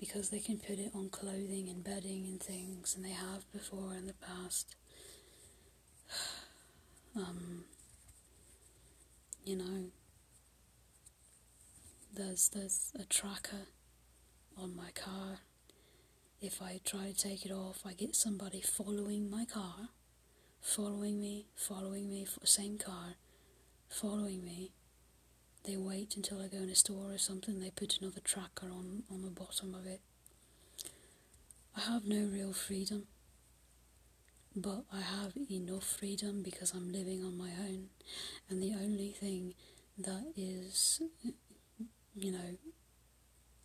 because they can put it on clothing and bedding and things, and they have before in the past. *sighs* um, you know, there's there's a tracker on my car. If I try to take it off, I get somebody following my car, following me, following me, same car, following me they wait until I go in a store or something, they put another tracker on, on the bottom of it. I have no real freedom, but I have enough freedom because I'm living on my own, and the only thing that is, you know,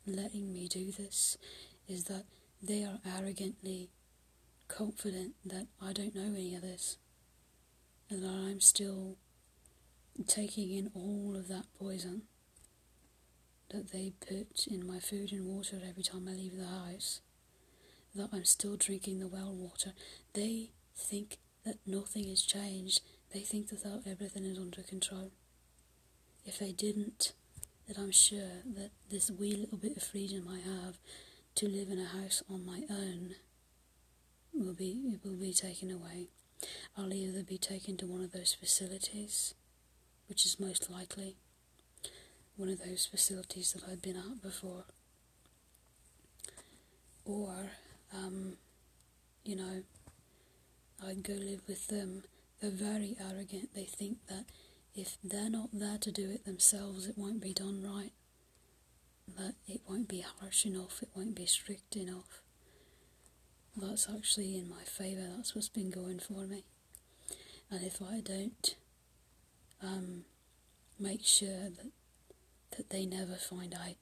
letting me do this is that they are arrogantly confident that I don't know any of this, and that I'm still taking in all of that poison that they put in my food and water every time I leave the house, that I'm still drinking the well water. They think that nothing has changed, they think that everything is under control. If they didn't, that I'm sure that this wee little bit of freedom I have to live in a house on my own will be will be taken away. I'll either be taken to one of those facilities, which is most likely one of those facilities that I've been at before, or um, you know, I'd go live with them. They're very arrogant. They think that if they're not there to do it themselves, it won't be done right. That it won't be harsh enough, it won't be strict enough. That's actually in my favour, that's what's been going for me. And if I don't um, make sure that, that they never find out,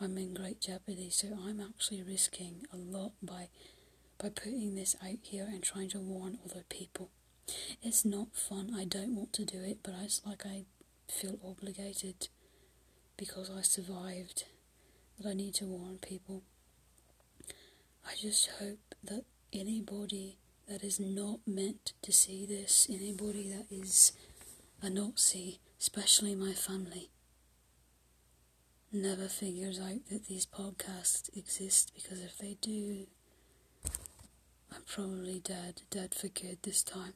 I'm in great jeopardy. So I'm actually risking a lot by by putting this out here and trying to warn other people. It's not fun. I don't want to do it, but it's like I feel obligated because I survived that I need to warn people. I just hope that anybody that is not meant to see this, anybody that is a Nazi, especially my family, never figures out that these podcasts exist because if they do, I'm probably dead, dead for good this time.